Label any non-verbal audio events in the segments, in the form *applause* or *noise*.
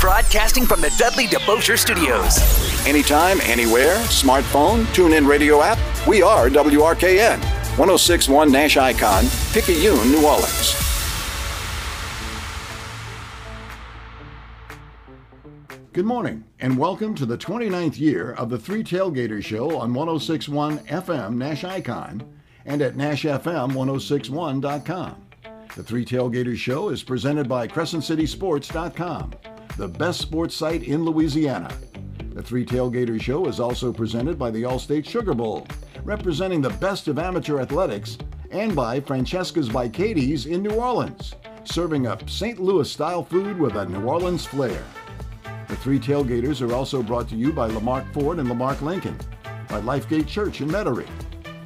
Broadcasting from the Dudley DeBosier Studios. Anytime, anywhere, smartphone, tune in radio app. We are WRKN. 1061 Nash Icon, Picayune, New Orleans. Good morning, and welcome to the 29th year of the Three Tailgaters Show on 1061 FM Nash Icon and at NashFM1061.com. The Three Tailgaters Show is presented by CrescentCitySports.com, the best sports site in Louisiana. The Three Tailgaters Show is also presented by the Allstate Sugar Bowl, representing the best of amateur athletics, and by Francesca's by Katie's in New Orleans, serving up St. Louis style food with a New Orleans flair. The Three Tailgaters are also brought to you by Lamarque Ford and Lamarque Lincoln, by Lifegate Church in Metairie,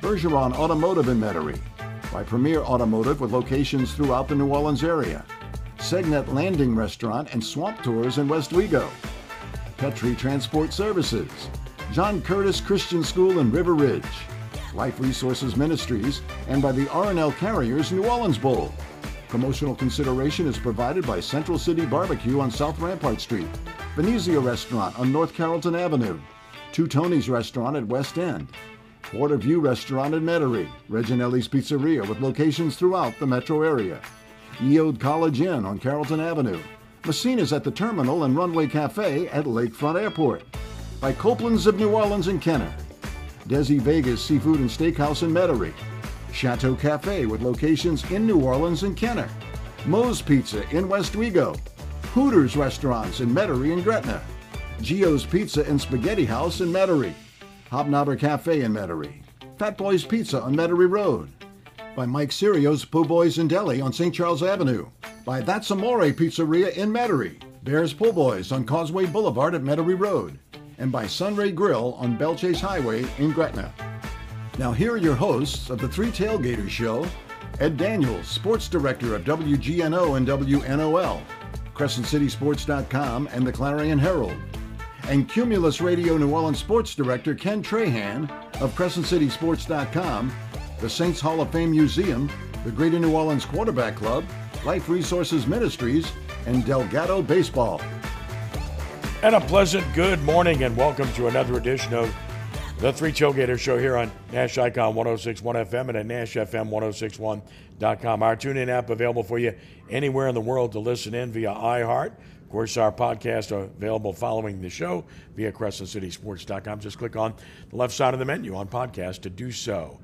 Bergeron Automotive in Metairie, by Premier Automotive with locations throughout the New Orleans area, Segnet Landing Restaurant and Swamp Tours in Westwego, Petrie Transport Services, John Curtis Christian School in River Ridge, Life Resources Ministries, and by the RNL Carriers New Orleans Bowl. Promotional consideration is provided by Central City Barbecue on South Rampart Street, Venezia Restaurant on North Carrollton Avenue, Two Tony's Restaurant at West End, Waterview Restaurant in Metairie, Reginelli's Pizzeria with locations throughout the metro area, Ye Olde College Inn on Carrollton Avenue, Messina's at the Terminal and Runway Cafe at Lakefront Airport, by Copeland's of New Orleans and Kenner, Desi Vegas Seafood and Steakhouse in Metairie, Chateau Cafe with locations in New Orleans and Kenner, Moe's Pizza in Westwego, Hooters Restaurants in Metairie and Gretna, Gio's Pizza and Spaghetti House in Metairie, Hobnobber Cafe in Metairie, Fat Boy's Pizza on Metairie Road, by Mike Serio's Po' Boys and Deli on St. Charles Avenue, by That's Amore Pizzeria in Metairie, Bears Po' Boys on Causeway Boulevard at Metairie Road, and by Sunray Grill on Belle Chasse Highway in Gretna. Now, here are your hosts of the Three Tailgaters Show Ed Daniels, Sports Director of WGNO and WNOL, CrescentCitySports.com, and the Clarion Herald, and Cumulus Radio New Orleans Sports Director Ken Trahan of CrescentCitySports.com, the Saints Hall of Fame Museum, the Greater New Orleans Quarterback Club, Life Resources Ministries, and Delgado Baseball. And a pleasant good morning, and welcome to another edition of the Three Tailgater Show here on Nash Icon 1061 FM and at NashFM1061.com. Our TuneIn app available for you anywhere in the world to listen in via iHeart. Of course, our podcast are available following the show via CrescentCitySports.com. Just click on the left side of the menu on podcast to do so.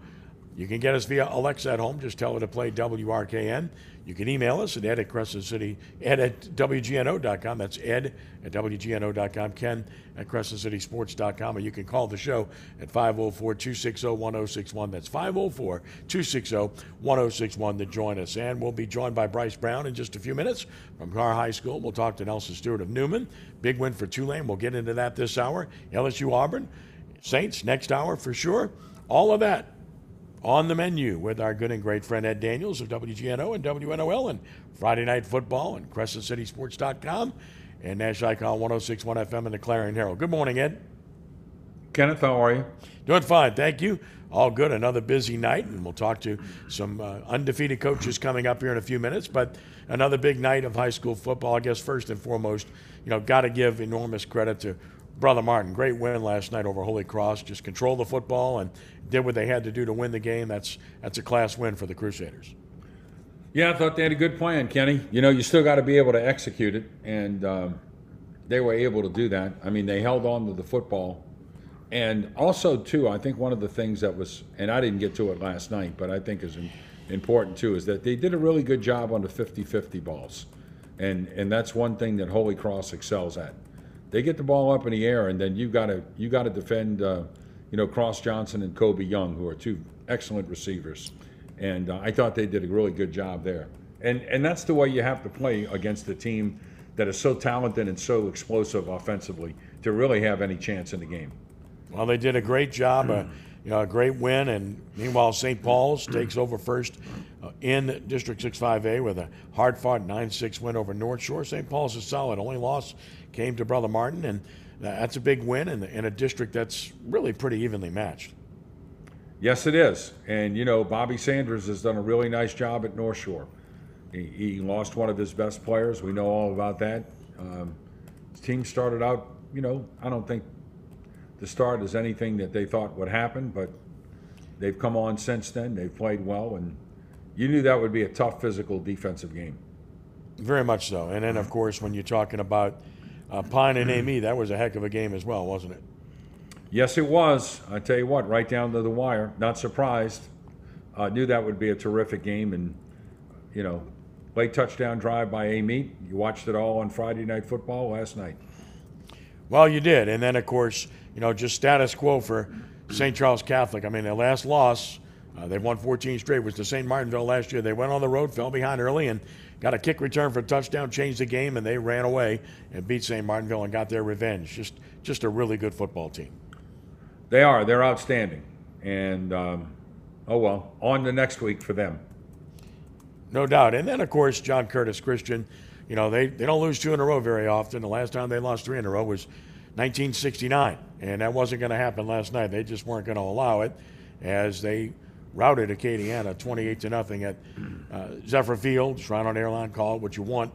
You can get us via Alexa at home. Just tell her to play WRKN. You can email us at ed at Crescent City, ed at WGNO.com. That's ed at WGNO.com, Ken at CrescentCitySports.com. Or you can call the show at 504 260 1061. That's 504 260 1061 to join us. And we'll be joined by Brice Brown in just a few minutes from Karr High School. We'll talk to Nelson Stewart of Newman. Big win for Tulane. We'll get into that this hour. LSU Auburn, Saints next hour for sure. All of that on the menu with our good and great friend Ed Daniels of WGNO and WNOL and Friday Night Football and CrescentCitySports.com and Nash Icon 1061 FM and the Clarion Herald. Good morning, Ed. Kenneth, how are you? Doing fine, thank you. All good. Another busy night, and we'll talk to some uh, undefeated coaches coming up here in a few minutes. But another big night of high school football. I guess first and foremost, you know, got to give enormous credit to Brother Martin. Great win last night over Holy Cross. Just controlled the football and did what they had to do to win the game. That's that's a class win for the Crusaders. Yeah, I thought they had a good plan, Kenny. You know, you still got to be able to execute it, and um, they were able to do that. I mean, they held on to the football, and also too, I think one of the things that was, and I didn't get to it last night, but I think is important too, is that they did a really good job on the 50-50 balls, and and that's one thing that Holy Cross excels at. They get the ball up in the air, and then you got to you got to defend. Uh, you know, Cross Johnson and Kobe Young, who are two excellent receivers. And uh, I thought they did a really good job there. And, and that's the way you have to play against a team that is so talented and so explosive offensively to really have any chance in the game. Well, they did a great job, uh, you know, a great win. And meanwhile, St. Paul's takes over first uh, in District 6-5A with a hard-fought 9-6 win over North Shore. St. Paul's is solid. Only loss came to Brother Martin, and that's a big win in, in a district that's really pretty evenly matched. Yes, it is. And, you know, Bobby Sanders has done a really nice job at North Shore. He, he lost one of his best players. We know all about that. Um, The team started out, you know, I don't think the start is anything that they thought would happen, but they've come on since then. They've played well, and you knew that would be a tough physical defensive game. Very much so. And then, of course, when you're talking about uh, Pine and Amite, that was a heck of a game as well, wasn't it? Yes, it was. I tell you what, right down to the wire. Not surprised. I uh, knew that would be a terrific game, and you know, late touchdown drive by Amite. You watched it all on Friday Night Football last night. Well, you did, and then of course, you know, just status quo for St. Charles Catholic. I mean, their last loss, uh, they won 14 straight, was to St. Martinville last year. They went on the road, fell behind early, and got a kick return for a touchdown, changed the game, and they ran away and beat St. Martinville and got their revenge. Just, just a really good football team. They are. They're outstanding, and um, oh well, on the next week for them. No doubt. And then, of course, John Curtis Christian. You know, they, they don't lose two in a row very often. The last time they lost three in a row was 1969, and that wasn't going to happen last night. They just weren't going to allow it as they routed Acadiana 28 to nothing at uh, Zephyr Field. Shrine on Airline call it what you want.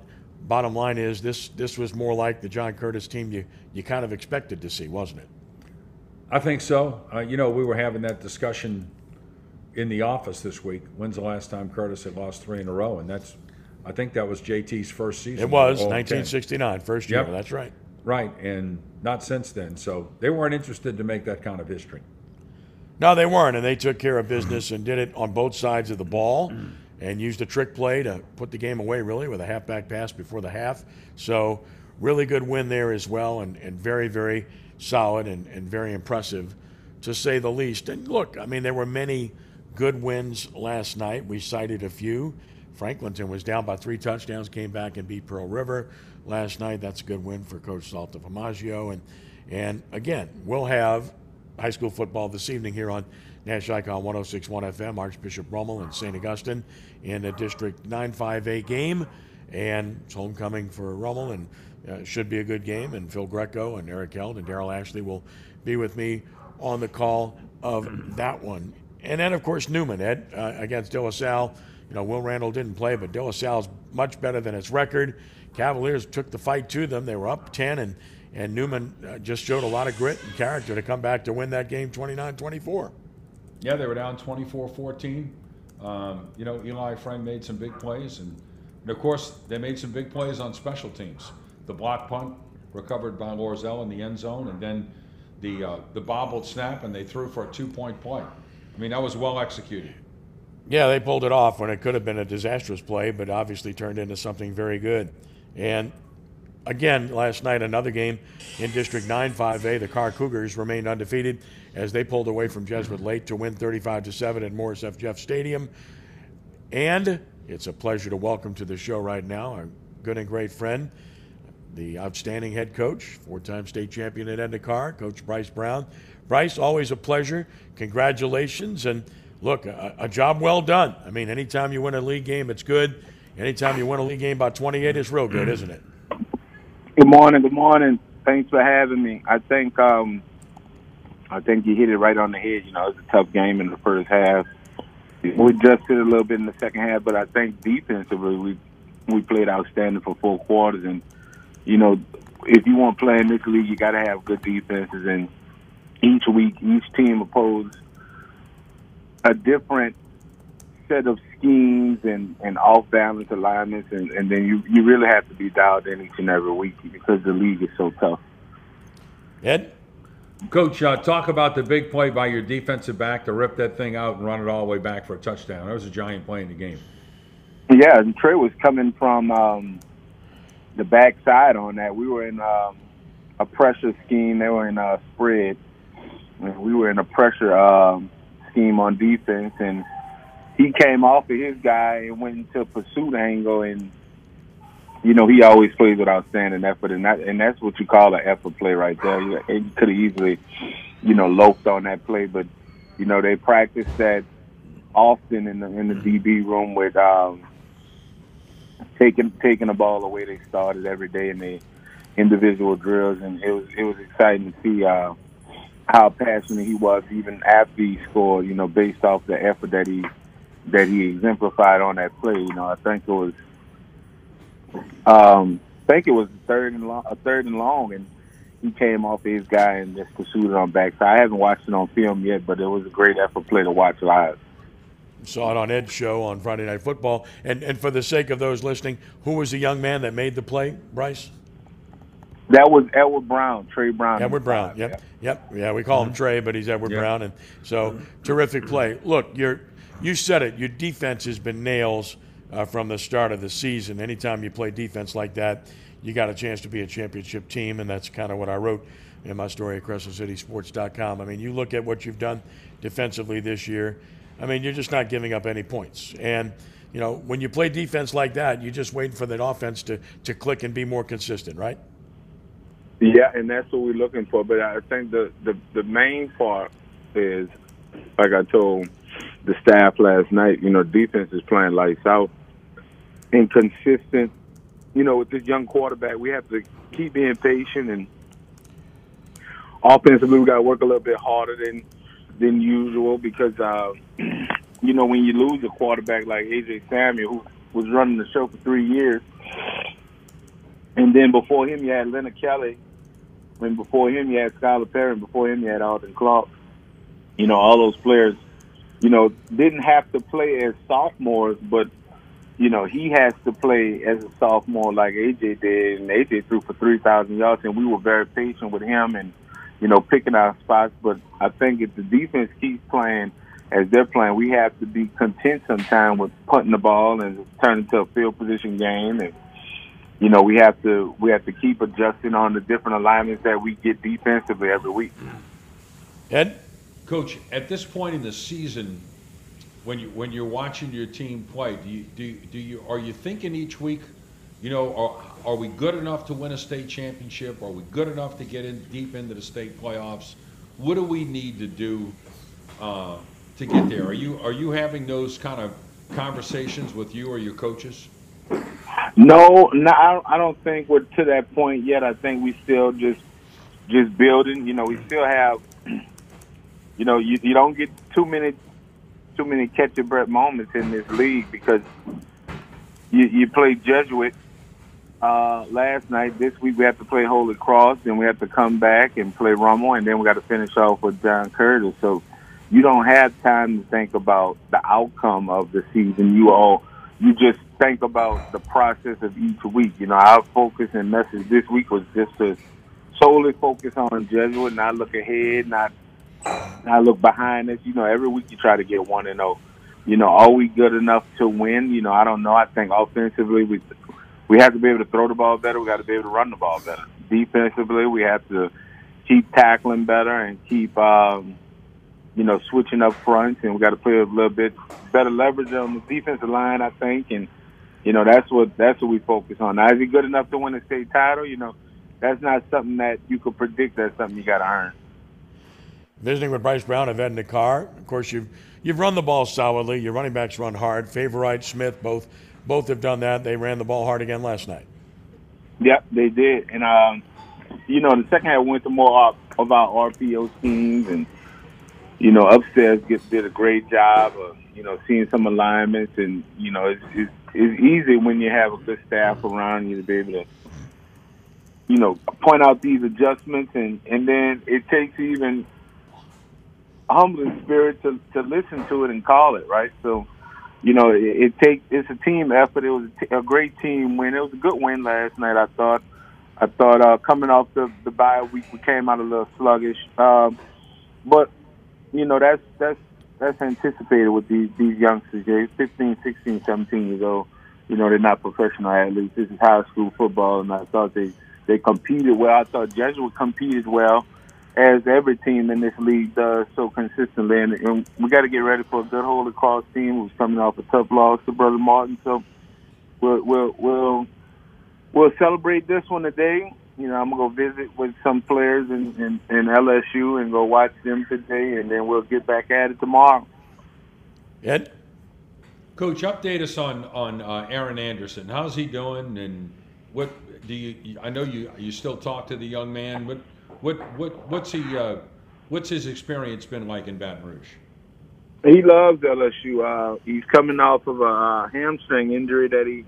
Bottom line is this this was more like the John Curtis team you, you kind of expected to see, wasn't it? I think so. Uh, you know, we were having that discussion in the office this week. When's the last time Curtis had lost three in a row? And that's, I think that was JT's first season. It was 1969, first year. Yep. That's right. Right, and not since then. So they weren't interested to make that kind of history. No, they weren't, and they took care of business and did it on both sides of the ball, and used a trick play to put the game away. Really, with a halfback pass before the half. So, really good win there as well, and, and very, very solid and, and very impressive, to say the least. And look, I mean, there were many good wins last night. We cited a few. Franklinton was down by three touchdowns, came back and beat Pearl River last night. That's a good win for Coach Salta Famaggio. And, and again, we'll have high school football this evening here on Nash Icon 1061 FM, Archbishop Rummel and St. Augustine in a District 9-5A game. And it's homecoming for Rummel and uh, should be a good game. And Phil Greco and Eric Held and Daryl Ashley will be with me on the call of that one. And then, of course, Newman, Ed, uh, against De La Salle. You know, Will Randall didn't play, but De La Salle's much better than its record. Cavaliers took the fight to them. They were up 10, and, and Newman uh, just showed a lot of grit and character to come back to win that game 29 24. Yeah, they were down 24 14. Um, you know, Eli Friend made some big plays, and, and, of course, they made some big plays on special teams. The block punt recovered by Lorzell in the end zone, and then the, uh, the bobbled snap, and they threw for a two point play. I mean, that was well executed. Yeah, they pulled it off when it could have been a disastrous play, but obviously turned into something very good. And again, last night, another game in District 9 5A. The Karr Cougars remained undefeated as they pulled away from Jesuit Lake to win 35 to 7 at Morris F. Jeff Stadium. And it's a pleasure to welcome to the show right now our good and great friend, the outstanding head coach, four time state champion at Edna Karr, Coach Brice Brown. Brice, always a pleasure. Congratulations. And look, a, a, job well done. I mean, anytime you win a league game, it's good. Anytime you win a league game by 28, it's real good, isn't it? Good morning. Good morning. Thanks for having me. I think um, I think you hit it right on the head. You know, it was a tough game in the first half. We adjusted a little bit in the second half, but I think defensively we we played outstanding for four quarters. And you know, if you want to play in this league, you got to have good defenses. And each week, each team opposed a different set of schemes and, and off balance alignments, and, and then you, you really have to be dialed in each and every week because the league is so tough. Ed? Coach, uh, talk about the big play by your defensive back to rip that thing out and run it all the way back for a touchdown. That was a giant play in the game. Yeah, and Trey was coming from um, the backside on that. We were in um, a pressure scheme. They were in a spread. We were in a pressure um, scheme on defense, and he came off of his guy and went into pursuit angle, and you know he always plays with outstanding effort, and that and that's what you call an effort play right there. You, could have easily, you know, loped on that play, but you know they practice that often in the in the DB room with um, taking taking the ball the way they started every day in the individual drills, and it was it was exciting to see. Uh, how passionate he was even after he scored, you know, based off the effort that he that he exemplified on that play. You know, I think it was um think it was a third and long, a third and long, and he came off his guy and just pursued it on backside. I haven't watched it on film yet, but it was a great effort play to watch live. Saw it on Ed's show on Friday Night Football. And and for the sake of those listening, who was the young man that made the play, Brice? That was Edward Brown, Trey Brown. Edward Brown. Yep. Yep. Yeah, we call him Trey, but he's Edward Yep. Brown. And so terrific play. Look, you're you said it. Your defense has been nails uh, from the start of the season. Anytime you play defense like that, you got a chance to be a championship team, and that's kind of what I wrote in my story at CrescentCitySports.com. I mean, you look at what you've done defensively this year. I mean, you're just not giving up any points. And you know, when you play defense like that, you're just waiting for that offense to, to click and be more consistent, right? Yeah, and that's what we're looking for. But I think the, the, the main part is, like I told the staff last night, you know, defense is playing lights out and consistent. You know, with this young quarterback, we have to keep being patient and offensively, we got to work a little bit harder than than usual because, uh, *clears throat* you know, when you lose a quarterback like AJ Samuel, who was running the show for three years, and then before him you had Leonard Kelly, and before him you had Skylar Perry, and before him you had Alden Clark. You know, all those players, you know, didn't have to play as sophomores, but you know, he has to play as a sophomore like AJ did, and AJ threw for 3,000 yards, and we were very patient with him and, you know, picking our spots. But I think if the defense keeps playing as they're playing, we have to be content sometimes with punting the ball and turn to a field position game. And, you know, we have to we have to keep adjusting on the different alignments that we get defensively every week. Ed? Coach, at this point in the season, when you when you're watching your team play, do you do do you are you thinking each week, you know, are are we good enough to win a state championship? Are we good enough to get in deep into the state playoffs? What do we need to do uh, to get there? Are you are you having those kind of conversations with you or your coaches? No, no, I don't- think we're to that point yet. I think we still just just building. You know, we still have. You know, you, you don't get too many too many catch your breath moments in this league because you you play Jesuit uh, last night. This week we have to play Holy Cross, then we have to come back and play Rummel, and then we got to finish off with John Curtis. So you don't have time to think about the outcome of the season. You all you just think about the process of each week. You know, our focus and message this week was just to solely focus on Jesuit, not look ahead, not not look behind us. You know, every week you try to get one and zero. You know, are we good enough to win? You know, I don't know. I think offensively we we have to be able to throw the ball better. We got to be able to run the ball better. Defensively, we have to keep tackling better and keep um, you know switching up fronts, and we got to play a little bit better leverage on the defensive line. I think, and you know that's what that's what we focus on. Now, is he good enough to win a state title? You know, that's not something that you could predict. That's something you got to earn. Visiting with Brice Brown of Edna Karr. Of course, you've you've run the ball solidly. Your running backs run hard. Favorite Smith both both have done that. They ran the ball hard again last night. Yep, they did. And um, you know, the second half went to more of- our RPO schemes, and you know, upstairs get, did a great job of you know seeing some alignments, and you know, it's, it's it's easy when you have a good staff around you to be able to you know point out these adjustments, and and then it takes even humbling spirit to to listen to it and call it right. So you know, it, it takes it's a team effort. It was a, t- a great team win. It was a good win last night. I thought. I thought uh, coming off the the bye week, we came out a little sluggish, um, but you know that's that's that's anticipated with these these youngsters. They're 15, 16, 17 years old. You know they're not professional athletes. This is high school football, and I thought they they competed well. I thought Jesuit competed well, as every team in this league does so consistently. And, and we got to get ready for a good Holy Cross team who's coming off a tough loss to Brother Martin. So we'll we'll we'll, we'll celebrate this one today. You know, I'm gonna go visit with some players in, in, in LSU and go watch them today, and then we'll get back at it tomorrow. Ed? Coach, update us on on uh, Aaron Anderson. How's he doing, and what do you? I know you you still talk to the young man. What what what what's he? Uh, what's his experience been like in Baton Rouge? He loves LSU. Uh, he's coming off of a uh, hamstring injury that he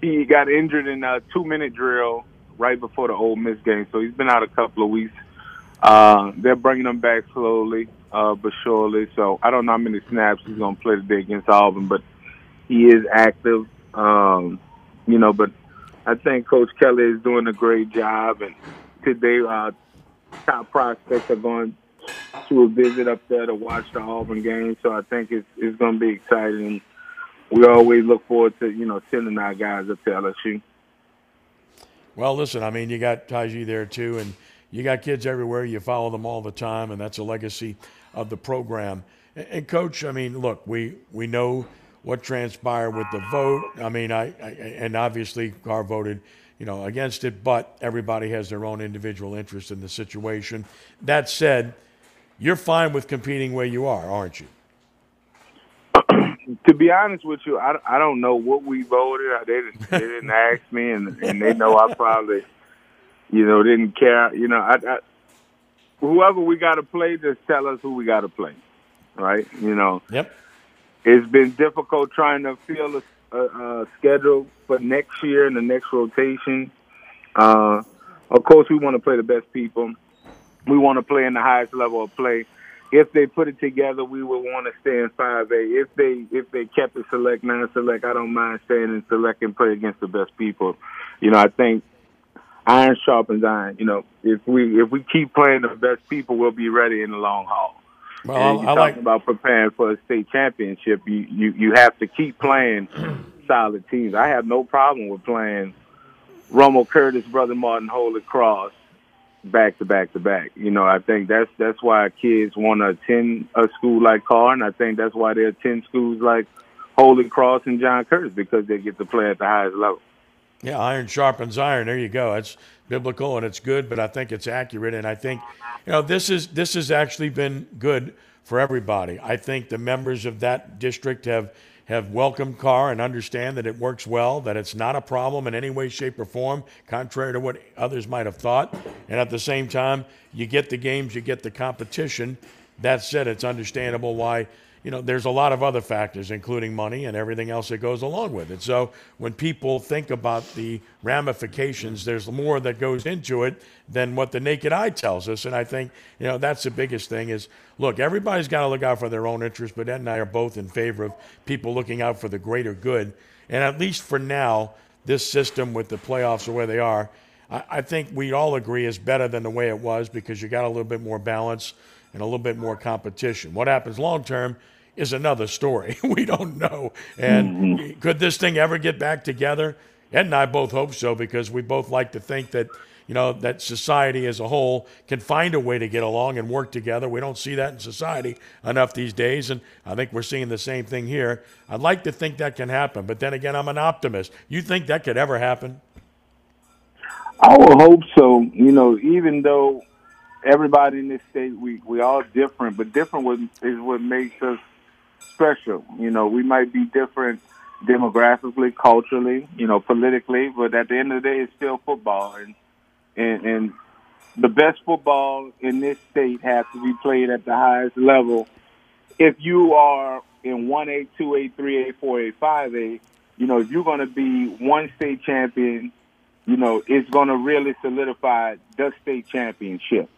he got injured in a two minute drill right before the Ole Miss game, so he's been out a couple of weeks. Uh, they're bringing him back slowly, uh, but surely. So I don't know how many snaps he's going to play today against Auburn, but he is active. Um, you know, but I think Coach Kelly is doing a great job, and today uh, top prospects are going to a visit up there to watch the Auburn game. So I think it's it's going to be exciting. We always look forward to you know sending our guys up to LSU. Well, listen, I mean, you got Taiji there too, and you got kids everywhere. You follow them all the time, and that's a legacy of the program. And, and coach, I mean, look, we we know what transpired with the vote. I mean, I, I and obviously Karr voted, you know, against it, but everybody has their own individual interest in the situation. That said, you're fine with competing where you are, aren't you? to be honest with you, I, I don't know what we voted. They didn't, they *laughs* didn't ask me, and, and they know I probably, you know, didn't care. You know, I, I whoever we got to play, just tell us who we got to play, right? You know. Yep. It's been difficult trying to fill a, a schedule for next year and the next rotation. Uh, of course, we want to play the best people. We want to play in the highest level of play if they put it together, we would want to stay in five A. If they if they kept it select non select, I don't mind staying in select and play against the best people. You know, I think iron sharpens iron. You know, if we if we keep playing the best people, we'll be ready in the long haul. Well, and you're I talking like about preparing for a state championship. You you you have to keep playing *clears throat* solid teams. I have no problem with playing Rummel Curtis, Brother Martin, Holy Cross, back to back to back. You know, I think that's that's why kids want to attend a school like Karr, and I think that's why they attend schools like Holy Cross and John Curtis because they get to play at the highest level. Yeah, iron sharpens iron. There you go. It's biblical and it's good, but I think it's accurate. And I think, you know, this is this has actually been good for everybody. I think the members of that district have have welcomed Karr and understand that it works well, that it's not a problem in any way, shape, or form, contrary to what others might have thought. And at the same time, you get the games, you get the competition. That said, it's understandable why you know, there's a lot of other factors, including money and everything else that goes along with it. So when people think about the ramifications, there's more that goes into it than what the naked eye tells us. And I think, you know, that's the biggest thing is, look, everybody's got to look out for their own interests, but Ed and I are both in favor of people looking out for the greater good. And at least for now, this system with the playoffs or where they are, I, I think we all agree is better than the way it was because you got a little bit more balance and a little bit more competition. What happens long term is another story. *laughs* we don't know. And mm-hmm. could this thing ever get back together? Ed and I both hope so because we both like to think that you know that society as a whole can find a way to get along and work together. We don't see that in society enough these days, and I think we're seeing the same thing here. I'd like to think that can happen, but then again, I'm an optimist. You think that could ever happen? I would hope so. You know, even though everybody in this state we we all different, but different is what makes us special. You know, we might be different demographically, culturally, you know, politically, but at the end of the day, it's still football, and and, and the best football in this state has to be played at the highest level. If you are in one A, two A, three A, four A, five A, you know, if you're going to be one state champion, you know, it's going to really solidify the state championship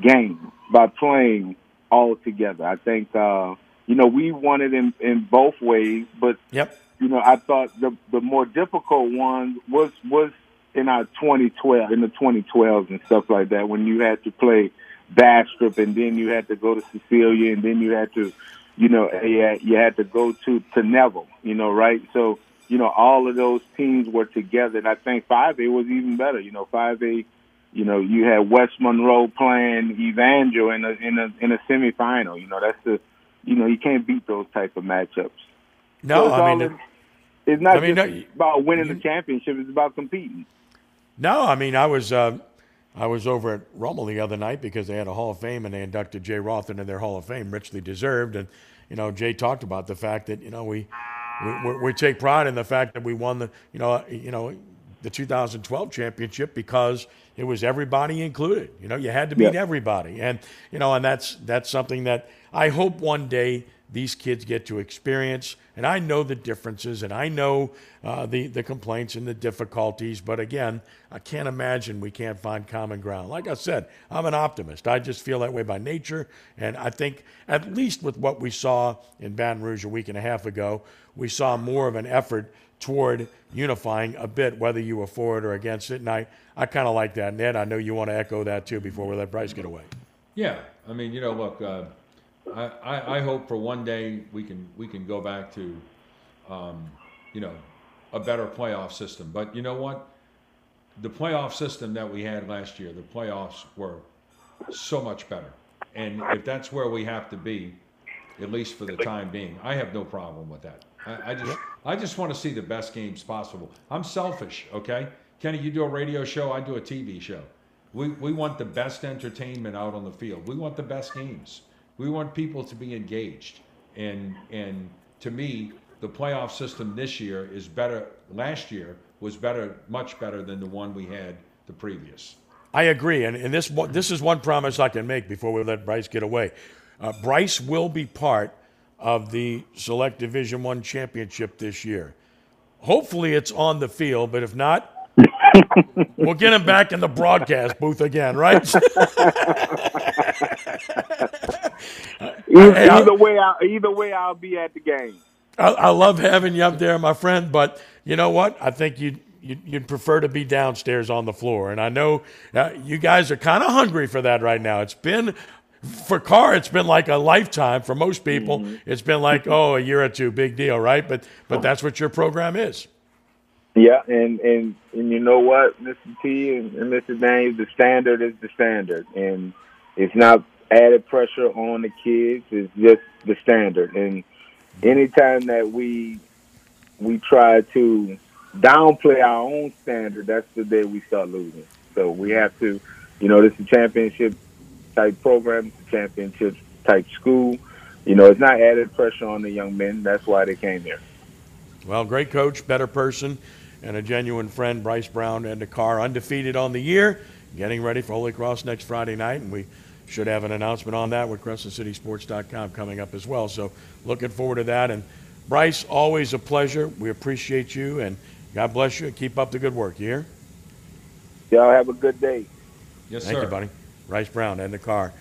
game by playing all together. I think. uh you know, we won it in, in both ways, but yep. you know, I thought the the more difficult one was was in our 2012 in the 2012s and stuff like that when you had to play Bastrop and then you had to go to Cecilia and then you had to, you know, eh, you had, you had to go to to Neville, you know, right? So you know, all of those teams were together, and I think 5A was even better. You know, 5A, you know, you had West Monroe playing Evangel in a in a in a semifinal. You know, that's the you know, you can't beat those type of matchups. No, so I mean, in, it's not I mean, just no, about winning the championship; it's about competing. No, I mean, I was uh, I was over at Rummel the other night because they had a Hall of Fame and they inducted Jay Roth into their Hall of Fame, richly deserved. And you know, Jay talked about the fact that you know we we, we take pride in the fact that we won the you know you know the 2012 championship because it was everybody included. You know, you had to beat yeah. everybody, and you know, and that's that's something that I hope one day these kids get to experience. And I know the differences and I know uh, the, the complaints and the difficulties. But again, I can't imagine we can't find common ground. Like I said, I'm an optimist. I just feel that way by nature. And I think, at least with what we saw in Baton Rouge a week and a half ago, we saw more of an effort toward unifying a bit, whether you were for it or against it. And I, I kind of like that. Ned, I know you want to echo that too before we let Brice get away. Yeah, I mean, you know, look, uh, I, I, I, hope for one day we can we can go back to, um, you know, a better playoff system. But you know what? The playoff system that we had last year, the playoffs were so much better. And if that's where we have to be, at least for the time being, I have no problem with that. I, I just I just want to see the best games possible. I'm selfish, okay? Kenny, you do a radio show, I do a TV show. We, we want the best entertainment out on the field. We want the best games. We want people to be engaged. And and to me, the playoff system this year is better. Last year was better, much better than the one we had the previous. I agree, and, and this this is one promise I can make before we let Brice get away. Uh, Brice will be part of the Select Division One championship this year. Hopefully, it's on the field, but if not, *laughs* we'll get him back in the broadcast booth again, right? *laughs* *laughs* either, either way, I, either way, I'll be at the game. I, I, love having you up there, my friend. But you know what? I think you'd you'd, prefer to be downstairs on the floor. And I know uh, you guys are kind of hungry for that right now. It's been for Karr, it's been like a lifetime. For most people, mm-hmm. it's been like *laughs* oh, a year or two, big deal, right? But but that's what your program is. Yeah, and and and you know what, Mr. T and, and Mr. Daniels, the standard is the standard, and it's not added pressure on the kids. It's just the standard, and anytime that we we try to downplay our own standard, that's the day we start losing. So we have to, you know, this is a championship type program, it's a championship type school. You know, it's not added pressure on the young men. That's why they came here. Well, great coach, better person and a genuine friend, Brice Brown and the car, undefeated on the year, getting ready for Holy Cross next Friday night, and we should have an announcement on that with CrescentCitySports.com coming up as well. So looking forward to that. And Brice, always a pleasure. We appreciate you, and God bless you. Keep up the good work. You hear? Y'all have a good day. Yes, Thank sir. you, buddy. Brice Brown and the car.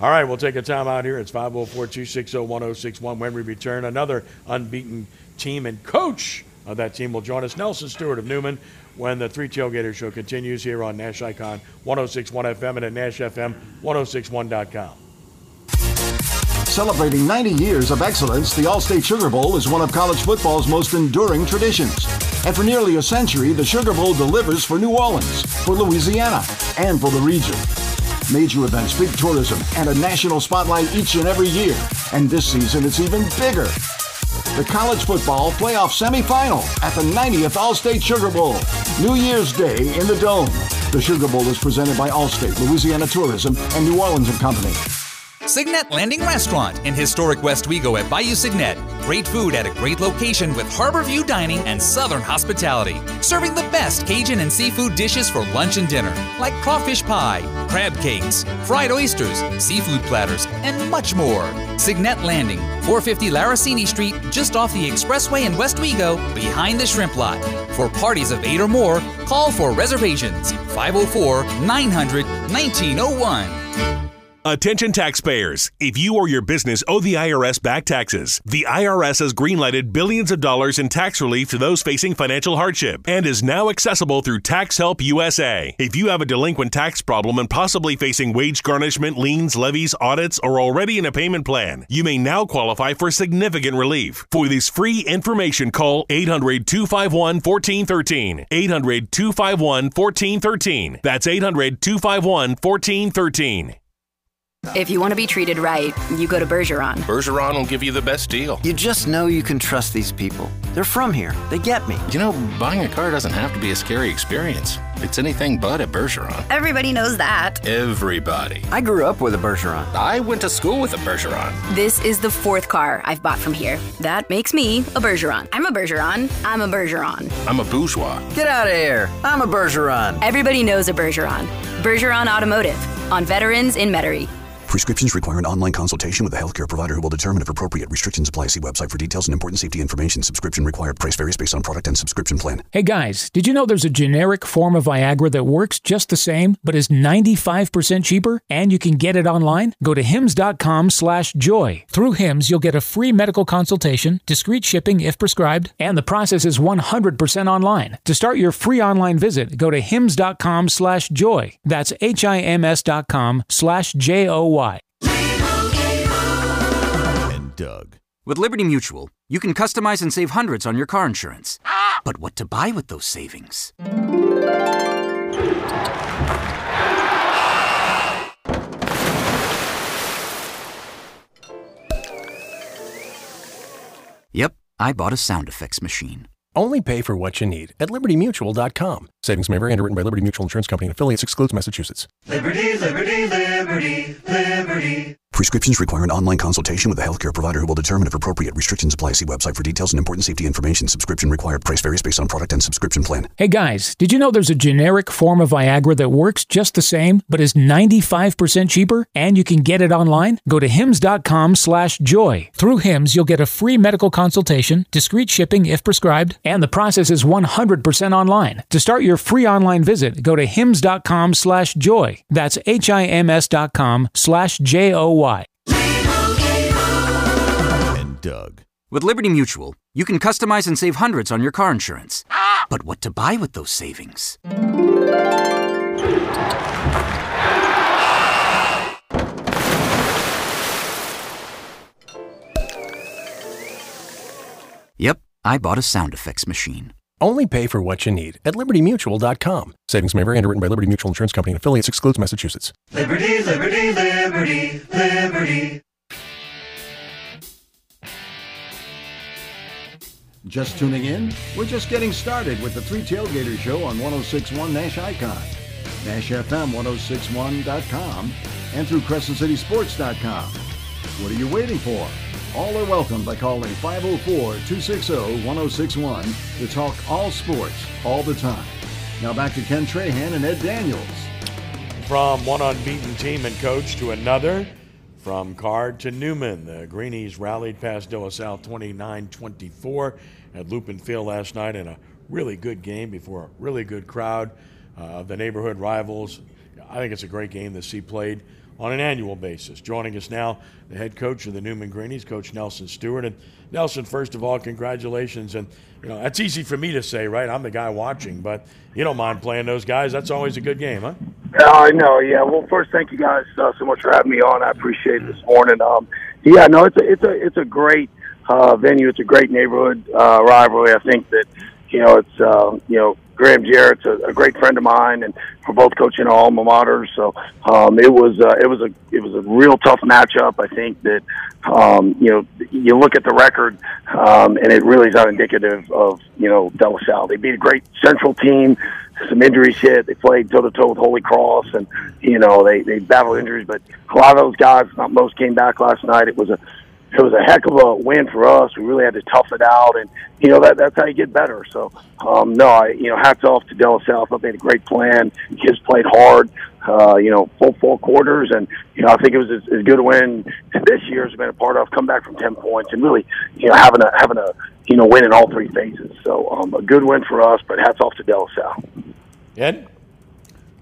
All right, we'll take a time out here. It's 504 260 1061. When we return, another unbeaten team and coach of that team will join us. Nelson Stewart of Newman when the Three Tailgater Show continues here on Nash Icon 1061 FM and at NashFM1061.com. Celebrating 90 years of excellence, the Allstate Sugar Bowl is one of college football's most enduring traditions. And for nearly a century, the Sugar Bowl delivers for New Orleans, for Louisiana, and for the region. Major events, big tourism, and a national spotlight each and every year. And this season, it's even bigger the college football playoff semifinal at the 90th Allstate Sugar Bowl, New Year's Day in the Dome. The Sugar Bowl is presented by Allstate, Louisiana Tourism, and New Orleans and Company. Signet Landing Restaurant in historic Westwego at Bayou Segnette. Great food at a great location with harbor view dining and southern hospitality. Serving the best Cajun and seafood dishes for lunch and dinner, like crawfish pie, crab cakes, fried oysters, seafood platters, and much more. Signet Landing, 450 Laracini Street, just off the expressway in Westwego, behind the shrimp lot. For parties of eight or more, call for reservations 504 900 1901. Attention taxpayers. If you or your business owe the IRS back taxes, the IRS has greenlighted billions of dollars in tax relief to those facing financial hardship and is now accessible through Tax Help USA. If you have a delinquent tax problem and possibly facing wage garnishment, liens, levies, audits, or already in a payment plan, you may now qualify for significant relief. For this free information, call 800 251 1413. 800 251 1413. That's 800 251 1413. If you want to be treated right, you go to Bergeron. Bergeron will give you the best deal. You just know you can trust these people. They're from here. They get me. You know, buying a car doesn't have to be a scary experience. It's anything but at Bergeron. Everybody knows that. Everybody. I grew up with a Bergeron. I went to school with a Bergeron. This is the fourth car I've bought from here. That makes me a Bergeron. I'm a Bergeron. I'm a Bergeron. I'm a bourgeois. Get out of here. I'm a Bergeron. Everybody knows a Bergeron. Bergeron Automotive on Veterans in Metairie. Prescriptions require an online consultation with a healthcare provider who will determine if appropriate. Restrictions apply. See website for details and important safety information. Subscription required. Price varies based on product and subscription plan. Hey guys, did you know there's a generic form of Viagra that works just the same, but is 95% cheaper? And you can get it online? Go to hims.com slash joy. Through Hims, you'll get a free medical consultation, discreet shipping if prescribed, and the process is 100% online. To start your free online visit, go to hims.com slash joy. That's H-I-M-S dot com slash J-O-Y. And Doug. With Liberty Mutual, you can customize and save hundreds on your car insurance. But what to buy with those savings? Yep, I bought a sound effects machine. Only pay for what you need at libertymutual.com. Savings may vary. Underwritten by Liberty Mutual Insurance Company and affiliates. Excludes Massachusetts. Liberty, liberty, liberty, liberty. Prescriptions require an online consultation with a healthcare provider who will determine if appropriate. Restrictions apply. See website for details and important safety information. Subscription required. Price varies based on product and subscription plan. Hey guys, did you know there's a generic form of Viagra that works just the same, but is 95% cheaper? And you can get it online? Go to hims.com slash joy. Through Hims, you'll get a free medical consultation, discreet shipping if prescribed, and the process is 100% online. To start your free online visit, go to hims.com slash joy. That's H-I-M-S dot com slash J-O-Y. And Doug. With Liberty Mutual, you can customize and save hundreds on your car insurance. But what to buy with those savings? Yep, I bought a sound effects machine. Only pay for what you need at libertymutual.com. Savings may vary. Underwritten by Liberty Mutual Insurance Company and affiliates. Excludes Massachusetts. Liberty, liberty, liberty, liberty. Just tuning in? We're just getting started with the Three Tailgater Show on 1061 Nash Icon, NashFM1061.com, and through CrescentCitySports.com. What are you waiting for? All are welcome by calling 504-260-1061 to talk all sports all the time. Now back to Ken Trahan and Ed Daniels. From one unbeaten team and coach to another, from Karr to Newman, the Greenies rallied past De La Salle 29-24 at Lupin Field last night in a really good game before a really good crowd uh, of the neighborhood rivals. I think it's a great game to see played on an annual basis. Joining us now, the head coach of the Newman Greenies, Coach Nelson Stewart. And Nelson, first of all, congratulations. And you know that's easy for me to say, right? I'm the guy watching, but you don't mind playing those guys. That's always a good game, huh? I know. Yeah. Well, first, thank you guys uh, so much for having me on. I appreciate it this morning. Um, yeah, no, it's a it's a it's a great uh, venue. It's a great neighborhood uh, rivalry. I think that you know it's uh, you know Graham Jarrett's a, a great friend of mine, and we're both coaching our alma maters. So um, it was uh, it was a it was a real tough matchup. I think that um, you know you look at the record, um, and it really is not indicative of you know De La Salle. They beat a great Central team. Some injuries hit. They played toe to toe with Holy Cross, and you know they they battled injuries. But a lot of those guys, not most, came back last night. It was a it was a heck of a win for us. We really had to tough it out, and you know that that's how you get better. So, um, no, I you know hats off to De La Salle. I thought they had a great plan. Kids played hard, uh, you know, full four quarters, and you know I think it was as, as good a win this year has been a part of. Come back from ten points and really, you know, having a having a you know win in all three phases. So, um, a good win for us. But hats off to De La Salle. Ed.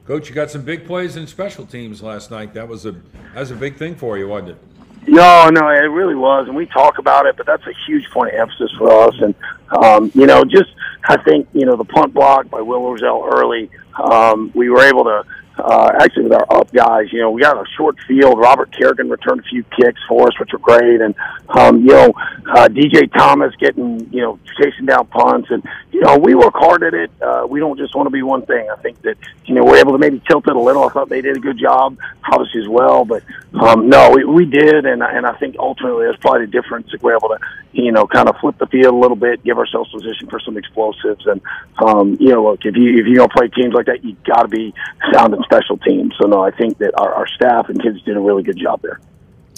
Coach, you got some big plays in special teams last night. That was a that was a big thing for you, wasn't it? No, no, it really was, and we talk about it, but that's a huge point of emphasis for us. And um, you know, just I think you know the punt block by Will Roselle early, um, we were able to uh, actually with our up guys, you know, we got a short field. Robert Kerrigan returned a few kicks for us, which were great, and um, you know, uh, DJ Thomas getting you know chasing down punts, and you know, we work hard at it. Uh, we don't just want to be one thing. I think that you know we're able to maybe tilt it a little. I thought they did a good job, obviously as well, but um, no, we, we did, and and I think ultimately that's probably the difference. If we're able to you know kind of flip the field a little bit, give ourselves position for some explosives, and um, you know, look if you if you don't play teams like that, you got to be sound in special teams. So no, I think that our, our staff and kids did a really good job there.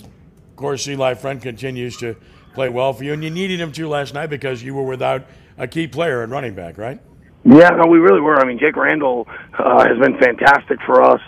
Of course, Eli Friend continues to play well for you, and you needed him to last night because you were without a key player at running back, right? Yeah, no, we really were. I mean, Jake Randall uh, has been fantastic for us.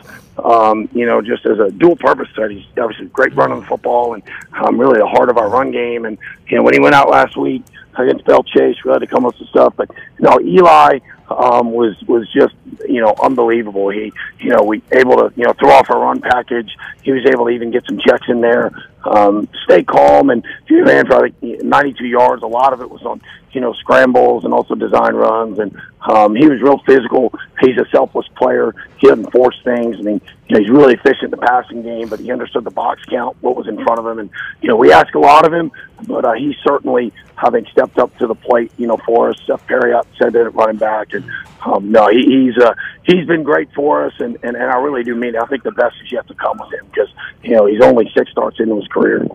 Um, you know, just as a dual purpose threat, he's obviously great run on the football and um, really the heart of our run game. And you know, when he went out last week against Belle Chasse, we had to come up with some stuff. But you know, Eli um, was was just you know unbelievable. He you know we able to you know throw off our run package. He was able to even get some checks in there, um, stay calm, and he ran for like 92 yards. A lot of it was on you know scrambles and also design runs, and um, he was real physical. He's a selfless player. He doesn't force things. I mean, you know, he's really efficient in the passing game, but he understood the box count, what was in front of him, and you know we ask a lot of him, but uh, he certainly having stepped up to the plate, you know, for us. Seth Perriott said that at running back, and um, no, he, he's uh, he's been great for us, and, and and I really do mean it. I think the best is yet to come with him because you know he's only six starts into his career.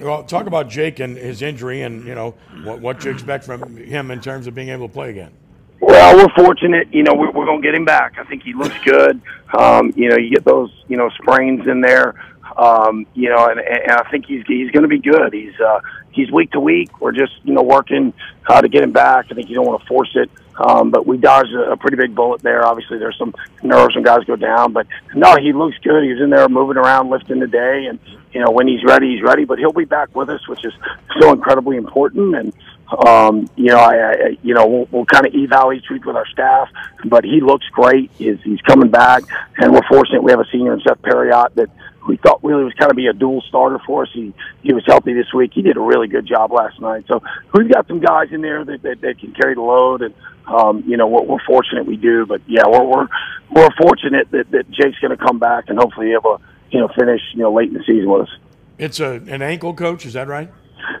Well, talk about Jake and his injury, and you know what what you expect from him in terms of being able to play again. Well, we're fortunate. You know, we're, we're going to get him back. I think he looks good. Um, you know, you get those, you know, sprains in there. Um, you know, and, and I think he's he's going to be good. He's uh, he's week to week. We're just you know working uh, to get him back. I think you don't want to force it. Um, but we dodged a, a pretty big bullet there. Obviously, there's some nerves when guys go down, but no, he looks good. He's in there moving around, lifting today, and you know when he's ready, he's ready. But he'll be back with us, which is so incredibly important. And um, you know, I, I you know we'll, we'll kind of eval each week with our staff, but he looks great. He's, he's coming back, and we're fortunate we have a senior in Seth Perriott that we thought really was kind of be a dual starter for us. He he was healthy this week. He did a really good job last night. So we've got some guys in there that that, that can carry the load, and um, you know we're, we're fortunate we do. But yeah, we're we're we're fortunate that that Jake's going to come back and hopefully able to you know finish you know late in the season with us. It's a an ankle coach, is that right?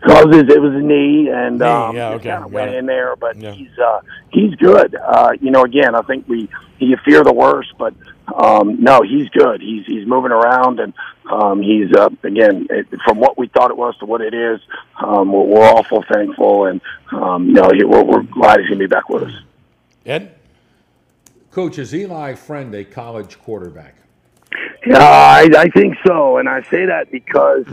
So it was, it was a knee, and Knee, um, yeah, okay, kind of went it. in there. But he's uh, he's good. Uh, you know, again, I think we you fear the worst, but um, no, he's good. He's he's moving around, and um, he's uh, again it, from what we thought it was to what it is. Um, we're, we're awful thankful, and um, no, he, we're, we're glad he's going to be back with us. Ed, Coach, is Eli Friend a college quarterback? Yeah, I, I think so, and I say that because,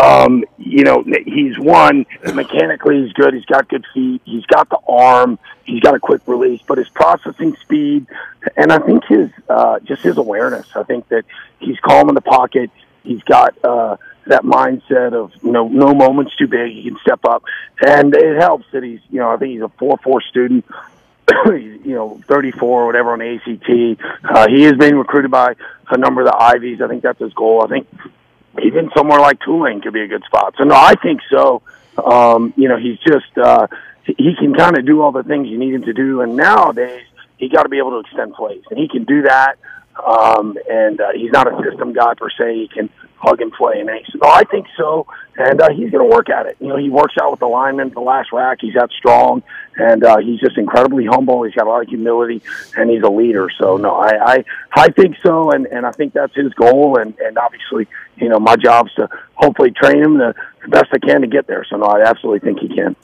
um, you know, he's one mechanically he's good. He's got good feet. He's got the arm. He's got a quick release, but his processing speed, and I think his uh, just his awareness. I think that he's calm in the pocket. He's got uh, that mindset of you know no moment's too big. He can step up, and it helps that he's you know I think he's a four four student. You know, 34 or whatever on the ACT. Uh, he is being recruited by a number of the Ivies. I think that's his goal. I think even somewhere like Tulane could be a good spot. So no, I think so. Um, you know, he's just uh, he can kind of do all the things you need him to do, and nowadays he got to be able to extend plays, and he can do that. Um, and uh, he's not a system guy per se. He can plug and play, and so no, I think so. And uh, he's going to work at it. You know, he works out with the linemen. The last rack, he's that strong, and uh, he's just incredibly humble. He's got a lot of humility, and he's a leader. So no, I I, I think so, and and I think that's his goal. And and obviously, you know, my job's to hopefully train him the, the best I can to get there. So no, I absolutely think he can.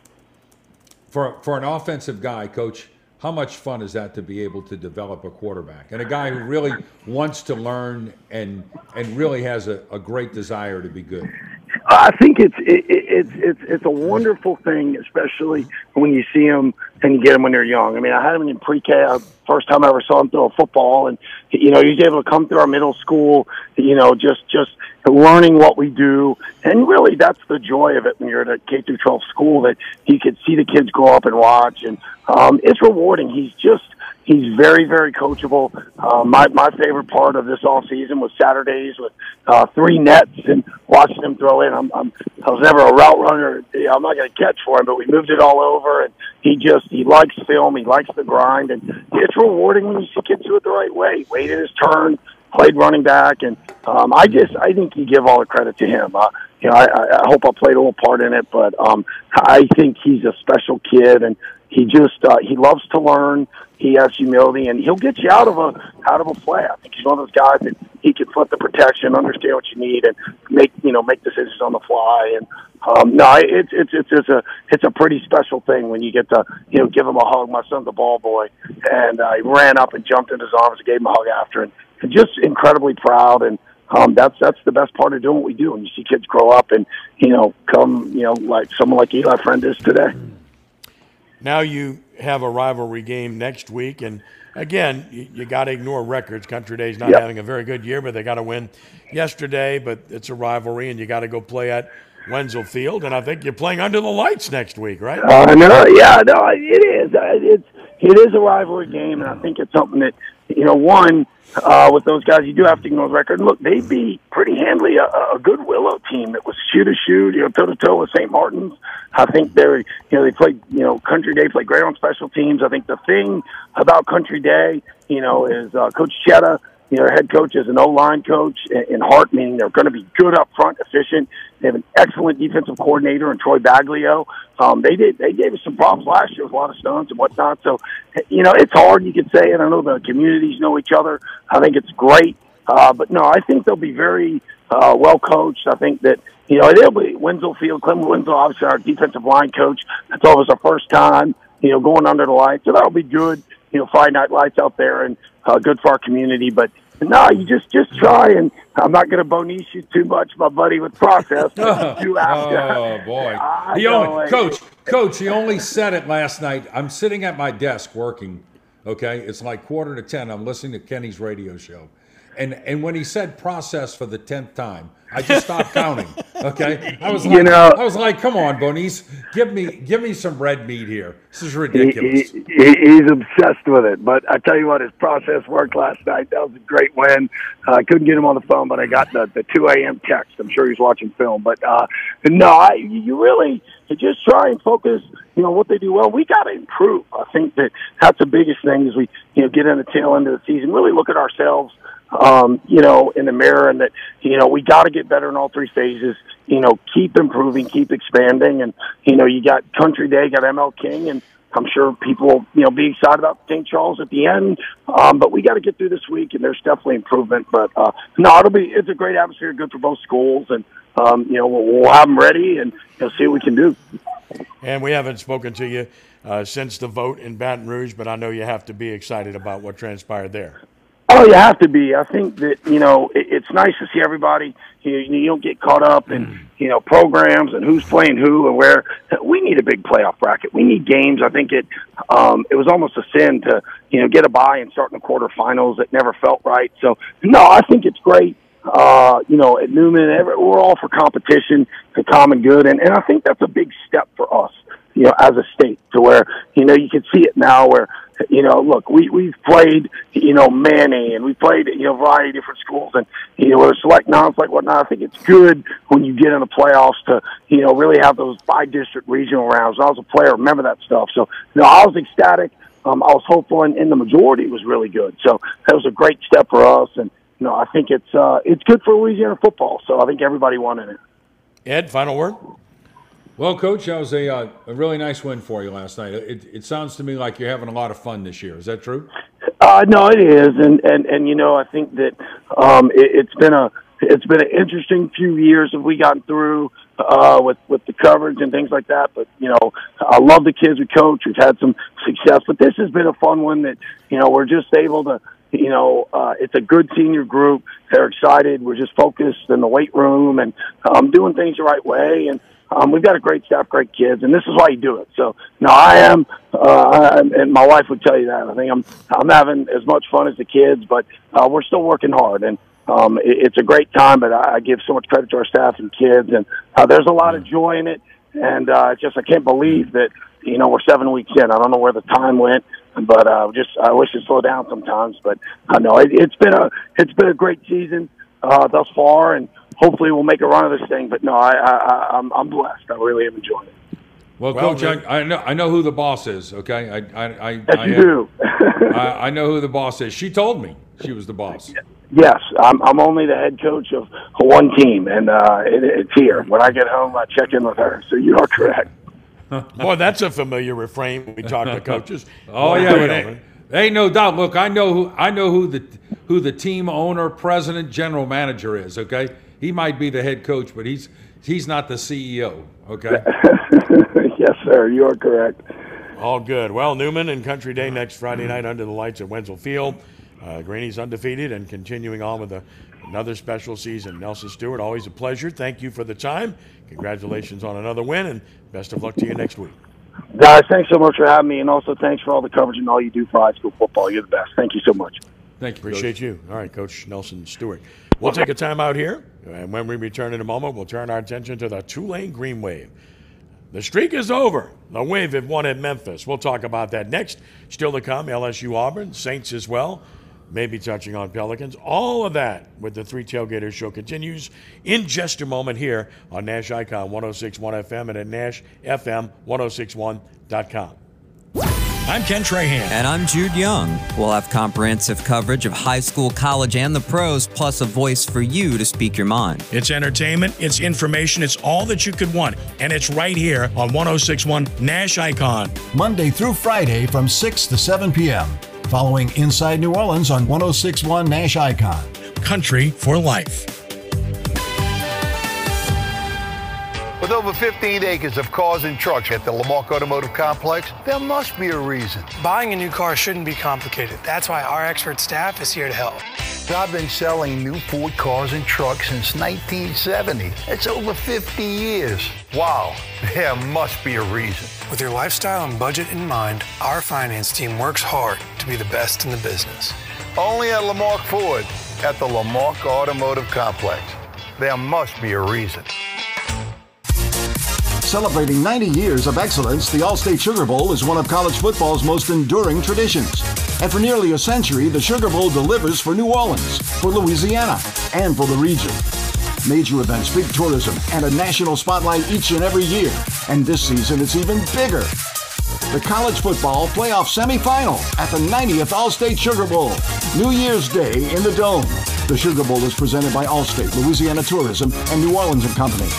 For for an offensive guy, Coach, how much fun is that to be able to develop a quarterback and a guy who really wants to learn and and really has a, a great desire to be good? I think it's it, it, it's it's it's a wonderful thing, especially when you see them and you get them when they're young. I mean, I had him in pre-K. uh, First time I ever saw him throw a football, and you know, he's able to come through our middle school. You know, just just learning what we do, and really, that's the joy of it when you're at a K through 12 school that he could see the kids grow up and watch, and um, it's rewarding. He's just He's very, very coachable. Uh, my my favorite part of this off season was Saturdays with uh, three nets and watching him throw in. I'm, I'm I was never a route runner. I'm not going to catch for him, but we moved it all over, and he just he likes film. He likes the grind, and it's rewarding when you see kids do it the right way. Waited his turn, played running back, and um, I just I think you give all the credit to him. Uh, you know, I, I hope I played a little part in it, but um, I think he's a special kid, and he just uh, he loves to learn. He has humility, and he'll get you out of a out of a play. I think he's one of those guys that he can flip the protection, understand what you need, and make you know make decisions on the fly. And um, no, it's it's it's it's a it's a pretty special thing when you get to you know give him a hug. My son's a ball boy, and uh, he ran up and jumped in his arms and gave him a hug after, and just incredibly proud and um, that's that's the best part of doing what we do. And you see kids grow up and you know come you know like someone like Eli Friend is today. Now you have a rivalry game next week. And again, you, you got to ignore records. Country Day's not Yep. having a very good year, but they got to win yesterday. But it's a rivalry, and you got to go play at Wenzel Field. And I think you're playing under the lights next week, right? Uh, no, yeah, no, it is. Uh, It's it is a rivalry game, and I think it's something that you know. One uh, with those guys, you do have to ignore the record. And look, they beat pretty handily a, a good Willow team that was shoot to shoot, you know, toe to toe with St. Martin's. I think they're you know they played you know Country Day played great on special teams. I think the thing about Country Day, you know, is uh, Coach Chetta. You know, their head coach is an O line coach in Hart, meaning they're going to be good up front, efficient. They have an excellent defensive coordinator in Troy Baglio. Um, they did they gave us some problems last year with a lot of stunts and whatnot. So, you know, it's hard. You could say, and I know the communities know each other. I think it's great, uh, but no, I think they'll be very uh, well coached. I think that you know they'll be Winslow Field, Clement Winslow, obviously our defensive line coach. That's always our first time, you know, going under the lights, so that'll be good. You know, Friday night lights out there and uh, good for our community. But no, you just just try, and I'm not going to boniche you too much, my buddy, with process. *laughs* you. Oh boy! I He only, it. coach, coach, he only said it last night. I'm sitting at my desk working. Okay, it's like quarter to ten. I'm listening to Kenny's radio show, and and when he said process for the tenth time, I just stopped counting. Okay, *laughs* I was like, You know- I was like, come on, Bonice, give me give me some red meat here. This is ridiculous. he, he, he's obsessed with it. But I tell you what, his process worked last night. That was a great win. Uh, I couldn't get him on the phone, but I got the, the 2 a.m. text. I'm sure he's watching film. But uh, no, I, you really you just try and focus. You know what they do well. We got to improve. I think that that's the biggest thing as we you know get in the tail end of the season. Really look at ourselves um, you know, in the mirror and that, you know, we got to get better in all three phases, you know, keep improving, keep expanding. And, you know, you got Country Day, got ML King, and I'm sure people will, you know, be excited about St. Charles at the end. Um, but we got to get through this week and there's definitely improvement. But, uh, no, it'll be, it's a great atmosphere, good for both schools. And, um, you know, we'll, we'll have them ready and, you know, see what we can do. And we haven't spoken to you uh, since the vote in Baton Rouge, but I know you have to be excited about what transpired there. Oh, you have to be. I think that you know it, it's nice to see everybody. You, you don't get caught up in you know programs and who's playing who and where. We need a big playoff bracket. We need games. I think it um, it was almost a sin to you know get a bye and start in the quarterfinals. It never felt right. So no, I think it's great. Uh, you know, at Newman, every, we're all for competition, the common good, and, and I think that's a big step for us. You know, as a state, to where you know you can see it now, where you know, look, we we've played, you know, Manny, and we played, you know, a variety of different schools, and you know, whether select non-select, whatnot. I think it's good when you get in the playoffs to, you know, really have those by-district regional rounds. I was a player, remember that stuff. So, you know, I was ecstatic. Um, I was hopeful, and, and the majority was really good. So that was a great step for us, and you know, I think it's uh, it's good for Louisiana football. So I think everybody wanted it. Ed, final word. Well, Coach, that was a, uh, a really nice win for you last night. It, it sounds to me like you're having a lot of fun this year. Is that true? Uh, no, it is, and and and you know, I think that um, it, it's been a it's been an interesting few years that we gotten through uh, with with the coverage and things like that. But you know, I love the kids we coach. We've had some success, but this has been a fun one that you know we're just able to. You know, uh, it's a good senior group. They're excited. We're just focused in the weight room and um, doing things the right way. And um, we've got a great staff, great kids, and this is why you do it. So, no, I am, uh, and my wife would tell you that. I think I'm, I'm having as much fun as the kids, but uh, we're still working hard, and um, it, it's a great time. But I, I give so much credit to our staff and kids, and uh, there's a lot of joy in it. And uh, just I can't believe that you know we're seven weeks in. I don't know where the time went, but uh, just I wish it slowed down sometimes. But I know it, it's been a it's been a great season uh, thus far, and hopefully we'll make a run of this thing. But no, I, I, I I'm, I'm blessed. I really am enjoying it. Well, Well, Coach, I, I know I know who the boss is. Okay, I I I, Yes, I, you do. *laughs* I, I know who the boss is. She told me she was the boss. Yes, I'm, I'm only the head coach of one team, and uh, it, it's here. When I get home, I check in with her. So you are correct. *laughs* Boy, that's a familiar refrain when we talk to coaches. *laughs* Oh Boy, yeah, but ain't, ain't no doubt. Look, I know who I know who the who the team owner, president, general manager is. Okay, he might be the head coach, but he's he's not the CEO. Okay. *laughs* yes, sir. You are correct. All good. Well, Newman and Country Day next Friday night under the lights at Wenzel Field. Uh, Granny's undefeated and continuing on with a, another special season. Nelson Stewart, always a pleasure. Thank you for the time. Congratulations on another win, and best of luck to you next week. Guys, thanks so much for having me, and also thanks for all the coverage and all you do for high school football. You're the best. Thank you so much. Thank you. Appreciate you. All right, Coach Nelson Stewart. We'll take a time out here, and when we return in a moment, we'll turn our attention to the Tulane Green Wave. The streak is over. The Wave have won at Memphis. We'll talk about that next. Still to come, LSU Auburn, Saints as well. Maybe touching on Pelicans. All of that with the Three Tailgaters show continues in just a moment here on Nash Icon 1061 FM and at NashFM1061.com. I'm Ken Trahan. And I'm Jude Young. We'll have comprehensive coverage of high school, college, and the pros, plus a voice for you to speak your mind. It's entertainment, it's information, it's all that you could want. And it's right here on 1061 Nash Icon. Monday through Friday from 6 to 7 p.m. Following Inside New Orleans on 1061 Nash Icon. Country for life. With over 15 acres of cars and trucks at the Lamarque Automotive Complex, there must be a reason. Buying a new car shouldn't be complicated. That's why our expert staff is here to help. I've been selling new Ford cars and trucks since 1970. It's over 50 years. Wow, *laughs* there must be a reason. With your lifestyle and budget in mind, our finance team works hard to be the best in the business. Only at Lamarque Ford at the Lamarque Automotive Complex. There must be a reason. Celebrating 90 years of excellence, the Allstate Sugar Bowl is one of college football's most enduring traditions. And for nearly a century, the Sugar Bowl delivers for New Orleans, for Louisiana, and for the region. Major events, big tourism, and a national spotlight each and every year. And this season, it's even bigger. The college football playoff semifinal at the 90th Allstate Sugar Bowl, New Year's Day in the Dome. The Sugar Bowl is presented by Allstate, Louisiana Tourism, and New Orleans and Company.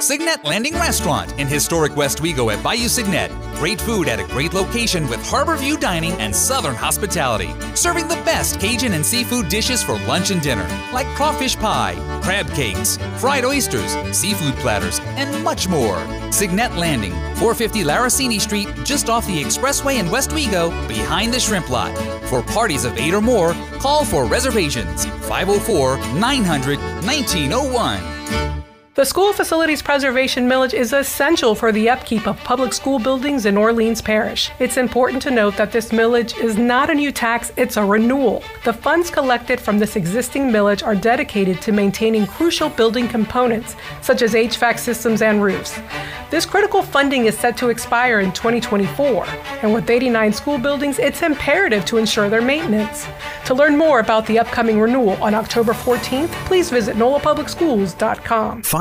Segnette Landing Restaurant in historic Westwego at Bayou Segnette. Great food at a great location with harbor view dining and southern hospitality. Serving the best Cajun and seafood dishes for lunch and dinner, like crawfish pie, crab cakes, fried oysters, seafood platters, and much more. Segnette Landing, 450 Laroussini Street, just off the expressway in Westwego, behind the shrimp lot. For parties of eight or more, call for reservations 504 900 1901. The School Facilities Preservation Millage is essential for the upkeep of public school buildings in Orleans Parish. It's important to note that this millage is not a new tax, it's a renewal. The funds collected from this existing millage are dedicated to maintaining crucial building components, such as HVAC systems and roofs. This critical funding is set to expire in 2024, and with 89 school buildings, it's imperative to ensure their maintenance. To learn more about the upcoming renewal on October 14th, please visit nolapublicschools.com.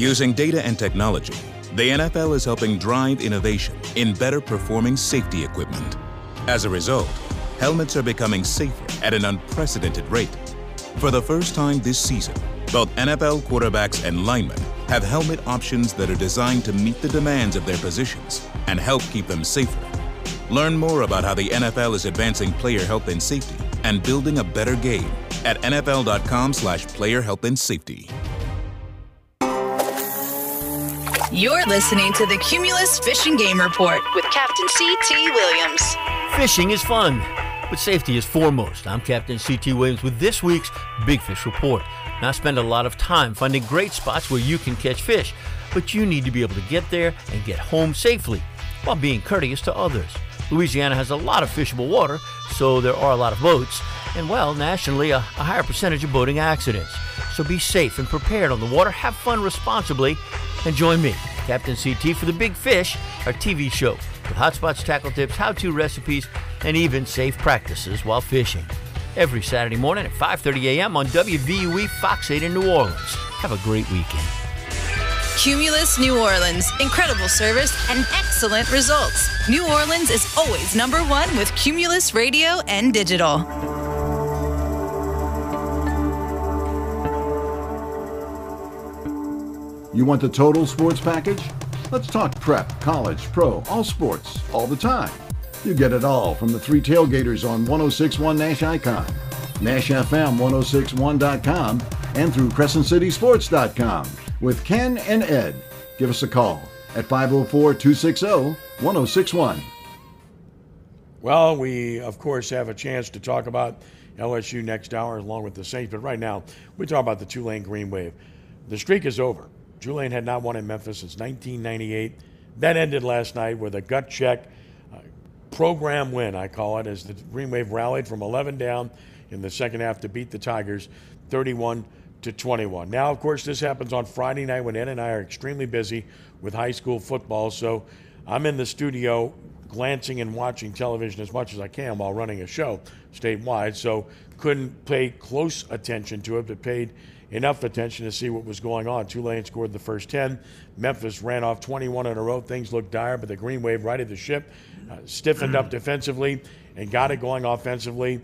Using data and technology, the NFL is helping drive innovation in better performing safety equipment. As a result, helmets are becoming safer at an unprecedented rate. For the first time this season, both NFL quarterbacks and linemen have helmet options that are designed to meet the demands of their positions and help keep them safer. Learn more about how the NFL is advancing player health and safety and building a better game at nfl.com slash player health and safety. You're listening to the Cumulus Fishing Game Report with Captain C.T. Williams. Fishing is fun, but safety is foremost. I'm Captain C.T. Williams with this week's Big Fish Report. Now, I spend a lot of time finding great spots where you can catch fish, but you need to be able to get there and get home safely while being courteous to others. Louisiana has a lot of fishable water, so there are a lot of boats, and well, nationally, a, a higher percentage of boating accidents. So be safe and prepared on the water, have fun responsibly, and join me, Captain CT, for The Big Fish, our TV show, with hotspots, tackle tips, how to recipes, and even safe practices while fishing. Every Saturday morning at 5:30 a.m. on WVUE Fox 8 in New Orleans. Have a great weekend. Cumulus New Orleans. Incredible service and excellent results. New Orleans is always number one with Cumulus Radio and Digital. You want the total sports package? Let's talk prep, college, pro, all sports, all the time. You get it all from the three tailgaters on 1061 Nash Icon, Nash FM 1061.com, and through CrescentCitySports.com with Ken and Ed. Give us a call at 504 260 1061. Well, we, of course, have a chance to talk about LSU next hour along with the Saints, but right now, we talk about the Tulane Green Wave. The streak is over. Tulane had not won in Memphis since 1998. That ended last night with a gut check uh, program win, I call it, as the Green Wave rallied from 11 down in the second half to beat the Tigers 31 to 21. Now, of course, this happens on Friday night when Ed and I are extremely busy with high school football. So I'm in the studio glancing and watching television as much as I can while running a show statewide. So couldn't pay close attention to it, but paid enough attention to see what was going on. Tulane scored the first 10. Memphis ran off 21 in a row. Things looked dire, but the Green Wave righted the ship, uh, stiffened up defensively, and got it going offensively.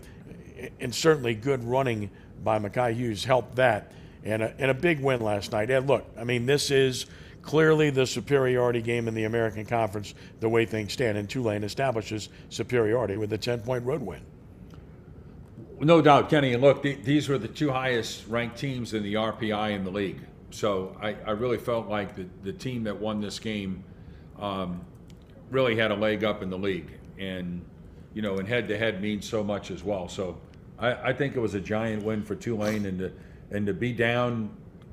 And certainly good running by Makhi Hughes helped that. And a, and a big win last night. And look, I mean, this is clearly the superiority game in the American Conference the way things stand. And Tulane establishes superiority with a 10 point road win. No doubt, Kenny. And look, th- these were the two highest ranked teams in the RPI in the league. So I, I really felt like the, the team that won this game um, really had a leg up in the league. And, you know, and head to head means so much as well. So I, I think it was a giant win for Tulane. And to, and to be down,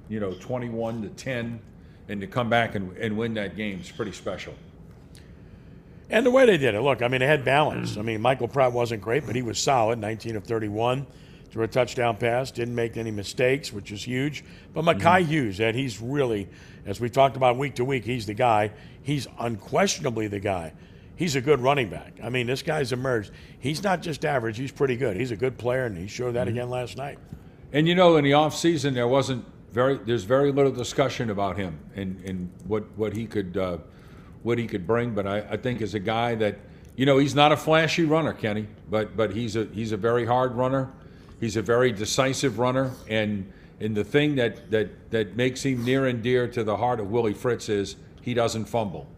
you know, 21 to 10 and to come back and, and win that game is pretty special. And the way they did it, look, I mean, they had balance. I mean, Michael Pratt wasn't great, but he was solid, 19 of 31, threw a touchdown pass, didn't make any mistakes, which is huge. But Makhi Mm-hmm. Hughes, Ed, he's really, as we talked about week to week, he's the guy. He's unquestionably the guy. He's a good running back. I mean, this guy's emerged. He's not just average, he's pretty good. He's a good player, and he showed that Mhm. again last night. And you know, in the offseason, there wasn't very there's very little discussion about him and, and what what he could uh, what he could bring. But I, I think as a guy that you know he's not a flashy runner, Kenny, but but he's a he's a very hard runner. He's a very decisive runner, and and the thing that that that makes him near and dear to the heart of Willie Fritz is he doesn't fumble.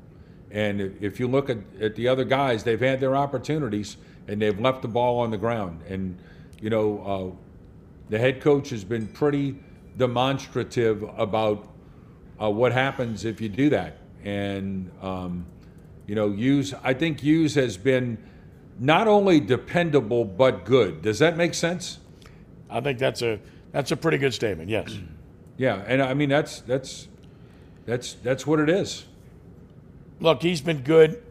And if- you look at, at the other guys, they've had their opportunities and they've left the ball on the ground. And you know, uh, the head coach has been pretty demonstrative about uh, what happens if you do that. And um, you know, Hughes, I think Hughes has been not only dependable but good. Does that make sense? I think that's a that's a pretty good statement. Yes. *clears throat* Yeah, and I mean that's that's that's that's what it is. look, he's been good.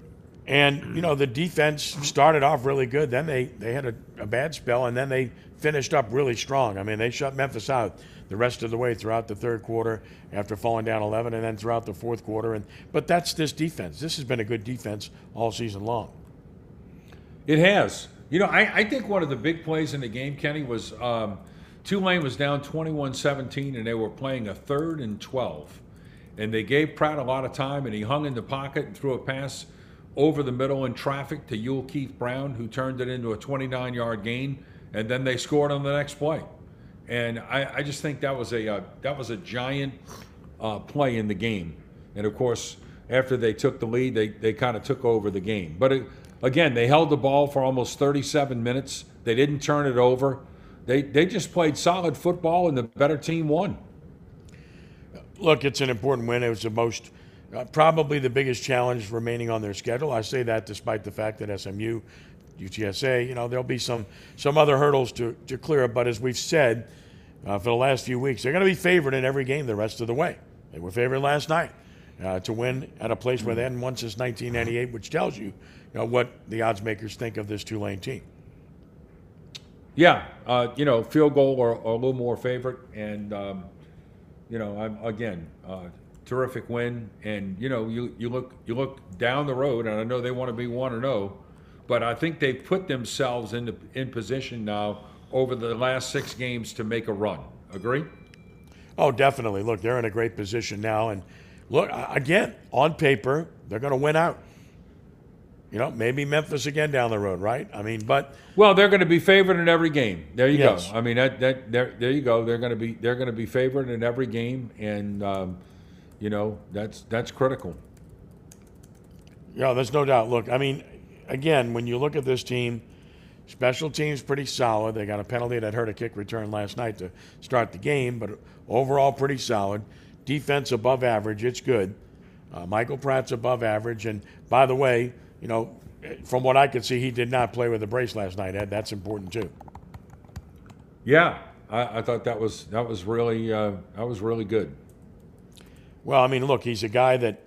And, you know, the defense started off really good. Then they, they had a, a bad spell, and then they finished up really strong. I mean, they shut Memphis out the rest of the way throughout the third quarter after falling down 11 and then throughout the fourth quarter. And But that's this defense. This has been a good defense all season long. It has. You know, I, I think one of the big plays in the game, Kenny, was um, Tulane was down 21 17 and they were playing a third and 12. And they gave Pratt a lot of time and he hung in the pocket and threw a pass over the middle in traffic to Yulkeith Brown, who turned it into a 29 yard gain. And then they scored on the next play. And I, I just think that was a uh, that was a giant uh, play in the game. And of course, after they took the lead, they, they kind of took over the game. But it, again, they held the ball for almost 37 minutes. They didn't turn it over. They, they just played solid football, and the better team won. Look, it's an important win. It was the most, uh, probably the biggest challenge remaining on their schedule. I say that despite the fact that SMU, UTSA, you know, there'll be some some other hurdles to, to clear. But as we've said uh, for the last few weeks, they're going to be favored in every game the rest of the way. They were favored last night uh, to win at a place where they hadn't won since 1998, which tells you, you know, what the odds makers think of this Tulane team. Yeah, uh, you know, field goal or, or a little more favorite, and um, you know, I'm again uh, terrific win. And you know, you you look you look down the road, and I know they want to be one or no, but I think they've put themselves in the, in position now over the last six games to make a run. Agree? Oh, definitely. Look, they're in a great position now, and look again on paper, they're going to win out. You know, maybe Memphis again down the road, right? I mean, but Well, they're going to be favored in every game. There you Yes. go. I mean, that that there, there you go. They're going to be they're going to be favored in every game, and um, you know that's that's critical. Yeah, there's no doubt. Look, I mean, again, when you look at this team, special teams pretty solid. They got a penalty that hurt a kick return last night to start the game, but overall pretty solid. Defense above average. It's good. Uh, Michael Pratt's above average. And by the way, you know, from what I could see, he did not play with a brace last night, Ed. That's important too. Yeah, I, I thought that was that was really uh, that was really good. Well, I mean, look, he's a guy that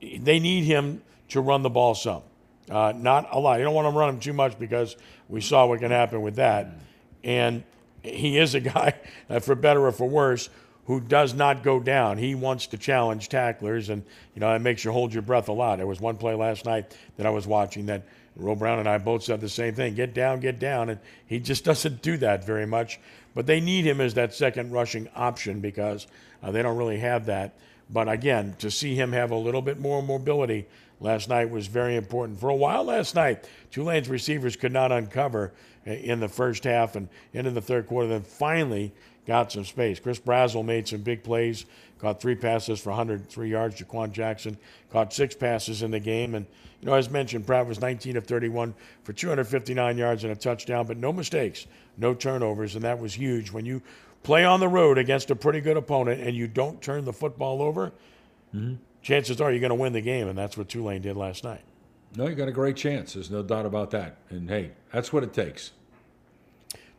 they need him to run the ball some. Uh, not a lot. You don't want to run him too much because we saw what can happen with that. And he is a *laughs* guy, uh, for better or for worse, who does not go down. He wants to challenge tacklers, and you know it makes you hold your breath a lot. There was one play last night that I was watching that Ro Brown and I both said the same thing: get down, get down, and he just *laughs* doesn't do that very much. But they need him as that second rushing option because uh, they don't really have that. But again, to see him have a little bit more mobility last night was very important. For a while last night, Tulane's receivers could not uncover in the first half and into the third quarter. Then finally got some space. Chris Brazzell made some big plays, caught three passes for 103 yards. Jha'Quan Jackson caught six passes in the game. And, you know, as mentioned, Pratt was 19 of 31 for 259 yards and a touchdown, but no mistakes, no turnovers. And that was huge. When you play on the road against a pretty good opponent and you don't turn the football over, Mhm. Chances are you're going to win the game. And that's what Tulane did last night. No, you got a great chance. There's no doubt about that. And hey, that's what it takes.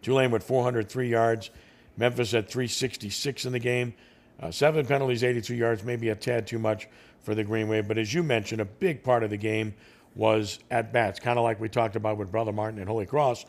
Tulane with 403 yards. Memphis at 366 in the game. Uh, seven penalties, 82 yards, maybe a tad too much for the Green Wave. But as you mentioned, a big part of the game was at bats, kind of like we talked about with Brother Martin and Holy Cross.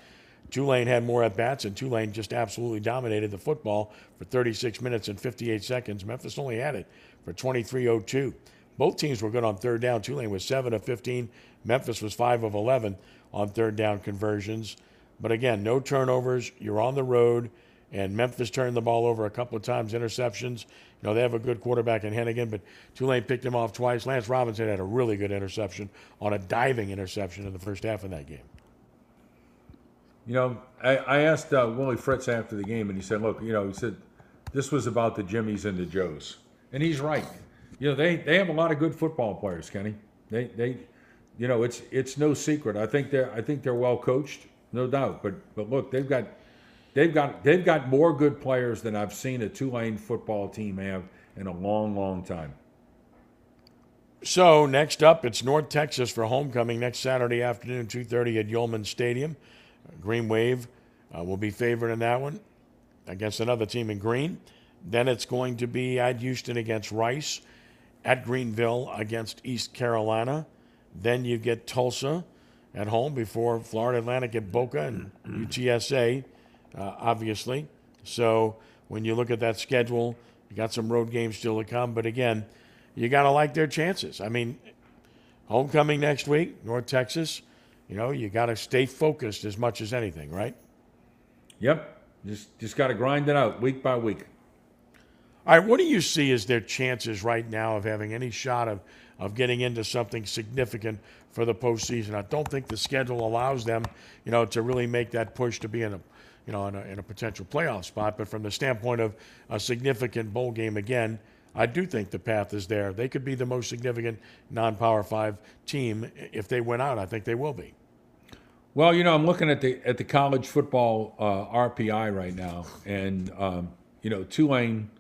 Tulane had more at bats, and Tulane just absolutely dominated the football for 36 minutes and 58 seconds. Memphis only had it for 23:02. Both teams were good on third down. Tulane was 7 of 15. Memphis was 5 of 11 on third down conversions. But again, no turnovers. You're on the road, and Memphis turned the ball over a couple of times, interceptions. You know, they have a good quarterback in Henigan, but Tulane picked him off twice. Lance Robinson had a really good interception on a diving interception in the first half of that game. You know, I, I asked uh, Willie Fritz after the game, and he said, "Look, you know, he said this was about the Jimmies and the Joes, and he's right. You know, they they have a lot of good football players, Kenny. They they, you know, it's it's no secret. I think they're I think they're well coached, no doubt. But but look, they've got they've got they've got more good players than I've seen a Tulane football team have in a long, long time. So next up, it's North Texas for homecoming next Saturday afternoon, 2:30 at Yulman Stadium. Green Wave uh, will be favored in that one against another team in green. Then it's going to be at Houston against Rice, at Greenville against East Carolina. Then you get Tulsa at home before Florida Atlantic at Boca and UTSA, uh, obviously. So when you look at that schedule, you got some road games still to come. But again, you got to like their chances. I mean, homecoming next week, North Texas. You know, you got to stay focused as much as anything, right? Yep, just just got to grind it out week by week. All right, what do you see as their chances right now of having any shot of, of getting into something significant for the postseason? I don't think the schedule allows them, you know, to really make that push to be in a, you know, in a, in a potential playoff spot. But from the standpoint of a significant bowl game again, I do think the path is there. They could be the most significant non-power five team if they win out. I think they will be. Well, you know, I'm looking at the at the college football uh, RPI right now, and um, you know, Tulane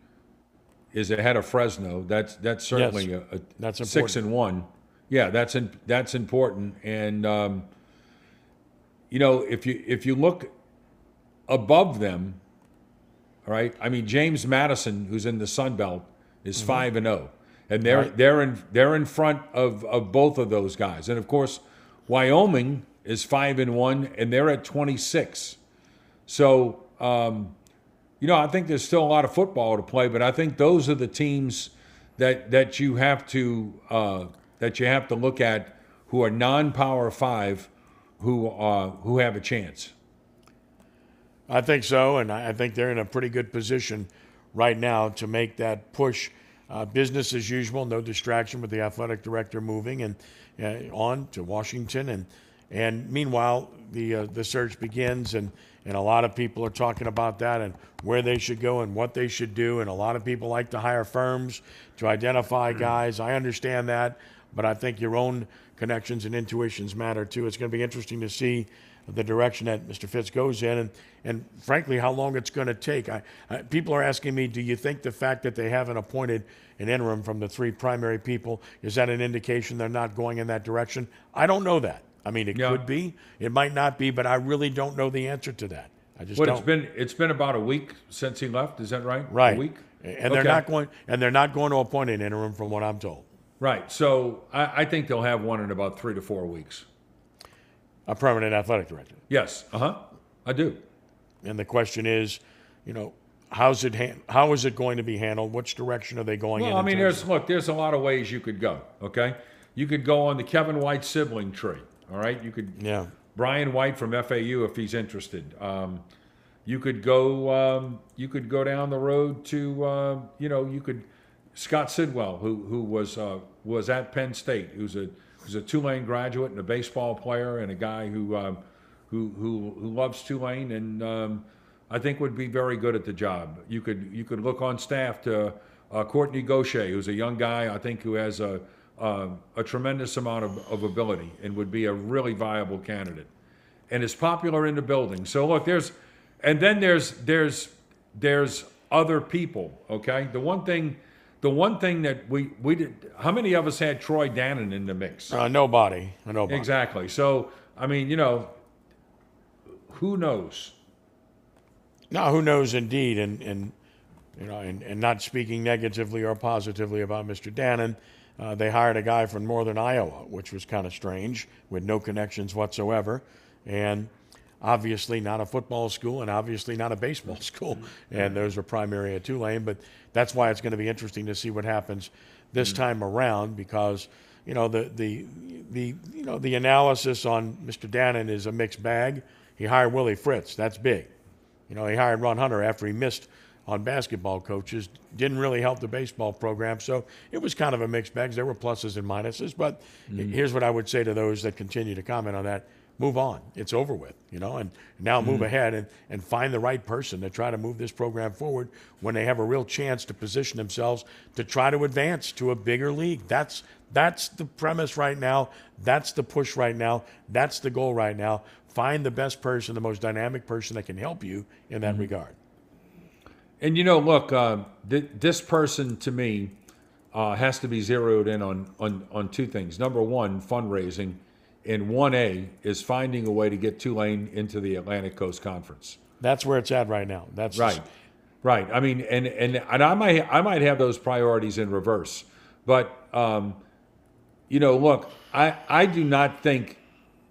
is ahead of Fresno. That's that's certainly Yes. a, a That's six and one. Yeah, that's in, that's important. And um, you know, if you if you look above them, all right. I mean, James Madison, who's in the Sun Belt, is Mhm. five and zero, and they're Right. they're in they're in front of of both of those guys. And of course, Wyoming is five and one, and they're at twenty six. So, um, you know, I think there's still a lot of football to play, but I think those are the teams that that you have to uh, that you have to look at who are non-power five, who uh, who have a chance. I think so, and I think they're in a pretty good position right now to make that push. Uh, business as usual, no distraction with the athletic director moving and uh, on to Washington, and and meanwhile the uh, the search begins, and and a lot of people are talking about that and where they should go and what they should do, and a lot of people like to hire firms to identify guys. I understand that, but I think your own connections and intuitions matter too. It's going to be interesting to see the direction that Mr. Fitts goes in, and and frankly, how long it's going to take. I, I, people are asking me, do you think the fact that they haven't appointed an interim from the three primary people is that an indication they're not going in that direction? I don't know that. I mean, it Yeah. could be, it might not be, but I really don't know the answer to that. I just What don't. it's been it's been about a week since he left. Is that right? right. A week. And they're not going. And they're not going to appoint an interim, from what I'm told. Right. So I, I think they'll have one in about three to four weeks. A permanent athletic director. Yes. Uh huh. I do. And the question is, you know, how's it how is it going to be handled? Which direction are they going in? Well, I mean, there's look, there's a lot of ways you could go. Okay, you could go on the Kevin White sibling tree. All right, you could. Yeah. Brian White from FAU, if he's interested. Um, you could go. Um, you could go down the road to. Uh, you know, you could. Scott Sidwell, who who was uh, was at Penn State, who's a who's a Tulane graduate and a baseball player and a guy who um, who, who who loves Tulane and um, I think would be very good at the job. You could you could look on staff to uh, Courtney Gaucher, who's a young guy I think who has a a, a tremendous amount of, of ability and would be a really viable candidate and is popular in the building. So look, there's and then there's there's there's other people. Okay, the one thing. The one thing that we, we did, how many of us had Troy Dannen in the mix? Uh, nobody. Nobody. Exactly. So, I mean, you know, who knows? Now, who knows indeed, and, and you know, and, and not speaking negatively or positively about Mr. Dannen, uh, they hired a guy from northern Iowa, which was kind of strange, with no connections whatsoever, and obviously not a football school, and obviously not a baseball *laughs* school, mm-hmm. and those are primary at Tulane. But that's why it's going to be interesting to see what happens this mm-hmm. time around, because you know the the the you know the analysis on Mr. Dannen is a mixed bag. He hired Willie Fritz, that's big. You know, he hired Ron Hunter after he missed on basketball coaches. Didn't really help the baseball program. So it was kind of a mixed bag. There were pluses and minuses. But mm-hmm. here's what I would say to those that continue to comment on that. Move on. It's over with, you know, and now move Mhm. ahead and, and find the right person to try to move this program forward when they have a real chance to position themselves to try to advance to a bigger league. That's that's the premise right now. That's the push right now. That's the goal right now. Find the best person, the most dynamic person that can help you in that regard. And you know, look, uh, th- this person to me uh, has to be zeroed in on, on on two things. Number one, fundraising, and one A is finding a way to get Tulane into the Atlantic Coast Conference. That's where it's at right now. That's right, right. I mean, and and and I might I might have those priorities in reverse, but um, you know, look, I I do not think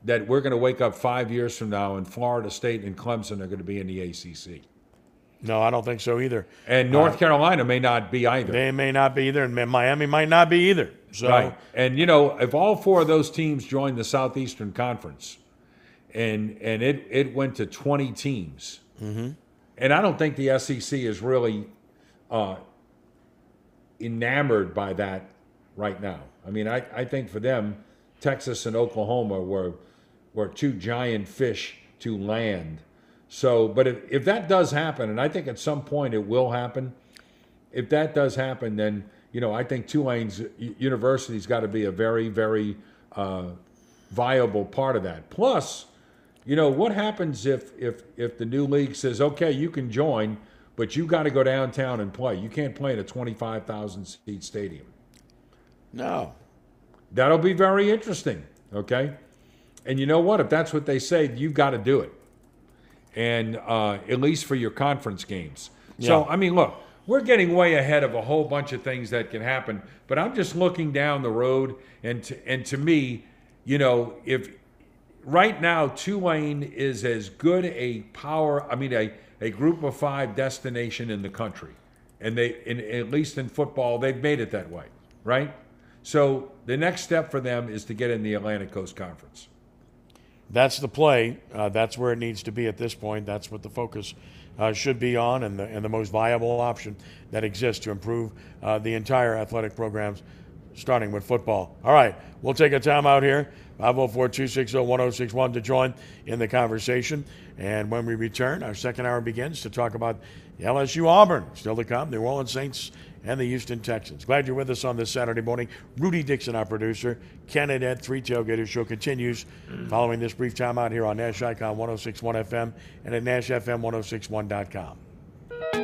that we're going to wake up five years from now and Florida State and Clemson are going to be in the ACC. No, I don't think so either. And North Uh, Carolina may not be either. They may not be either, and Miami might not be either. So Right. And you know, if all four of those teams joined the Southeastern Conference, and and it it went to twenty teams, Mhm. and I don't think the SEC is really uh, enamored by that right now. I mean, I, I think for them, Texas and Oklahoma were were two giant fish to land. So, but if, if that does happen, and I think at some point it will happen, if that does happen, then you know I think Tulane's university's got to be a very, very uh, viable part of that. Plus, you know what happens if if if the new league says, okay, you can join, but you got to go downtown and play. You can't play in a twenty-five thousand seat stadium. No. That'll be very interesting. Okay, and you know what? If that's what they say, you've got to do it, and uh, at least for your conference games. So I mean, look, we're getting way ahead of a whole bunch of things that can happen. But I'm just looking down the road, and to, and to me, you know, if right now Tulane is as good a power, I mean, a, a group of five destination in the country. And they, in, at least in football, they've made it that way, right? So the next step for them is to get in the Atlantic Coast Conference. That's the play. Uh, that's where it needs to be at this point. That's what the focus uh, should be on, and the and the most viable option that exists to improve uh, the entire athletic program's starting with football. All right, we'll take a time out here. 504 260 1061 to join in the conversation. And when we return, our second hour begins to talk about LSU Auburn. Still to come, New Orleans Saints and the Houston Texans. Glad you're with us on this Saturday morning. Rudy Dixon, our producer. Ed, Three Tailgaters Show continues following this brief timeout here on Nash Icon 1061 FM and at NashFM1061.com.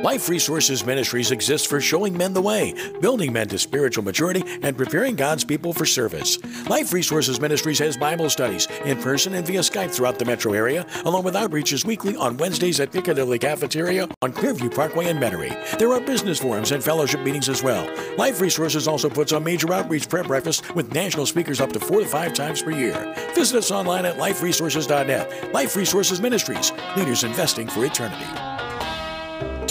Life Resources Ministries exists for showing men the way, building men to spiritual maturity, and preparing God's people for service. Life Resources Ministries has Bible studies in person and via Skype throughout the metro area, along with outreaches weekly on Wednesdays at Piccadilly Cafeteria on Clearview Parkway in Metairie. There are business forums and fellowship meetings as well. Life Resources also puts on major outreach prayer breakfasts with national speakers up to four to five times per year. Visit us online at liferesources.net. Life Resources Ministries, leaders investing for eternity.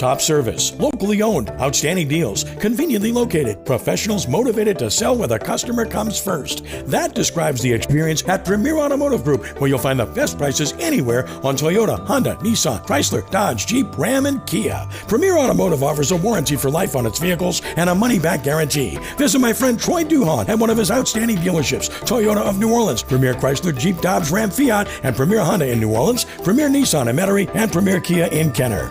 Top service, locally owned, outstanding deals, conveniently located, professionals motivated to sell where the customer comes first. That describes the experience at Premier Automotive Group, where you'll find the best prices anywhere on Toyota, Honda, Nissan, Chrysler, Dodge, Jeep, Ram, and Kia. Premier Automotive offers a warranty for life on its vehicles and a money back guarantee. Visit my friend Troy Duhon at one of his outstanding dealerships Toyota of New Orleans, Premier Chrysler, Jeep, Dodge, Ram, Fiat, and Premier Honda in New Orleans, Premier Nissan in Metairie, and Premier Kia in Kenner.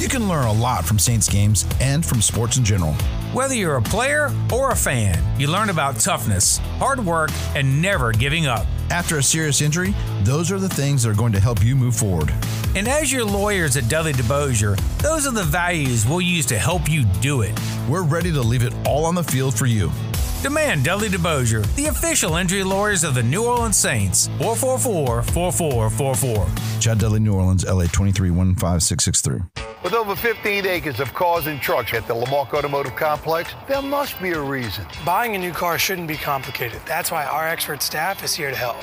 You can learn a lot from Saints games and from sports in general. Whether you're a player or a fan, you learn about toughness, hard work, and never giving up. After a serious injury, those are the things that are going to help you move forward. And as your lawyers at Dudley DeBosier, those are the values we'll use to help you do it. We're ready to leave it all on the field for you. Demand Dudley DeBosier, the official injury lawyers of the New Orleans Saints. 444 4444. Chad Dudley, New Orleans, LA 2315663. With over 15 acres of cars and trucks at the Lamarque Automotive Complex, there must be a reason. Buying a new car shouldn't be complicated. That's why our expert staff is here to help.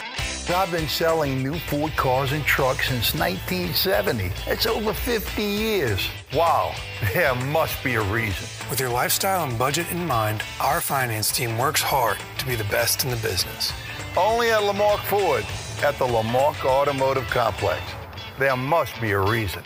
I've been selling new Ford cars and trucks since 1970. It's over 50 years. Wow, *laughs* there must be a reason. With your lifestyle and budget in mind, our finance team works hard to be the best in the business. Only at Lamarque Ford at the Lamarque Automotive Complex. There must be a reason.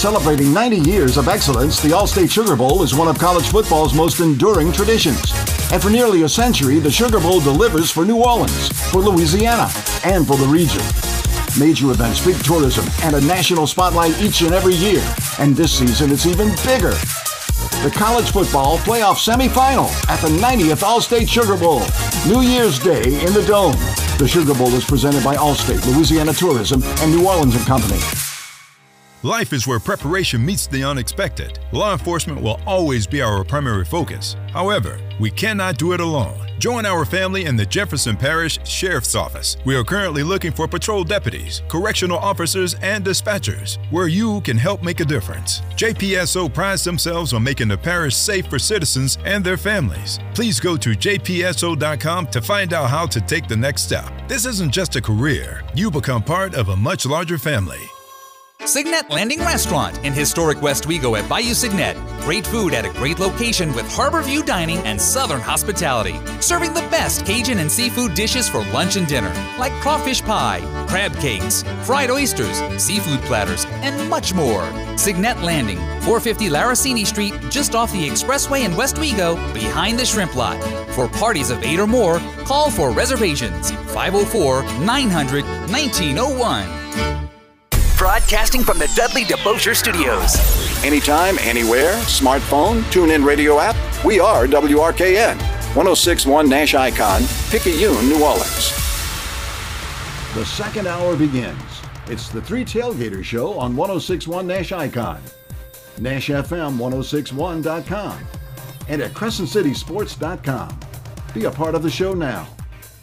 Celebrating 90 years of excellence, the Allstate Sugar Bowl is one of college football's most enduring traditions. And for nearly a century, the Sugar Bowl delivers for New Orleans, for Louisiana, and for the region. Major events, big tourism, and a national spotlight each and every year. And this season, it's even bigger. The college football playoff semifinal at the 90th Allstate Sugar Bowl, New Year's Day in the Dome. The Sugar Bowl is presented by Allstate, Louisiana Tourism, and New Orleans and Company. Life is where preparation meets the unexpected. Law enforcement will always be our primary focus. However, we cannot do it alone. Join our family in the Jefferson Parish Sheriff's Office. We are currently looking for patrol deputies, correctional officers, and dispatchers, where you can help make a difference. JPSO prides themselves on making the parish safe for citizens and their families. Please go to jpso.com to find out how to take the next step. This isn't just a career, you become part of a much larger family. Segnette Landing Restaurant in historic Westwego at Bayou Segnette. Great food at a great location with harbor view dining and southern hospitality. Serving the best Cajun and seafood dishes for lunch and dinner, like crawfish pie, crab cakes, fried oysters, seafood platters, and much more. Segnette Landing, 450 Laroussini Street, just off the expressway in Westwego, behind the shrimp lot. For parties of eight or more, call for reservations 504 900 1901. Broadcasting from the Dudley DeBosier Studios. Anytime, anywhere, smartphone, tune in radio app, we are WRKN. 1061 Nash Icon, Picayune, New Orleans. The second hour begins. It's the Three Tailgater Show on 1061 Nash Icon, NashFM1061.com, and at CrescentCitySports.com. Be a part of the show now.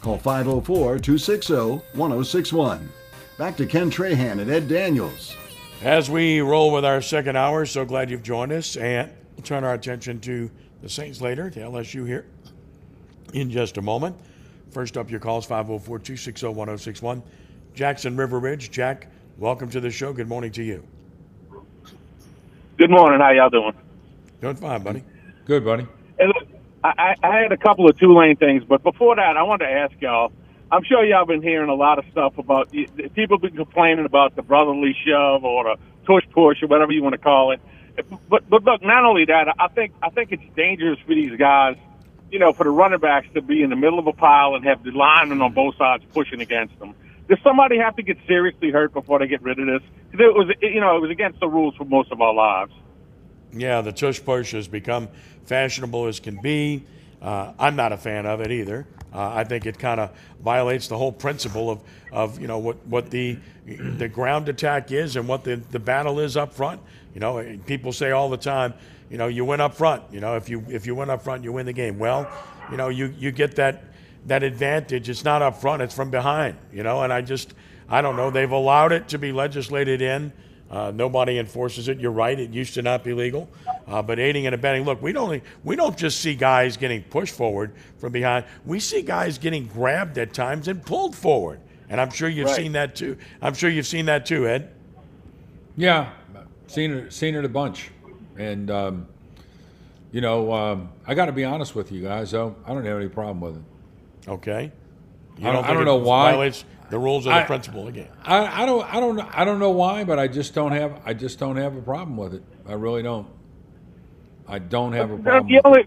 Call 504 260 1061. Back to Ken Trahan and Ed Daniels. As we roll with our second hour, so glad you've joined us, and we'll turn our attention to the Saints later to LSU here in just a moment. First up, your calls 504 260 1061. Jackson River Ridge. Jack, welcome to the show. Good morning to you. Good morning. How y'all doing? Doing fine, buddy. Good, buddy. Hey, look, I, I had a couple of Tulane things, but before that, I wanted to ask y'all. I'm sure y'all been hearing a lot of stuff about people been complaining about the brotherly shove or the tush push or whatever you want to call it. But but look, not only that, I think I think it's dangerous for these guys, you know, for the running backs to be in the middle of a pile and have the linemen on both sides pushing against them. Does somebody have to get seriously hurt before they get rid of this? Because it was, you know, it was against the rules for most of our lives. Yeah, the tush push has become fashionable as can be. Uh, I'm not a fan of it either. Uh, I think it kind of violates the whole principle of, of you know what, what the the ground attack is and what the, the battle is up front. You know, people say all the time, you know, you win up front. You know, if you if you win up front, you win the game. Well, you know, you you get that that advantage. It's not up front; it's from behind. You know, and I just I don't know. They've allowed it to be legislated in. Uh, nobody enforces it. You're right; it used to not be legal. Uh, but aiding and abetting. Look, we don't we don't just see guys getting pushed forward from behind. We see guys getting grabbed at times and pulled forward. And I'm sure you've Right. seen that too. I'm sure you've seen that too, Ed. Yeah, seen it, seen it a bunch, and um, you know, um, I got to be honest with you guys. Though I don't have any problem with it. Okay. You I don't, think I don't know why. Violates the rules of the I- principle again. I, I don't, I don't, I don't know why, but I just don't have, I just don't have a problem with it. I really don't. I don't have a problem. the with only,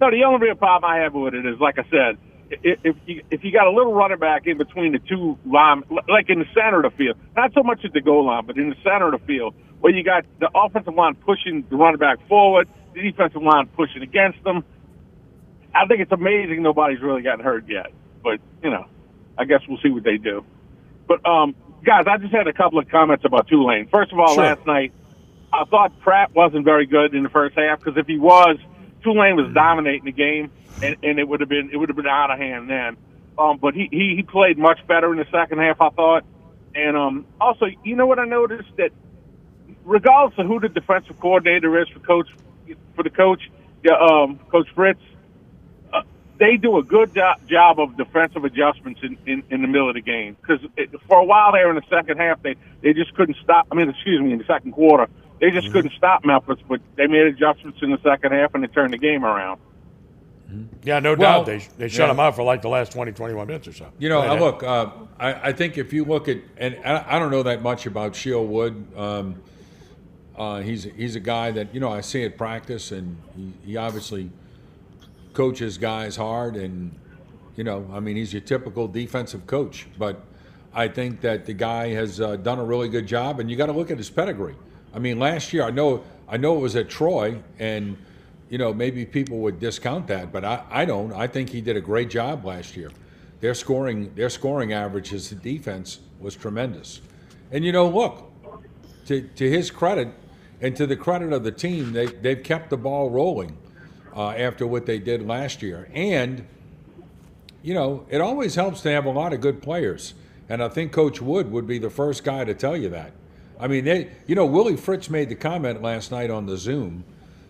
no, the only real problem I have with it is, like I said, if you if you got a little running back in between the two line, like in the center of the field, not so much at the goal line, but in the center of the field, where you got the offensive line pushing the running back forward, the defensive line pushing against them. I think it's amazing nobody's really gotten hurt yet, but you know, I guess we'll see what they do. But um, guys, I just had a couple of comments about Tulane. First of all, Sure. last night I thought Pratt wasn't very good in the first half because if he was, Tulane was dominating the game, and, and it would have been it would have been out of hand then. Um, but he, he he played much better in the second half, I thought. And um, also, you know what I noticed that regardless of who the defensive coordinator is for coach for the coach, yeah, um, Coach Fritz, they do a good jo- job of defensive adjustments in, in, in the middle of the game. Because for a while there in the second half, they, they just couldn't stop. I mean, excuse me, in the second quarter, they just couldn't stop Memphis. But they made adjustments in the second half and they turned the game around. Yeah, no Well, doubt. They, they shut yeah. him out for like the last 20, 21 minutes or so. You know, Go I look. Uh, I, I think if you look at, and I, I don't know that much about Shiel Wood. Um, uh, he's he's a guy that you know I see at practice, and he, he obviously coaches guys hard, and you know, I mean, he's your typical defensive coach. But I think that the guy has uh, done a really good job, and you got to look at his pedigree. I mean, last year I know I know it was at Troy, and you know maybe people would discount that, but I, I don't. I think he did a great job last year. Their scoring their scoring average a defense was tremendous, and you know look to to his credit and to the credit of the team, they they've kept the ball rolling uh, after what they did last year, and you know, it always helps to have a lot of good players. And I think Coach Wood would be the first guy to tell you that. I mean, they, you know, Willie Fritz made the comment last night on the Zoom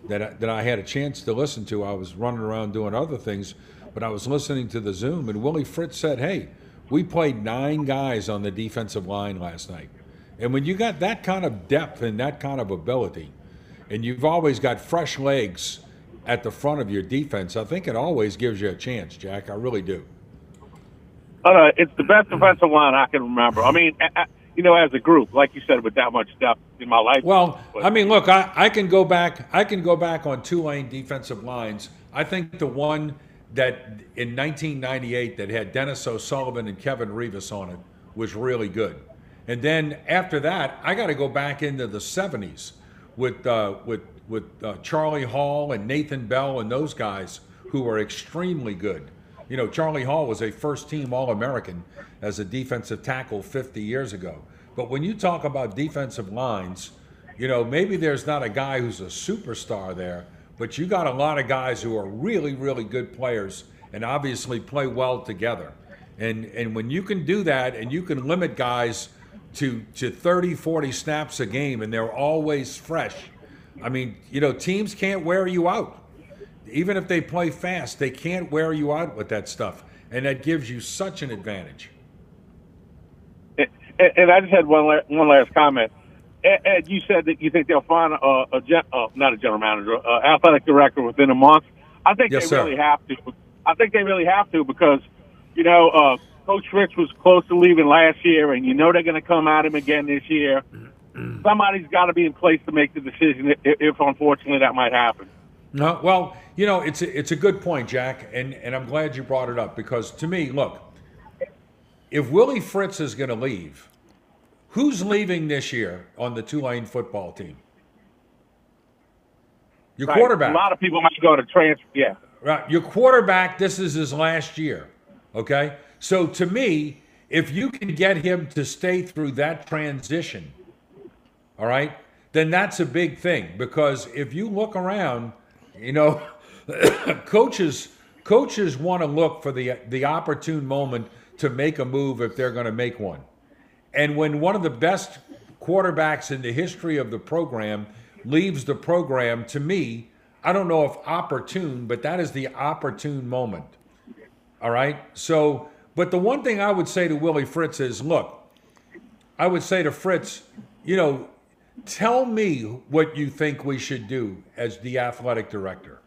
that I, that I had a chance to listen to. I was running around doing other things, but I was listening to the Zoom, and Willie Fritz said, "Hey, we played nine guys on the defensive line last night, and when you got that kind of depth and that kind of ability, and you've always got fresh legs." At the front of your defense, I think it always gives you a chance, Jack. I really do. Uh, it's the best defensive line I can remember. I mean, I, you know, as a group, like you said, with that much depth in my life. Well, I mean, look, I, I can go back. I can go back on Tulane defensive lines. I think the one that in 1998 that had Dennis O'Sullivan and Kevin Rivas on it was really good. And then after that, I got to go back into the 70s with uh, with with uh, Charlie Hall and Nathan Bell and those guys who are extremely good. You know, Charlie Hall was a first team All American as a defensive tackle 50 years ago. But when you talk about defensive lines, you know, maybe there's not a guy who's a superstar there, but you got a lot of guys who are really, really good players and obviously play well together. And and when you can do that and you can limit guys to to 30, 40 snaps a game and they're always fresh. I mean, you know, teams can't wear you out. even if they play fast, they can't wear you out with that stuff, and that gives you such an advantage. And, and I just had one la- one last comment. Ed, Ed, you said that you think they'll find a, a gen, uh, not a general manager, uh, athletic director within a month. I think Yes, they sir. really have to. I think they really have to because, you know, uh, Coach Fritz was close to leaving last year, and you know they're going to come at him again this year. Mm. Somebody's got to be in place to make the decision if, if unfortunately that might happen. No, well, you know, it's a, it's a good point, Jack, and, and I'm glad you brought it up because to me, look, if Willie Fritz is going to leave, who's leaving this year on the Tulane football team? Your Right. quarterback. A lot of people might go to transfer. Yeah. Right. Your quarterback, this is his last year. Okay? So to me, if you can get him to stay through that transition, all right, then that's a big thing. Because if you look around, you know, *coughs* coaches coaches want to look for the the opportune moment to make a move if they're going to make one. And when one of the best quarterbacks in the history of the program leaves the program, to me, I don't know if opportune, but that is the opportune moment. All right. So, but the one thing I would say to Willie Fritz is look, I would say to Fritz, you know, tell me what you think we should do as the athletic director.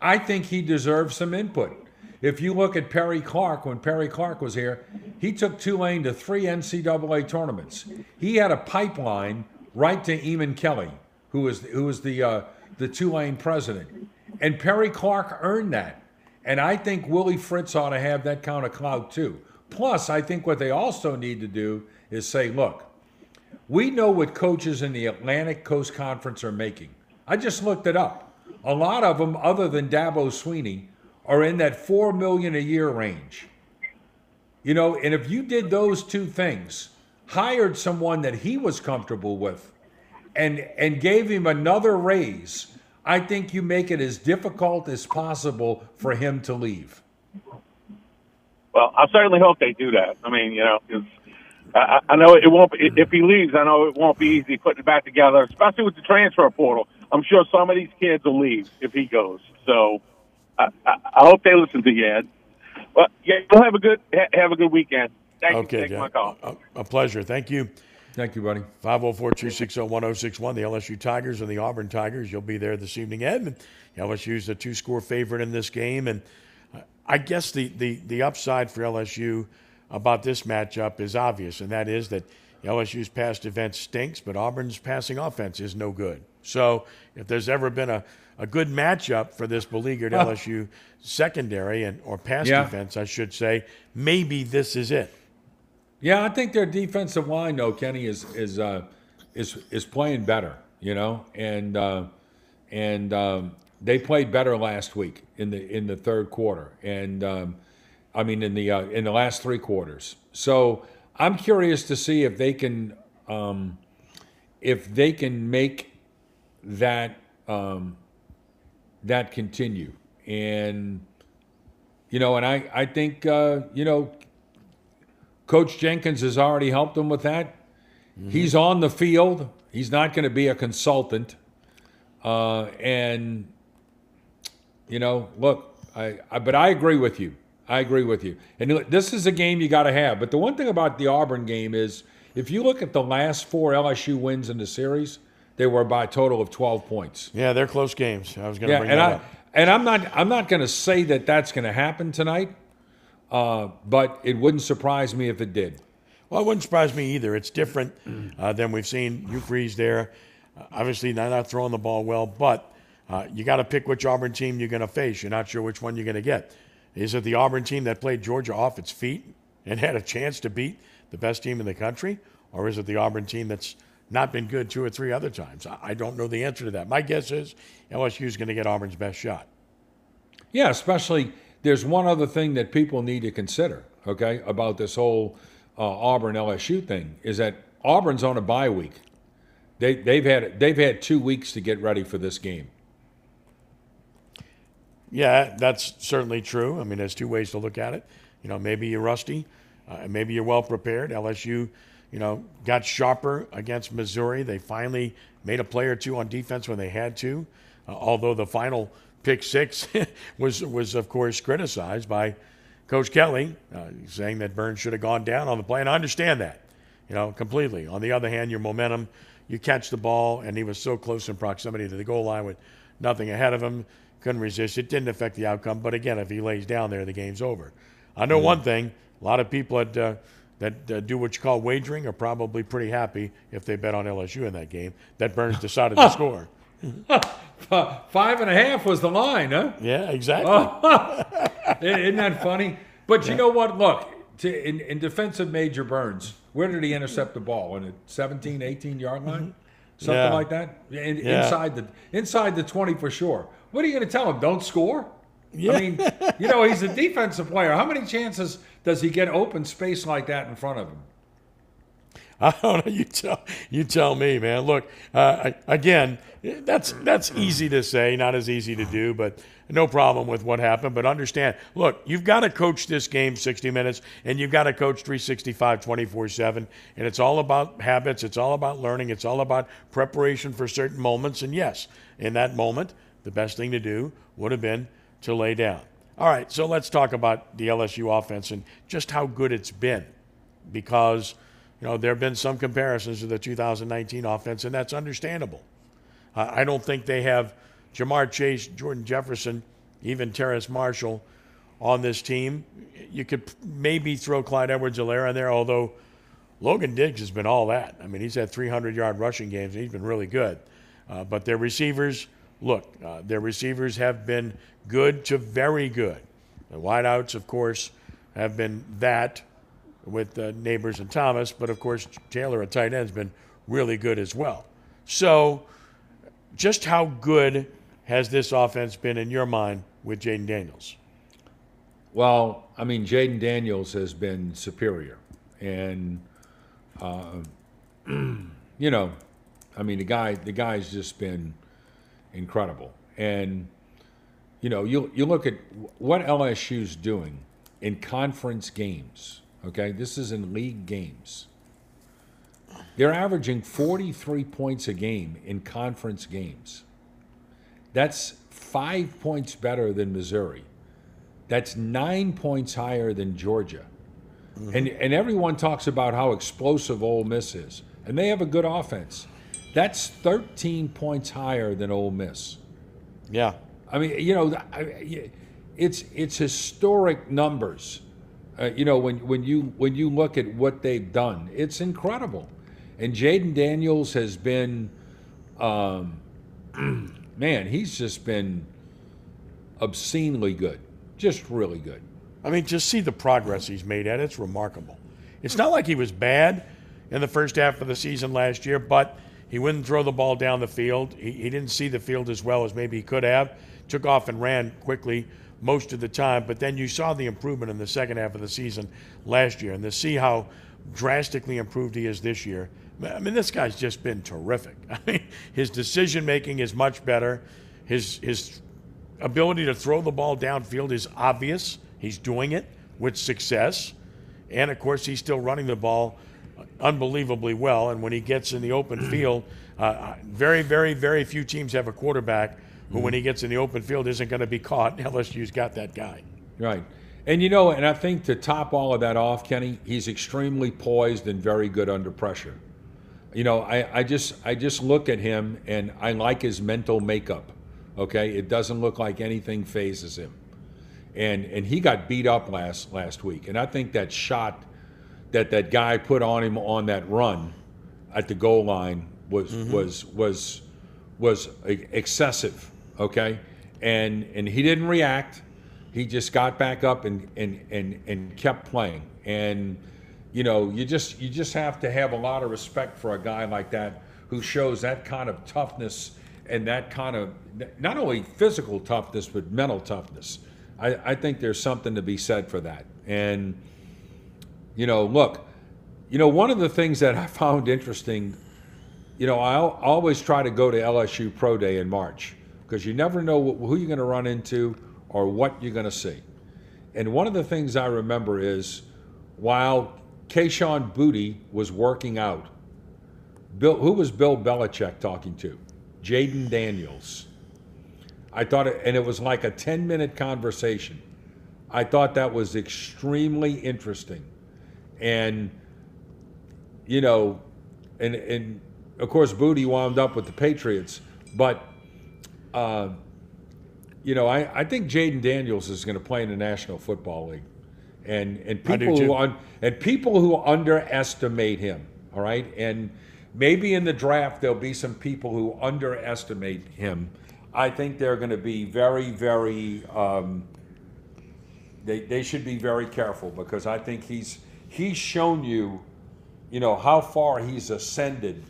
I think he deserves some input. If you look at Perry Clark, when Perry Clark was here, he took Tulane to three NCAA tournaments. He had a pipeline right to Eamon Kelly, who was who was the uh, the Tulane president, and Perry Clark earned that. And I think Willie Fritz ought to have that kind of clout too. Plus, I think what they also need to do is say, look, we know what coaches in the Atlantic Coast Conference are making. I just looked it up. A lot of them, other than Dabo Swinney, are in that four million a year range. You know, and if you did those two things, hired someone that he was comfortable with, and and gave him another raise, I think you make it as difficult as possible for him to leave. Well, I certainly hope they do that. I mean, you know, I, I know it won't. Be, if he leaves, I know it won't be easy putting it back together, especially with the transfer portal. I'm sure some of these kids will leave if he goes. So I, I, I hope they listen to you, Ed. Well, yeah, you'll have a good ha- have a good weekend. Thank you for Okay, taking my call. A, a pleasure. Thank you. Thank you, buddy. 504 260 1061, the LSU Tigers and the Auburn Tigers. You'll be there this evening, Ed. And LSU's the two score favorite in this game. And I guess the, the, the upside for LSU about this matchup is obvious, and that is that LSU's past defense stinks, but Auburn's passing offense is no good. So if there's ever been a, a good matchup for this beleaguered. LSU secondary and or pass Yeah. defense, I should say, maybe this is it. Yeah, I think their defensive line, though, Kenny is is uh, is is playing better. You know, and uh, and um, they played better last week in the in the third quarter, and um, I mean in the uh, in the last three quarters. So I'm curious to see if they can um, if they can make that um, that continue, and you know, and I I think uh, you know Coach Jenkins has already helped them with that. He's on the field. He's not going to be a consultant. Uh, and you know, look, I, I but I agree with you. I agree with you. And this is a game you got to have. But the one thing about the Auburn game is, if you look at the last four LSU wins in the series, they were by a total of 12 points. Yeah, they're close games. I was going to Yeah, bring and that I up. and I'm not I'm not going to say that that's going to happen tonight, uh, but it wouldn't surprise me if it did. Well, it wouldn't surprise me either. It's different uh, than we've seen. Hugh Freeze there. Uh, obviously, they're not throwing the ball well, but uh, you got to pick which Auburn team you're going to face. You're not sure which one you're going to get. Is it the Auburn team that played Georgia off its feet and had a chance to beat the best team in the country? Or is it the Auburn team that's not been good two or three other times? I- don't know the answer to that. My guess is LSU is going to get Auburn's best shot. Yeah, especially there's one other thing that people need to consider, okay, about this whole uh, Auburn LSU thing is that Auburn's on a bye week. They they've had they've had two weeks to get ready for this game. Yeah, that's certainly true. I mean, there's two ways to look at it. You know, maybe you're rusty, uh, maybe you're well prepared. LSU, you know, got sharper against Missouri. They finally made a play or two on defense when they had to. Uh, although the final pick six *laughs* was was of course criticized by Coach Kelly, uh, saying that Burns should have gone down on the play, and I understand that, you know, completely. On the other hand, your momentum, you catch the ball, and he was so close in proximity to the goal line with nothing ahead of him, couldn't resist. It didn't affect the outcome, but again, if he lays down there, the game's over. I know Mm. one thing: a lot of people that uh, that uh, do what you call wagering are probably pretty happy if they bet on LSU in that game that Burns decided to *laughs* score. *laughs* Five and a half was the line, huh? Yeah, exactly. *laughs* Isn't that funny? But you know what? Look, to, in, in defense of Major Burns, where did he intercept the ball? On a 17, 18 yard line? Something Yeah. like that? In, Yeah. Inside the inside the 20 for sure. What are you going to tell him? Don't score? Yeah. I mean, you know, he's a defensive player. How many chances does he get open space like that in front of him? *laughs* I don't know. You tell you tell me, man. Look, uh, again, that's that's easy to say, not as easy to do, but no problem with what happened. But understand, look, you've got to coach this game 60 minutes, and you've got to coach 365, 24 seven, and it's all about habits. It's all about learning. It's all about preparation for certain moments. And yes, in that moment, the best thing to do would have been to lay down. All right, so let's talk about the LSU offense and just how good it's been, because. You know, there have been some comparisons to the 2019 offense, and that's understandable. Uh, I don't think they have Ja'Marr Chase, Jordan Jefferson, even Terrace Marshall on this team. You could maybe throw Clyde Edwards Helaire in there, although Logan Diggs has been all that. I mean, he's had 300 yard rushing games, and he's been really good. Uh, but their receivers, look, uh, their receivers have been good to very good. The wideouts, of course, have been that with uh, Nabers and Thomas, but of course Taylor at tight end has been really good as well. So, just how good has this offense been in your mind with Jayden Daniels? Well, I mean, Jayden Daniels has been superior, and uh, *clears throat* you know, I mean, the guy, the guy's just been incredible, and you know, you you look at what LSU's doing in conference games. Okay, this is in league games. They're averaging 43 points a game in conference games. That's five points better than Missouri. That's nine points higher than Georgia. Mm-hmm. And, and everyone talks about how explosive Ole Miss is. And they have a good offense. That's 13 points higher than Ole Miss. Yeah. I mean, you know, it's it's historic numbers. Uh, you know, when when you when you look at what they've done, it's incredible. And Jayden Daniels has been, um, *clears throat* man, he's just been obscenely good, just really good. I mean, just see the progress he's made at it. It's remarkable. It's not like he was bad in the first half of the season last year, but he wouldn't throw the ball down the field. He, he didn't see the field as well as maybe he could have. Took off and ran quickly most of the time, but then you saw the improvement in the second half of the season last year. And to see how drastically improved he is this year, I mean, this guy's just been terrific. *laughs* I mean, his decision making is much better. His his ability to throw the ball downfield is obvious. He's doing it with success. And of course, he's still running the ball unbelievably well. And when he gets in the open field, *clears throat* uh, very, very, very few teams have a quarterback who, when he gets in the open field, isn't going to be caught. *laughs* LSU's got that guy. Right. And you know, and I think to top all of that off, Kenny, he's extremely poised and very good under pressure. You know, I, I just I just look at him and I like his mental makeup. Okay, it doesn't look like anything phases him. And and he got beat up last last week, and I think that shot that that guy put on him on that run at the goal line was mm-hmm. was was was e- excessive. Okay, and and he didn't react. He just got back up and and and and kept playing. And you know, you just you just have to have a lot of respect for a guy like that who shows that kind of toughness and that kind of not only physical toughness but mental toughness. I, I think there's something to be said for that. And you know, look, you know, one of the things that I found interesting, you know, I always try to go to LSU Pro Day in March because you never know wh- who you're going to run into or what you're going to see. And one of the things I remember is while Kayshon Boutte was working out, Bill, who was Bill Belichick talking to? Jayden Daniels. I thought, it, and it was like a 10 minute conversation. I thought that was extremely interesting. And, you know, and, and of course, Boutte wound up with the Patriots. But, uh, you know, I, I think Jayden Daniels is going to play in the National Football League. And, and people who un, and people who underestimate him, all right? And maybe in the draft there'll be some people who underestimate him. I think they're going to be very, very. Um, they, they should be very careful because I think he's he's shown you, you know, how far he's ascended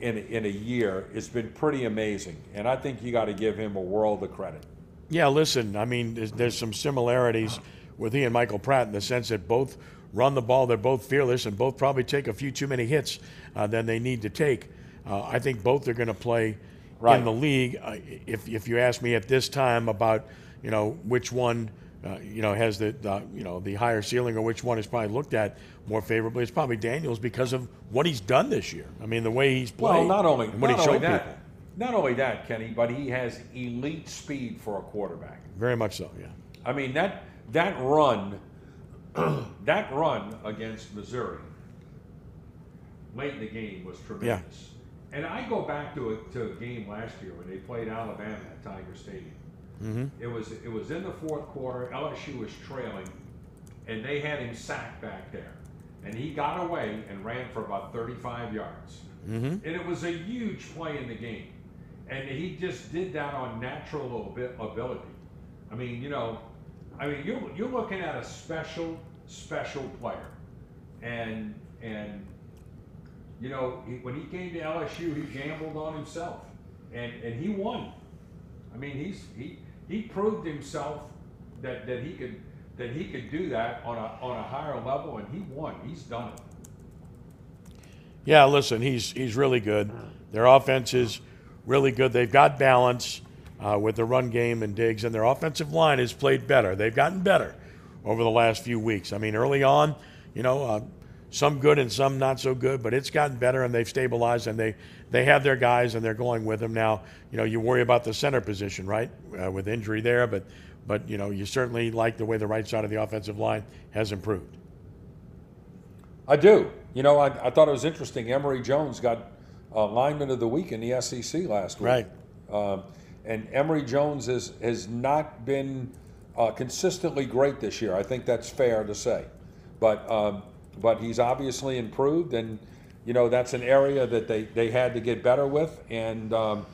in in a year. It's been pretty amazing, and I think you got to give him a world of credit. Yeah, listen, I mean, there's, there's some similarities with he and Michael Pratt in the sense that both run the ball, they're both fearless, and both probably take a few too many hits uh, than they need to take. Uh, I think both are going to play Right. in the league. Uh, if, if you ask me at this time about, you know, which one, uh, you know, has the, the, you know, the higher ceiling or which one is probably looked at more favorably, it's probably Daniels because of what he's done this year. I mean, the way he's played. Well, not only what not he only showed that, people. not only that, Kenny, but he has elite speed for a quarterback. Very much so, yeah. I mean that that run, *clears throat* that run against Missouri late in the game was tremendous. Yeah. And I go back to a, to a game last year when they played Alabama at Tiger Stadium. Mhm. It was it was in the fourth quarter. LSU was trailing, and they had him sacked back there, and he got away and ran for about 35 yards. Mhm. And it was a huge play in the game, and he just did that on natural ability. I mean, you know, I mean, you're you're looking at a special special player, and and you know, he, when he came to LSU, he gambled on himself, and and he won. I mean, he's he he proved himself that that he could that he could do that on a on a higher level, and he won. He's done it. Yeah, listen, he's he's really good. Their offense is really good. They've got balance uh, with the run game and Diggs, and their offensive line has played better. They've gotten better over the last few weeks. I mean, early on, you know, uh, some good and some not so good, but it's gotten better, and they've stabilized, and they they have their guys, and they're going with them now. You know, you worry about the center position, right, uh, with injury there, but but you know, you certainly like the way the right side of the offensive line has improved. I do. You know, I, I thought it was interesting. Emery Jones got uh, lineman of the week in the SEC last week. Right. Um, and Emery Jones has, has not been uh, consistently great this year. I think that's fair to say. But, um, but he's obviously improved, and, you know, that's an area that they, they had to get better with. And, um,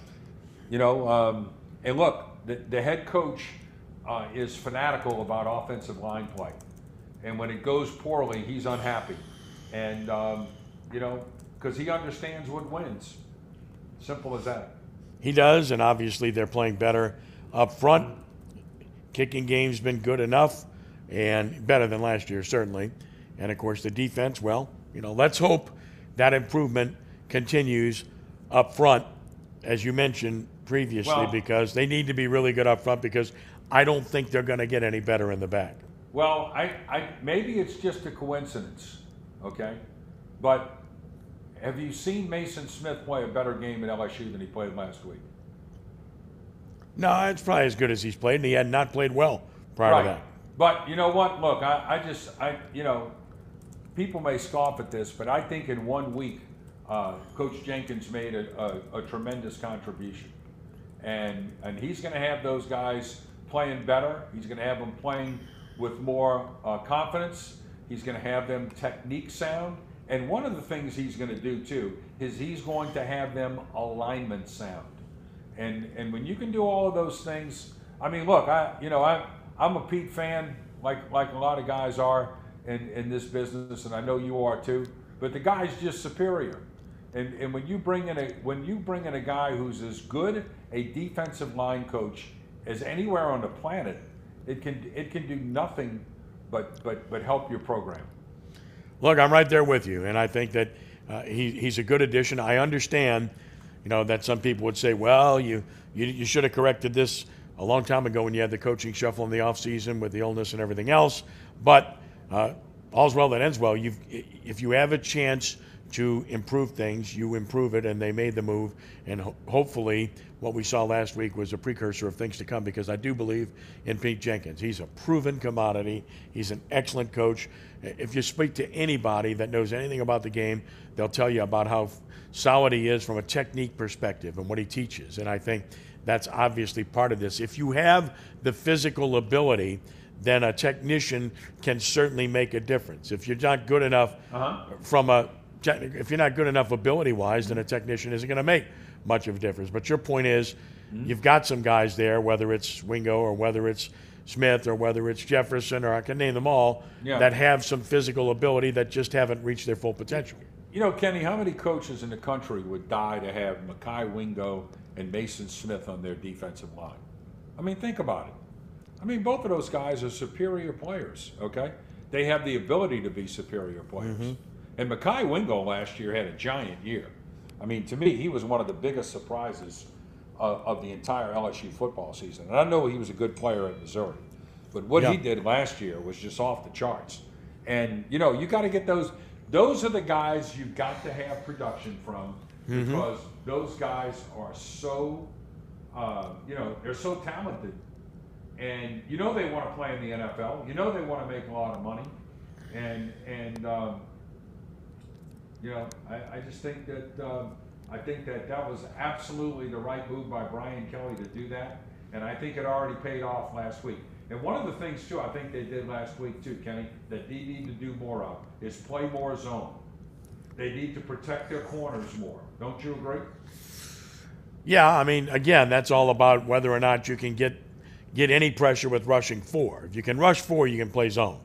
you know, um, and look, the, the head coach uh, is fanatical about offensive line play. And when it goes poorly, he's unhappy. And, um, you know, because he understands what wins. Simple as that. He does, and obviously they're playing better up front. Kicking game's been good enough and better than last year, certainly. And of course, the defense, well, you know, let's hope that improvement continues up front, as you mentioned previously, Well- because they need to be really good up front because I don't think they're going to get any better in the back. Well, I, I maybe it's just a coincidence, okay? But have you seen Mason Smith play a better game at LSU than he played last week? No, it's probably as good as he's played, and he had not played well prior right. to that. But you know what? Look, I, I just, I, you know, people may scoff at this, but I think in one week, uh, Coach Jenkins made a, a, a tremendous contribution, and and he's going to have those guys playing better. He's going to have them playing with more uh, confidence. He's going to have them technique sound, and one of the things he's going to do too is he's going to have them alignment sound. And and when you can do all of those things, I mean, look, I you know I I'm a Pete fan, like like a lot of guys are in in this business, and I know you are too. But the guy's just superior. And and when you bring in a when you bring in a guy who's as good a defensive line coach as anywhere on the planet, it can it can do nothing but but but help your program. Look, I'm right there with you, and I think that uh, he, he's a good addition. I understand, you know, that some people would say, well, you, you, you should have corrected this a long time ago when you had the coaching shuffle in the offseason with the illness and everything else. But uh, all's well that ends well. You've, if you have a chance to improve things, you improve it, and they made the move. And ho- hopefully, what we saw last week was a precursor of things to come because I do believe in Pete Jenkins. He's a proven commodity, he's an excellent coach. If you speak to anybody that knows anything about the game, they'll tell you about how solid he is from a technique perspective and what he teaches. And I think that's obviously part of this. If you have the physical ability, then a technician can certainly make a difference. If you're not good enough Uh-huh. from a if you're not good enough ability wise, then a technician isn't going to make much of a difference. But your point is, Mm-hmm. you've got some guys there, whether it's Wingo or whether it's Smith or whether it's Jefferson or I can name them all, Yeah. that have some physical ability that just haven't reached their full potential. You know, Kenny, how many coaches in the country would die to have Mekhi Wingo and Mason Smith on their defensive line? I mean, think about it. I mean, both of those guys are superior players, okay? They have the ability to be superior players. Mm-hmm. And Mekhi Wingo last year had a giant year. I mean, to me, he was one of the biggest surprises of, of the entire LSU football season. And I know he was a good player at Missouri, but what he did last year was just off the charts. And you know, you got to get those. Those are the guys you've got to have production from Mhm. because those guys are so, uh, you know, they're so talented, and you know they want to play in the NFL. You know they want to make a lot of money, and and um, you know, I, I just think that um, I think that that was absolutely the right move by Brian Kelly to do that, and I think it already paid off last week. And one of the things too, I think they did last week too, Kenny, that they need to do more of is play more zone. They need to protect their corners more. Don't you agree? Yeah, I mean, again, that's all about whether or not you can get get any pressure with rushing four. If you can rush four, you can play zone.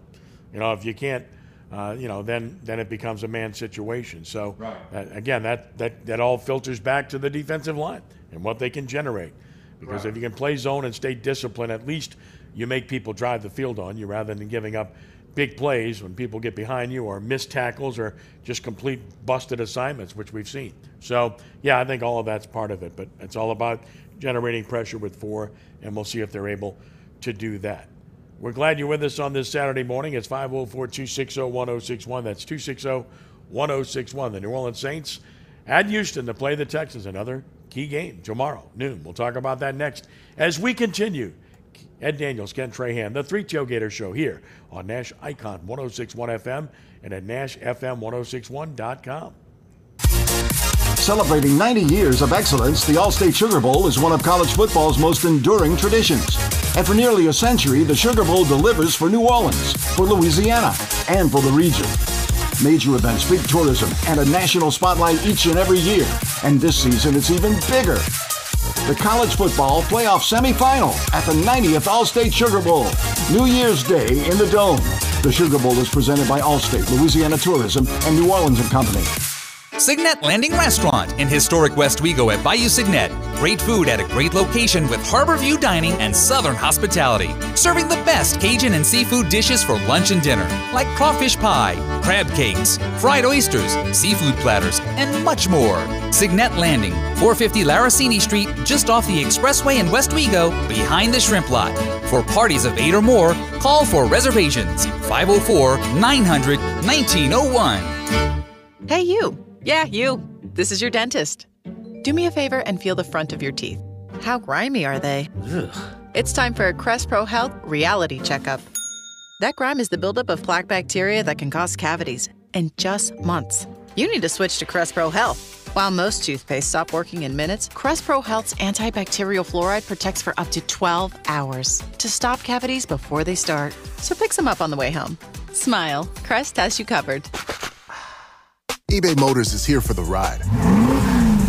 You know, if you can't, uh, you know, then then it becomes a man situation. So Right. uh, again, that that that all filters back to the defensive line and what they can generate. Because Right. if you can play zone and stay disciplined, at least you make people drive the field on you rather than giving up big plays when people get behind you or missed tackles or just complete busted assignments, which we've seen. So, yeah, I think all of that's part of it, but it's all about generating pressure with four, and we'll see if they're able to do that. We're glad you're with us on this Saturday morning. It's 504 260 1061. That's 260 1061. The New Orleans Saints at Houston to play the Texans. Another key game tomorrow, noon. We'll talk about that next as we continue. Ed Daniels, Ken Trahan, the Three Tailgater Show here on Nash Icon 1061 FM and at NashFM1061.com. Celebrating 90 years of excellence, the Allstate Sugar Bowl is one of college football's most enduring traditions. And for nearly a century, the Sugar Bowl delivers for New Orleans, for Louisiana, and for the region. Major events, big tourism, and a national spotlight each and every year. And this season, it's even bigger. The college football playoff semifinal at the 90th Allstate Sugar Bowl, New Year's Day in the Dome. The Sugar Bowl is presented by Allstate, Louisiana Tourism, and New Orleans and Company. Segnette Landing Restaurant in historic Westwego at Bayou Segnette. Great food at a great location with harbor view dining and southern hospitality. Serving the best Cajun and seafood dishes for lunch and dinner, like crawfish pie, crab cakes, fried oysters, seafood platters, and much more. Segnette Landing, 450 Laroussini Street, just off the expressway in Westwego, behind the shrimp lot. For parties of eight or more, call for reservations 504 900 1901. Hey, you. Yeah, you. This is your dentist. Do me a favor and feel the front of your teeth. How grimy are they? Ugh. It's time for a Crest Pro Health reality checkup. That grime is the buildup of plaque bacteria that can cause cavities in just months. You need to switch to Crest Pro Health. While most toothpaste stop working in minutes, Crest Pro Health's antibacterial fluoride protects for up to 12 hours to stop cavities before they start. So pick some up on the way home. Smile. Crest has you covered. eBay Motors is here for the ride.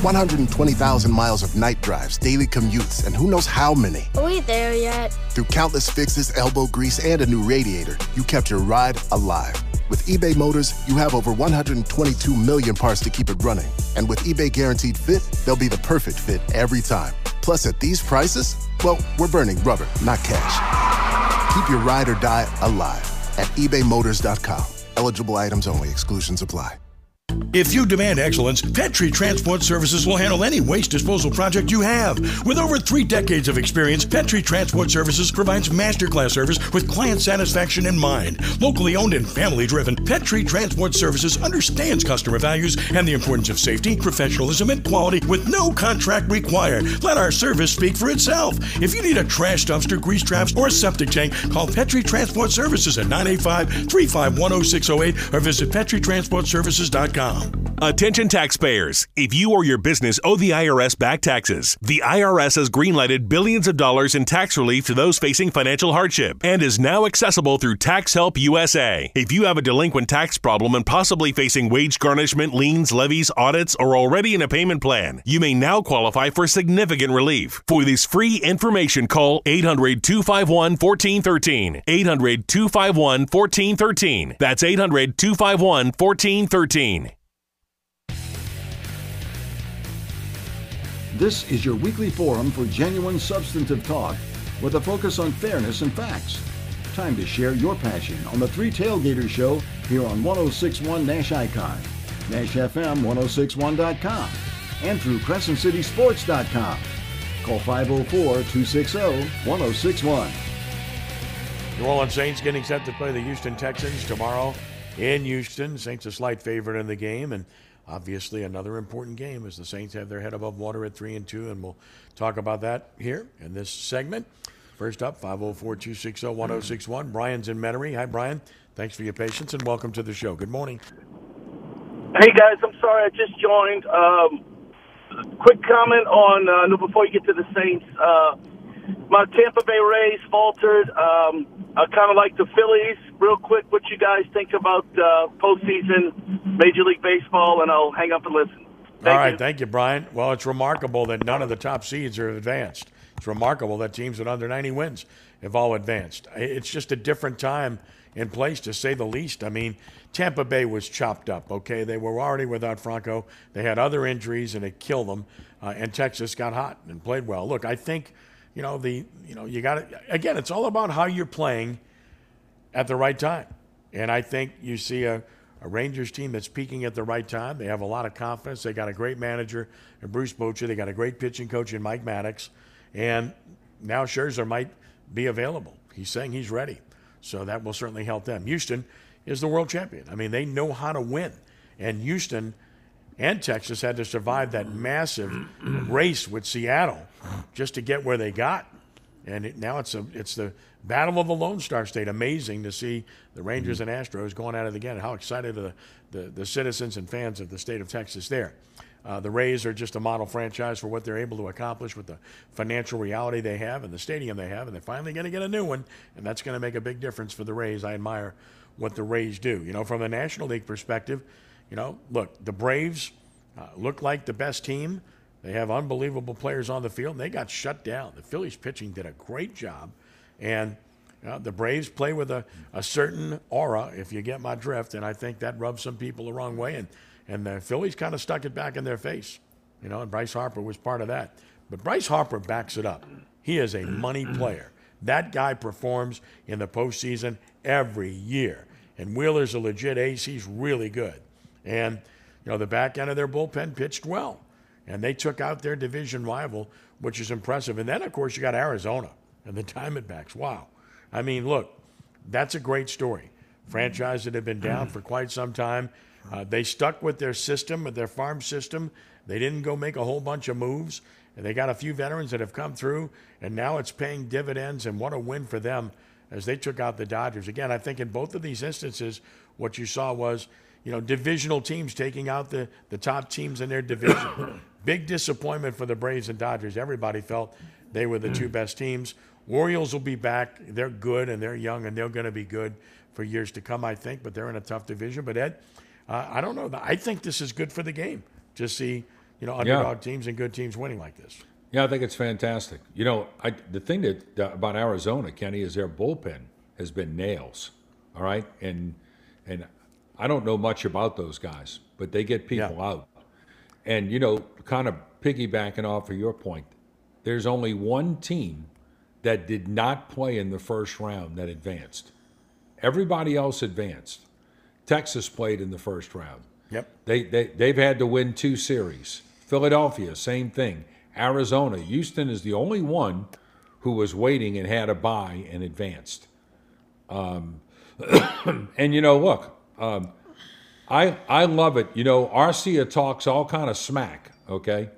120,000 miles of night drives, daily commutes, and who knows how many. Are we there yet? Through countless fixes, elbow grease, and a new radiator, you kept your ride alive. With eBay Motors, you have over 122 million parts to keep it running. And with eBay Guaranteed Fit, they'll be the perfect fit every time. Plus, at these prices, well, we're burning rubber, not cash. Keep your ride or die alive at ebaymotors.com. Eligible items only, exclusions apply. If you demand excellence, Petri Transport Services will handle any waste disposal project you have. With over three decades of experience, Petri Transport Services provides masterclass service with client satisfaction in mind. Locally owned and family driven, Petri Transport Services understands customer values and the importance of safety, professionalism, and quality with no contract required. Let our service speak for itself. If you need a trash dumpster, grease traps, or a septic tank, call Petri Transport Services at 985 351 0608 or visit PetriTransportServices.com. Attention taxpayers. If you or your business owe the IRS back taxes, the IRS has greenlighted billions of dollars in tax relief to those facing financial hardship and is now accessible through Tax Help USA. If you have a delinquent tax problem and possibly facing wage garnishment, liens, levies, audits, or already in a payment plan, you may now qualify for significant relief. For this free information, call 800 251 1413. 800 251 1413. That's 800 251 1413. This is your weekly forum for genuine substantive talk with a focus on fairness and facts. Time to share your passion on the Three Tailgaters Show here on 1061 Nash Icon, NashFM1061.com, and through CrescentCitySports.com. Call 504-260-1061. New Orleans Saints getting set to play the Houston Texans tomorrow in Houston. Saints a slight favorite in the game, and obviously another important game as the Saints have their head above water at three and two, and we'll talk about that here in this segment. First up, 504-260-1061. Brian's in Metairie. Hi, Brian. Thanks for your patience and welcome to the show. Good morning. Hey guys, I'm sorry I just joined. Um, quick comment on uh, before you get to the Saints. Uh, my Tampa Bay Rays faltered. Um, I kind of like the Phillies. Real quick, what you guys think about uh, postseason Major League Baseball? And I'll hang up and listen. All right, thank you, Brian. Well, it's remarkable that none of the top seeds are advanced. It's remarkable that teams with under 90 wins have all advanced. It's just a different time and place, to say the least. I mean, Tampa Bay was chopped up, okay? They were already without Franco. They had other injuries, and it killed them. Uh, and Texas got hot and played well. Look, I think, you know, the, you know, you got to, again, it's all about how you're playing at the right time. And I think you see a, a Rangers team that's peaking at the right time. They have a lot of confidence. They got a great manager in Bruce Bochy. They got a great pitching coach in Mike Maddux. And now Scherzer might be available. He's saying he's ready. So that will certainly help them. Houston is the world champion. I mean, they know how to win. And Houston and Texas had to survive that massive race with Seattle just to get where they got. And it, now it's a it's the battle of the Lone Star State. Amazing to see the Rangers and Astros going at it again. How excited are the, the, the citizens and fans of the state of Texas there. Uh, the Rays are just a model franchise for what they're able to accomplish with the financial reality they have and the stadium they have, and they're finally going to get a new one, and that's going to make a big difference for the Rays. I admire what the Rays do. You know, from the National League perspective, you know, look, the Braves uh, look like the best team. They have unbelievable players on the field, and they got shut down. The Phillies pitching did a great job, and uh, the Braves play with a, a certain aura, if you get my drift, and I think that rubs some people the wrong way. And and the Phillies kind of stuck it back in their face, you know, and Bryce Harper was part of that. But Bryce Harper backs it up. He is a money *clears throat* player. That guy performs in the postseason every year. And Wheeler's a legit ace. He's really good. And, you know, the back end of their bullpen pitched well. And they took out their division rival, which is impressive. And then, of course, you got Arizona and the *laughs* Diamondbacks. Wow. I mean, look, that's a great story. Franchise that had been down for quite some time uh, they stuck with their system, with their farm system. They didn't go make a whole bunch of moves. And they got a few veterans that have come through, and now it's paying dividends. And what a win for them as they took out the Dodgers. Again, I think in both of these instances, what you saw was, you know, divisional teams taking out the, the top teams in their division. *coughs* Big disappointment for the Braves and Dodgers. Everybody felt they were the two best teams. Orioles will be back. They're good and they're young and they're going to be good for years to come, I think, but they're in a tough division. But Ed, uh, I don't know. I think this is good for the game to see you know underdog yeah. teams and good teams winning like this. Yeah, I think it's fantastic. You know, I, the thing that uh, about Arizona, Kenny, is their bullpen has been nails. All right, and and I don't know much about those guys, but they get people yeah. out. And you know, kind of piggybacking off of your point, there's only one team that did not play in the first round that advanced. Everybody else advanced. Texas played in the first round. Yep. They, they, they've had to win two series. Philadelphia, same thing. Arizona. Houston is the only one who was waiting and had a bye and advanced. Um, *coughs* and you know, look, um, I I love it. You know, Arcia talks all kind of smack, okay,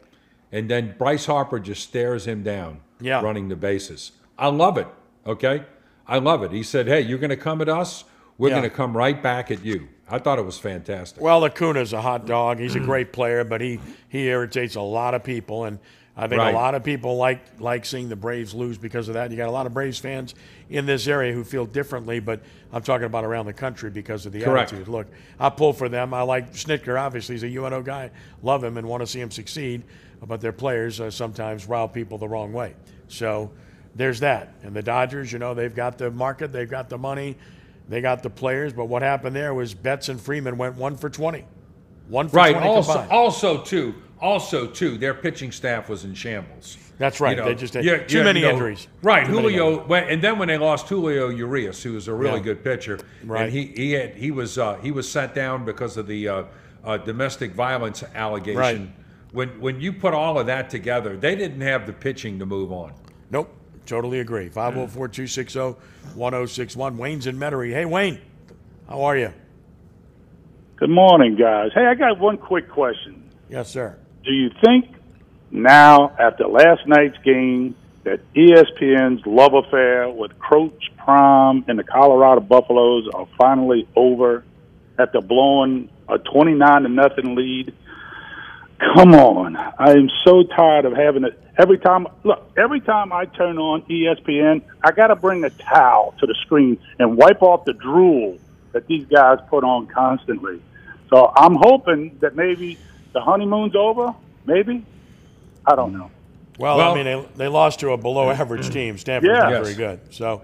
and then Bryce Harper just stares him down, Yeah. running the bases. I love it. Okay, I love it. He said, "Hey, you're going to come at us. We're Yeah. going to come right back at you." I thought it was fantastic. Well, Acuna's a hot dog. He's a great player, but he, he irritates a lot of people, and I think Right. a lot of people like like seeing the Braves lose because of that. You got a lot of Braves fans in this area who feel differently, but I'm talking about around the country because of the Correct. attitude. Look, I pull for them. I like Snitker. Obviously, he's a UNO guy. Love him and want to see him succeed. But their players uh, sometimes rile people the wrong way. So there's that. And the Dodgers, you know, they've got the market, they've got the money, they got the players. But what happened there was Betts and Freeman went one for 20. One for right. 20 Also, combined. also too, also too, their pitching staff was in shambles. That's right. They just had too many injuries. Right. Too Julio, when, and then when they lost Julio Urias, who was a really Yeah. good pitcher, Right. and he he had he was uh, he was sent down because of the uh, uh, domestic violence allegation. Right. When when you put all of that together, they didn't have the pitching to move on. Nope. Totally agree. 504 260 1061. Wayne's in Metairie. Hey, Wayne. How are you? Good morning, guys. Hey, I got one quick question. Yes, sir. Do you think now, after last night's game, that ESPN's love affair with Coach Prime and the Colorado Buffaloes are finally over after blowing a 29 to nothing lead? Come on. I am so tired of having it. Every time, look, every time I turn on ESPN, I got to bring a towel to the screen and wipe off the drool that these guys put on constantly. So I'm hoping that maybe the honeymoon's over. Maybe. I don't know. Well, Well- I mean, they, they lost to a below average team. Stanford's Yeah. not very good. So,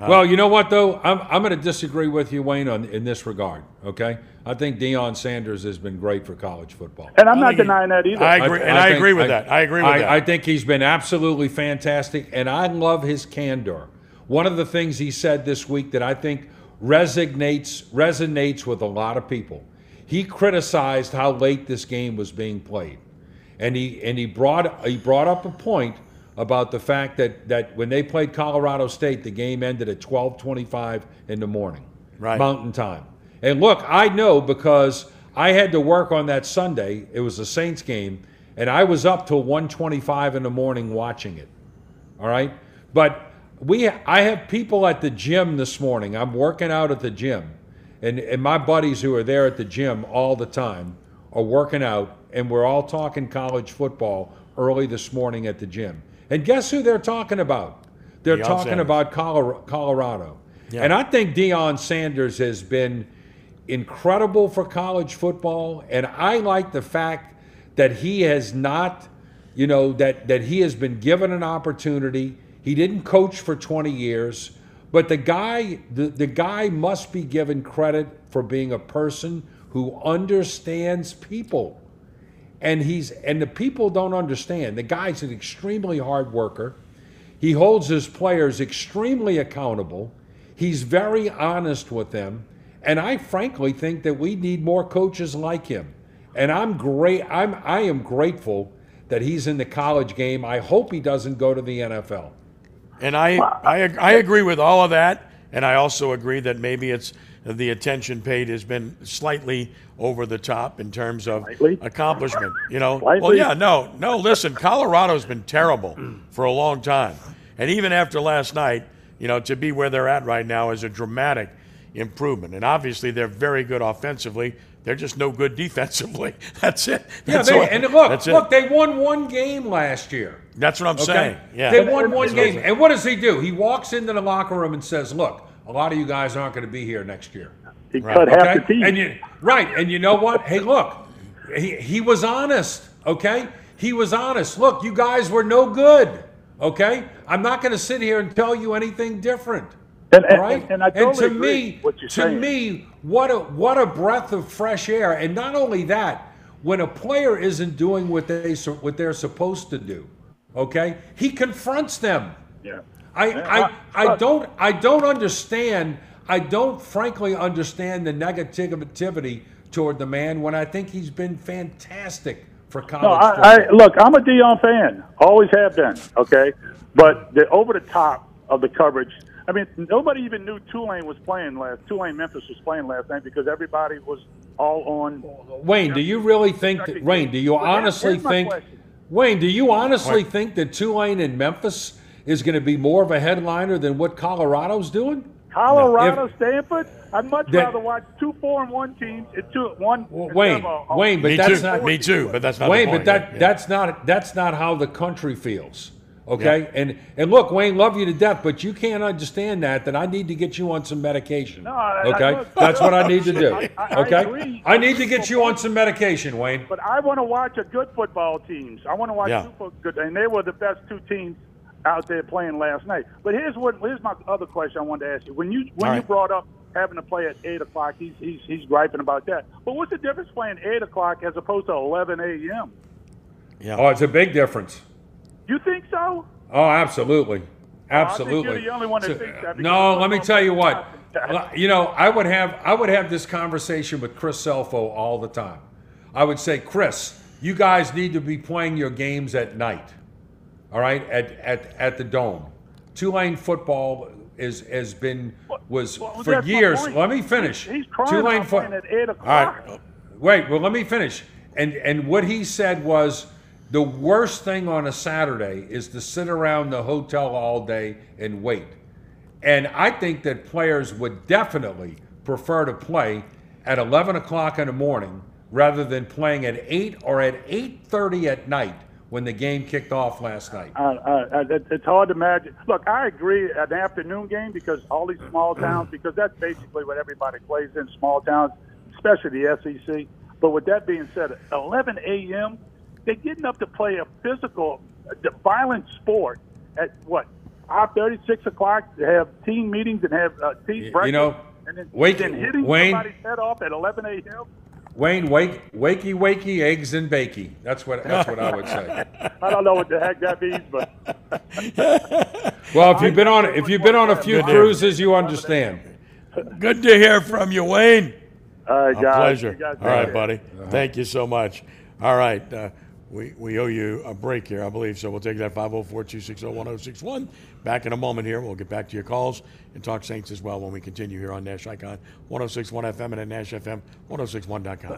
uh, well, you know what though, I'm I'm going to disagree with you, Wayne, on in this regard. Okay, I think Deion Sanders has been great for college football. And I'm not denying that either. I agree, and I, think- agree with that. I agree with I, that. I think he's been absolutely fantastic, and I love his candor. One of the things he said this week that I think resonates resonates with a lot of people. He criticized how late this game was being played, and he and he brought he brought up a point about the fact that that when they played Colorado State, the game ended at twelve twenty five in the morning, Right. Mountain Time. And look, I know because I had to work on that Sunday. It was a Saints game, and I was up till 1:25 in the morning watching it. All right, but we I have people at the gym this morning. I'm working out at the gym, and and my buddies who are there at the gym all the time are working out, and we're all talking college football early this morning at the gym. And guess who they're talking about? They're Deion talking Sanders. about Colorado. Yeah. And I think Deion Sanders has been incredible for college football. And I like the fact that he has not, you know, that, that he has been given an opportunity. He didn't coach for 20 years, but the guy, the, the guy must be given credit for being a person who understands people. And he's and the people don't understand. The guy's an extremely hard worker. He holds his players extremely accountable. He's very honest with them. And I frankly think that we need more coaches like him. And I'm great I'm I am grateful that he's in the college game. I hope he doesn't go to the NFL. And I, I, I agree with all of that. And I also agree that maybe it's the attention paid has been slightly over the top in terms of accomplishment. You know, well, yeah, no, no. Listen, Colorado's been terrible for a long time, and even after last night, you know, to be where they're at right now is a dramatic improvement. And obviously, they're very good offensively. They're just no good *laughs* defensively. *laughs* That's it. Yeah, they, and look, that's it. look, they won one game last year. That's what I'm saying. Yeah, They won one game. And what does he do? He walks into the locker room and says, Look, a lot of you guys aren't going to be here next year. He cut half the team. And you, right. And you know what? Hey, look, he, he was honest, okay? He was honest. Look, you guys were no good, okay? I'm not going to sit here and tell you anything different. And- and- all right? and I totally to agree me, what you're to saying. me, what a what a breath of fresh air. And not only that, when a player isn't doing what they what they're supposed to do, okay, he confronts them. Yeah. I, I, I don't I don't understand I don't frankly understand the negativity toward the man when I think he's been fantastic for college No. I, I look. I'm a Deion fan. Always have been. Okay, but the over the top of the coverage. I mean, nobody even knew Tulane was playing last. Tulane Memphis was playing last night because everybody was all on. Wayne, do you really think that? Wayne, do you Well, honestly think? question. Wayne, do you honestly Wait. think that Tulane and Memphis is going to be more of a headliner than what Colorado's doing? Colorado, If- Stanford. I'd much That- rather watch two four and one teams and two one. Wayne, instead of a- Wayne, but Me that's too. not Me too, but that's not the Wayne, point. but that Yeah. that's not that's not how the country feels. Okay, and and look, Wayne, love you to death, but you can't understand that. That I need to get you on some medication. No, I- I- okay, look- that's what I need to *laughs* do. I- I- I okay, agree. I need to get you on some medication, Wayne. But I want to watch a good football teams. I want to watch Yeah. super good, and they were the best two teams out there playing last night. But here's what here's my other question I wanted to ask you. When you when All you right. brought up having to play at eight o'clock, he's he's he's griping about that. But what's the difference playing eight o'clock as opposed to eleven a.m.? Yeah. Oh, it's a big difference. You think so? Oh, absolutely, absolutely. think you're the only one that So- thinks that. No, let me tell you what. You know, I would have I would have this conversation with Chris Scelfo all the time. I would say, Chris, you guys need to be playing your games at night. All right, at at, at the dome. Tulane football is has been was well, for years. Let me finish. He's crying Tulane about fo- at eight o'clock. right, wait. Well, let me finish. And and what he said was the worst thing on a Saturday is to sit around the hotel all day and wait. And I think that players would definitely prefer to play at 11 o'clock in the morning rather than playing at 8 or at 8.30 at night when the game kicked off last night. Uh, uh, it's hard to imagine. Look, I agree an afternoon game because all these small towns, because that's basically what everybody plays in small towns, especially the SEC. But with that being said, 11 a.m., they're getting up to play a physical, uh, violent sport at what? 5:30, 6 o'clock to have team meetings and have uh, team You breakfast. know, and then, Wake- then hitting Wayne- somebody's head off at 11 a.m. Wayne, wake, wakey, wakey, eggs and bakey. That's what that's what I would say. *laughs* I don't know what the heck that means, but *laughs* Well, if you've been on if you've been on a few Good to- cruises, you understand. Good to hear from you, Wayne. All right, A guys. pleasure. Guys All right, take buddy. Uh-huh. Thank you so much. All right. Uh, we, we owe you a break here, I believe. So we'll take that 504 260 1061. Back in a moment here. We'll get back to your calls and talk Saints as well when we continue here on Nash Icon 1061 FM and at Nash FM 1061.com.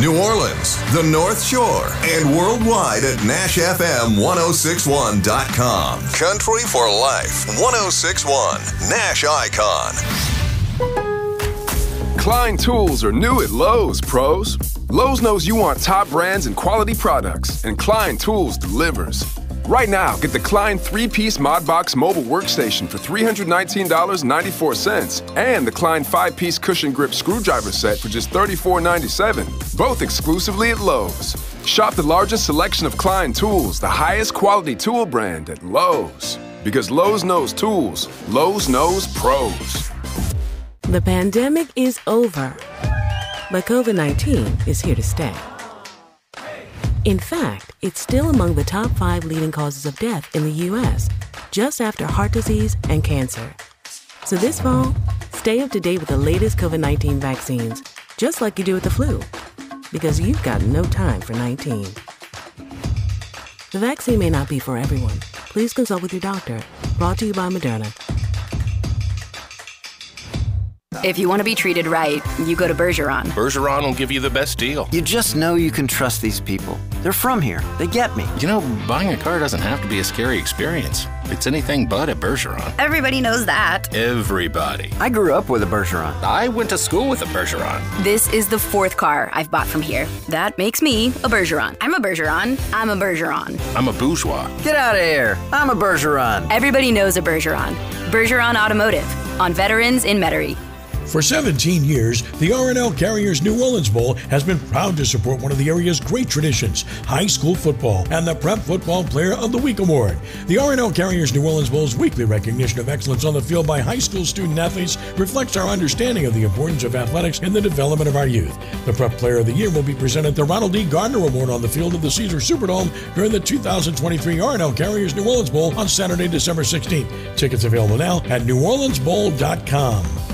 New Orleans, the North Shore, and worldwide at NashFM1061.com. Country for Life 1061, Nash Icon. Klein tools are new at Lowe's, pros. Lowe's knows you want top brands and quality products, and Klein Tools delivers. Right now, get the Klein three piece Modbox mobile workstation for $319.94 and the Klein five piece cushion grip screwdriver set for just $34.97, both exclusively at Lowe's. Shop the largest selection of Klein tools, the highest quality tool brand at Lowe's. Because Lowe's knows tools, Lowe's knows pros. The pandemic is over, but COVID 19 is here to stay. In fact, it's still among the top five leading causes of death in the U.S., just after heart disease and cancer. So this fall, stay up to date with the latest COVID 19 vaccines, just like you do with the flu, because you've got no time for 19. The vaccine may not be for everyone. Please consult with your doctor. Brought to you by Moderna. If you want to be treated right, you go to Bergeron. Bergeron will give you the best deal. You just know you can trust these people. They're from here. They get me. You know, buying a car doesn't have to be a scary experience. It's anything but at Bergeron. Everybody knows that. Everybody. I grew up with a Bergeron. I went to school with a Bergeron. This is the fourth car I've bought from here. That makes me a Bergeron. I'm a Bergeron. I'm a Bergeron. I'm a bourgeois. Get out of here. I'm a Bergeron. Everybody knows a Bergeron. Bergeron Automotive on Veterans in Metairie. For 17 years, the R+L Carriers New Orleans Bowl has been proud to support one of the area's great traditions, high school football, and the Prep Football Player of the Week award. The R+L Carriers New Orleans Bowl's weekly recognition of excellence on the field by high school student athletes reflects our understanding of the importance of athletics in the development of our youth. The Prep Player of the Year will be presented the Ronald D. Gardner Award on the field of the Caesar Superdome during the 2023 R+L Carriers New Orleans Bowl on Saturday, December 16th. Tickets available now at neworleansbowl.com.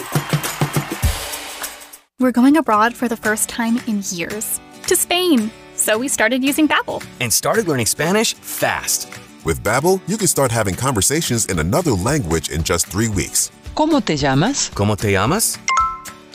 We're going abroad for the first time in years to Spain. So we started using Babbel and started learning Spanish fast. With Babbel, you can start having conversations in another language in just 3 weeks. ¿Cómo te llamas? ¿Cómo te llamas?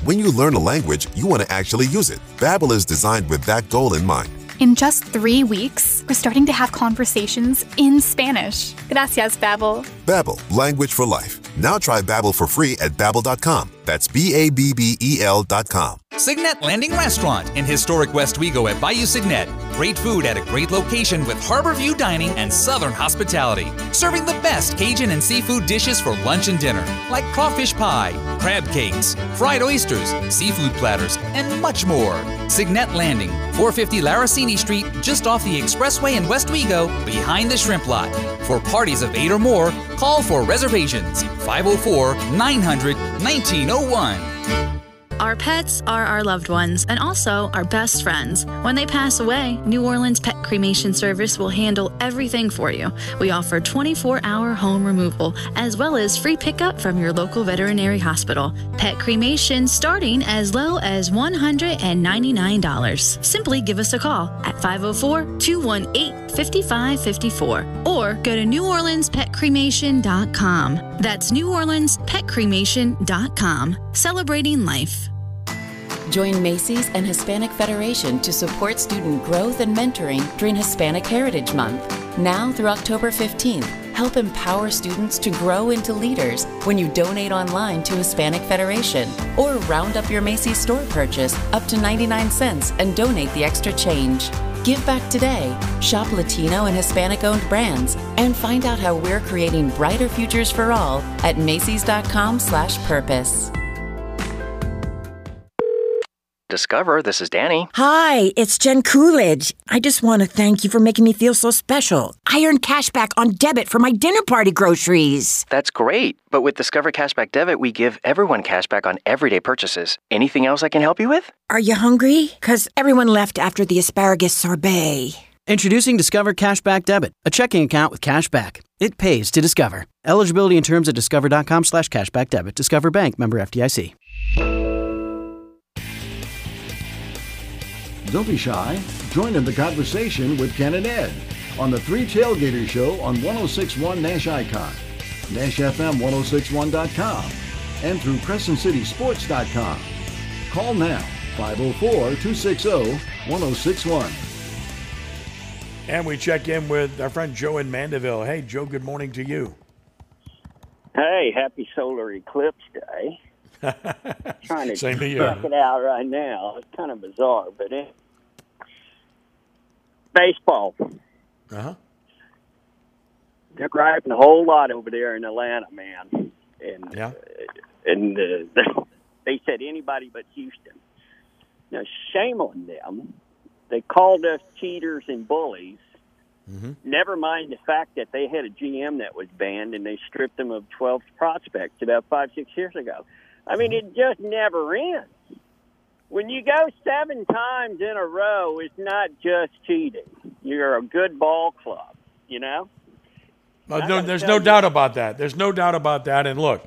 When you learn a language, you want to actually use it. Babbel is designed with that goal in mind. In just 3 weeks, we're starting to have conversations in Spanish. Gracias, Babbel. Babbel, language for life. Now try Babbel for free at babbel.com. That's B-A-B-B-E-L dot com. Segnette Landing Restaurant in historic Westwego at Bayou Segnette. Great food at a great location with harbor view dining and southern hospitality. Serving the best Cajun and seafood dishes for lunch and dinner, like crawfish pie, crab cakes, fried oysters, seafood platters, and much more. Segnette Landing, 450 Laroussini Street, just off the expressway in Westwego, behind the shrimp lot. For parties of eight or more, call for reservations 504 900 1901. Our pets are our loved ones and also our best friends. When they pass away, New Orleans Pet Cremation Service will handle everything for you. We offer 24 hour home removal as well as free pickup from your local veterinary hospital. Pet cremation starting as low as $199. Simply give us a call at 504 218 5554 or go to NewOrleansPetCremation.com. That's NewOrleansPetCremation.com. Celebrating life. Join Macy's and Hispanic Federation to support student growth and mentoring during Hispanic Heritage Month. Now through October 15th, help empower students to grow into leaders when you donate online to Hispanic Federation or round up your Macy's store purchase up to 99 cents and donate the extra change. Give back today, shop Latino and Hispanic owned brands, and find out how we're creating brighter futures for all at macys.com/purpose. Discover, this is Danny. Hi, it's Jen Coolidge. I just want to thank you for making me feel so special. I earned cash back on debit for my dinner party groceries. That's great. But with Discover Cashback Debit, we give everyone cash back on everyday purchases. Anything else I can help you with? Are you hungry? Because everyone left after the asparagus sorbet. Introducing Discover Cashback Debit, a checking account with cash back. It pays to Discover. Eligibility and terms at discover.com slash cashback debit. Discover Bank member FDIC. Don't be shy. Join in the conversation with Ken and Ed on the Three Tailgaters Show on 1061 Nash Icon, NashFM1061.com, and through CrescentCitySports.com. Call now 504 260 1061. And we check in with our friend Joe in Mandeville. Hey, Joe, good morning to you. Hey, happy solar eclipse day. Trying to Same check it out right now. It's kind of bizarre, but it, baseball. Uh huh. They're griping a whole lot over there in Atlanta, man. And Yeah. and uh, *laughs* they said anybody but Houston. Now, shame on them. They called us cheaters and bullies. Mm-hmm. Never mind the fact that they had a GM that was banned and they stripped them of 12 prospects about five, six years ago. I mean, it just never ends. When you go seven times in a row, it's not just cheating. You're a good ball club, you know? Uh, no, there's no doubt about that. There's no doubt about that. And look,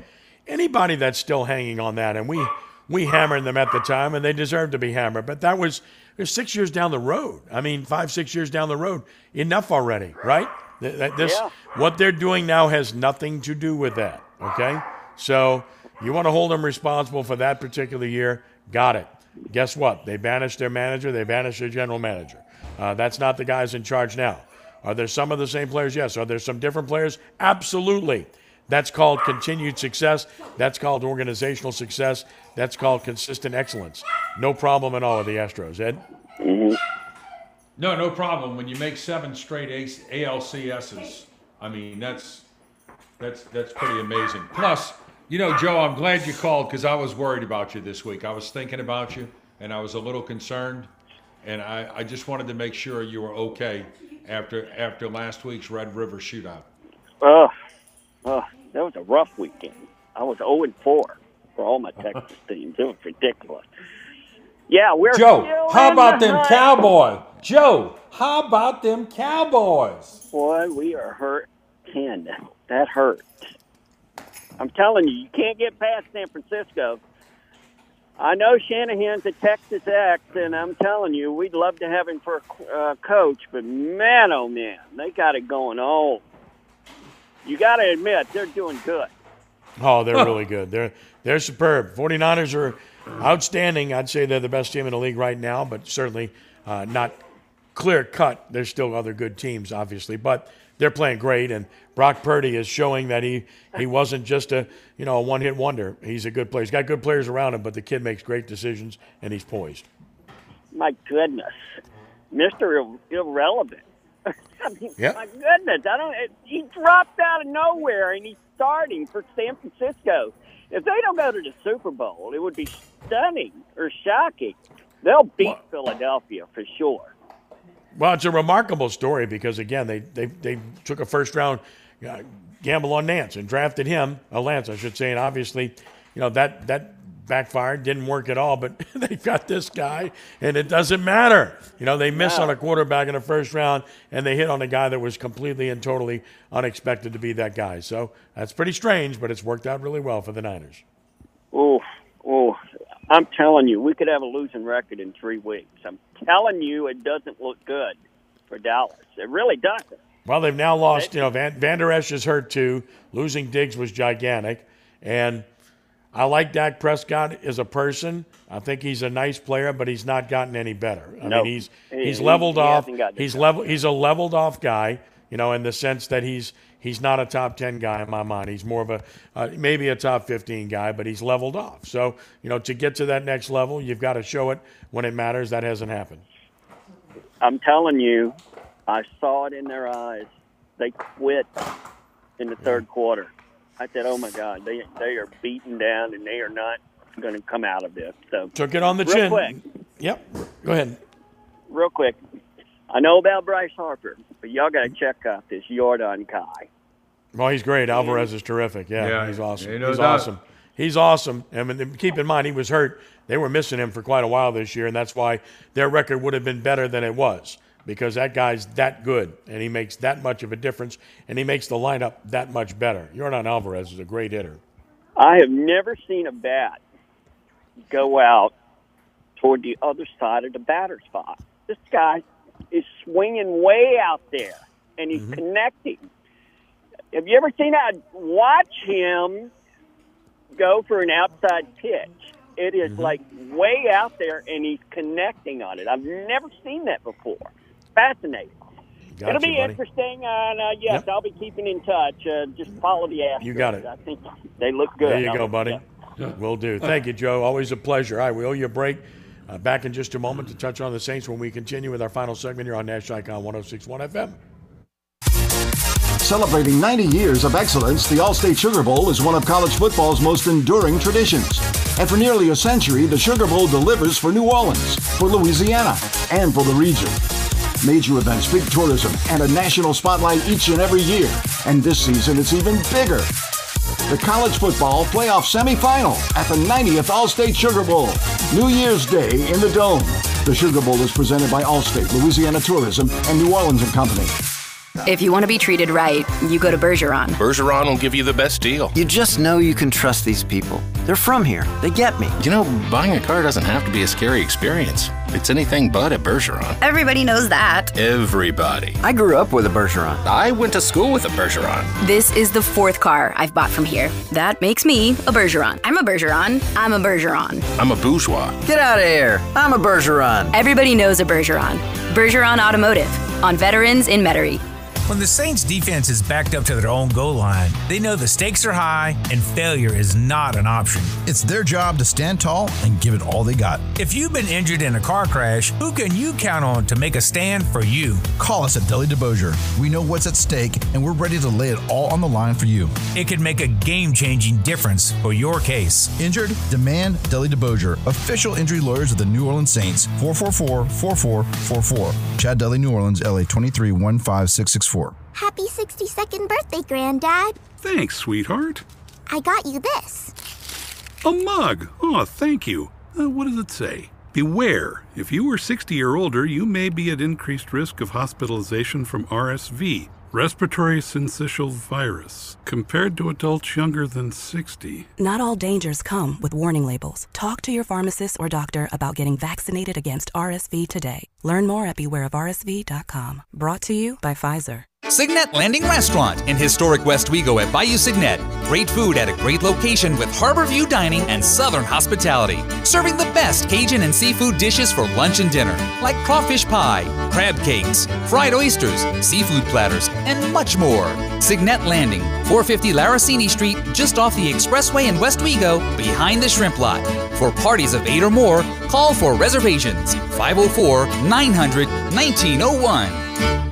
anybody that's still hanging on that, and we we hammered them at the time, and they deserve to be hammered. But that was was six years down the road. I mean, five six years down the road. Enough already, right? This Yeah. what they're doing now has nothing to do with that. Okay, so you want to hold them responsible for that particular year? Got it. Guess what? They banished their manager. They banished their general manager. Uh, that's not the guys in charge now. Are there some of the same players? Yes. Are there some different players? Absolutely. That's called continued success. That's called organizational success. That's called consistent excellence. No problem at all with the Astros, Ed. No, no problem. When you make seven straight ALCSs, I mean that's that's that's pretty amazing. Plus, you know, Joe, I'm glad you called because I was worried about you this week. I was thinking about you, and I was a little concerned. and I, I just wanted to make sure you were okay after after last week's Red River shootout. Oh, oh, that was a rough weekend. I was 0 and 4 for all my Texas *laughs* teams. It was ridiculous. Yeah, we're Joe, how about the them hunt. Cowboys? Joe, how about them Cowboys? Boy, we are hurt. Ken, that hurts. I'm telling you, you can't get past San Francisco. I know Shanahan's a Texas Ex, and I'm telling you, we'd love to have him for a uh, coach, but man, oh man, they got it going on. You got to admit, they're doing good. Oh, they're *laughs* really good. They're they're superb. 49ers are outstanding. I'd say they're the best team in the league right now, but certainly uh, not clear cut. There's still other good teams, obviously, but they're playing great. And Brock Purdy is showing that he he wasn't just a you know a one hit wonder. He's a good player. He's got good players around him, but the kid makes great decisions and he's poised. My goodness, Mister Irrelevant. *laughs* I mean, Yep. my goodness, I don't. It, he dropped out of nowhere, and he's starting for San Francisco. If they don't go to the Super Bowl, it would be stunning or shocking. They'll beat Philadelphia for sure. Well, it's a remarkable story because again, they they, they took a first round uh, gamble on Nance and drafted him, uh, Lance, I should say, and obviously, you know that that backfired, didn't work at all. But *laughs* they've got this guy, and it doesn't matter. You know, they miss on a quarterback in the first round, and they hit on a guy that was completely and totally unexpected to be that guy. So that's pretty strange, but it's worked out really well for the Niners. Oh, oh, I'm telling you, we could have a losing record in three weeks. I'm telling you, it doesn't look good for Dallas. It really doesn't. Well, they've now lost. You know, Van, Vander Esch is hurt too. Losing Diggs was gigantic, and I like Dak Prescott as a person. I think he's a nice player, but he's not gotten any better. I Nope. mean, he's he's leveled he off. He's level. He's a leveled off guy. You know, in the sense that he's he's not a top ten guy in my mind. He's more of a uh, maybe a top fifteen guy, but he's leveled off. So you know, to get to that next level, you've got to show it when it matters. That hasn't happened. I'm telling you, I saw it in their eyes. They quit in the third quarter. I said, "Oh my God, they they are beaten down and they are not going to come out of this." So Took it on the real chin. Quick, Yep. Go ahead. real quick. I know about Bryce Harper, but y'all got to check out this Jordan Kai. Well, he's great. Alvarez is terrific. Yeah, Yeah, he's awesome. ain't he's doubt. awesome. He's awesome. I mean, keep in mind he was hurt. They were missing him for quite a while this year, and that's why their record would have been better than it was because that guy's that good and he makes that much of a difference and he makes the lineup that much better. Yordan Alvarez is a great hitter. I have never seen a bat go out toward the other side of the batter's box. This guy is swinging way out there, and he's connecting. Have you ever seen that? Watch him go for an outside pitch. It is like way out there, and he's connecting on it. I've never seen that before. Fascinating. Gotcha, It'll be buddy. interesting, and uh, yes, I'll be keeping in touch. Uh, just follow the Astros. You got it. I think they look good. There you I'll go, buddy. know. Will do. Thank you, Joe. Always a pleasure. All right, we owe you a break. Uh, back in just a moment to touch on the Saints when we continue with our final segment here on Nash Icon 1061 FM. Celebrating 90 years of excellence, the Allstate Sugar Bowl is one of college football's most enduring traditions. And for nearly a century, the Sugar Bowl delivers for New Orleans, for Louisiana, and for the region. Major events, big tourism, and a national spotlight each and every year. And this season, it's even bigger. The college football playoff semifinal at the 90th Allstate Sugar Bowl, New Year's Day in the Dome. The Sugar Bowl is presented by Allstate, Louisiana Tourism, and New Orleans and Company. If you want to be treated right, you go to Bergeron. Bergeron will give you the best deal. You just know you can trust these people. They're from here. They get me. You know, buying a car doesn't have to be a scary experience. It's anything but at Bergeron. Everybody knows that. Everybody. I grew up with a Bergeron. I went to school with a Bergeron. This is the fourth car I've bought from here. That makes me a Bergeron. I'm a Bergeron. I'm a Bergeron. I'm a bourgeois. Get out of here. I'm a Bergeron. Everybody knows a Bergeron. Bergeron Automotive on Veterans in Metairie. When the Saints defense is backed up to their own goal line, they know the stakes are high and failure is not an option. It's their job to stand tall and give it all they got. If you've been injured in a car crash, who can you count on to make a stand for you? Call us at Dudley DeBosier. We know what's at stake and we're ready to lay it all on the line for you. It could make a game changing difference for your case. Injured? Demand Dudley DeBosier, official injury lawyers of the New Orleans Saints. 444 4444. Chad Dudley, New Orleans, LA 23 15664. Happy 62nd birthday, Granddad. Thanks, sweetheart. I got you this. A mug. Oh, thank you. Uh, what does it say? Beware. If you are 60 or older, you may be at increased risk of hospitalization from RSV, respiratory syncytial virus, compared to adults younger than 60. Not all dangers come with warning labels. Talk to your pharmacist or doctor about getting vaccinated against RSV today. Learn more at bewareofrsv.com. Brought to you by Pfizer. Segnette Landing Restaurant in historic Westwego at Bayou Segnette. Great food at a great location with harbor view dining and southern hospitality. Serving the best Cajun and seafood dishes for lunch and dinner, like crawfish pie, crab cakes, fried oysters, seafood platters, and much more. Segnette Landing, 450 Laroussini Street, just off the expressway in Westwego, behind the shrimp lot. For parties of eight or more, call for reservations 504 900 1901.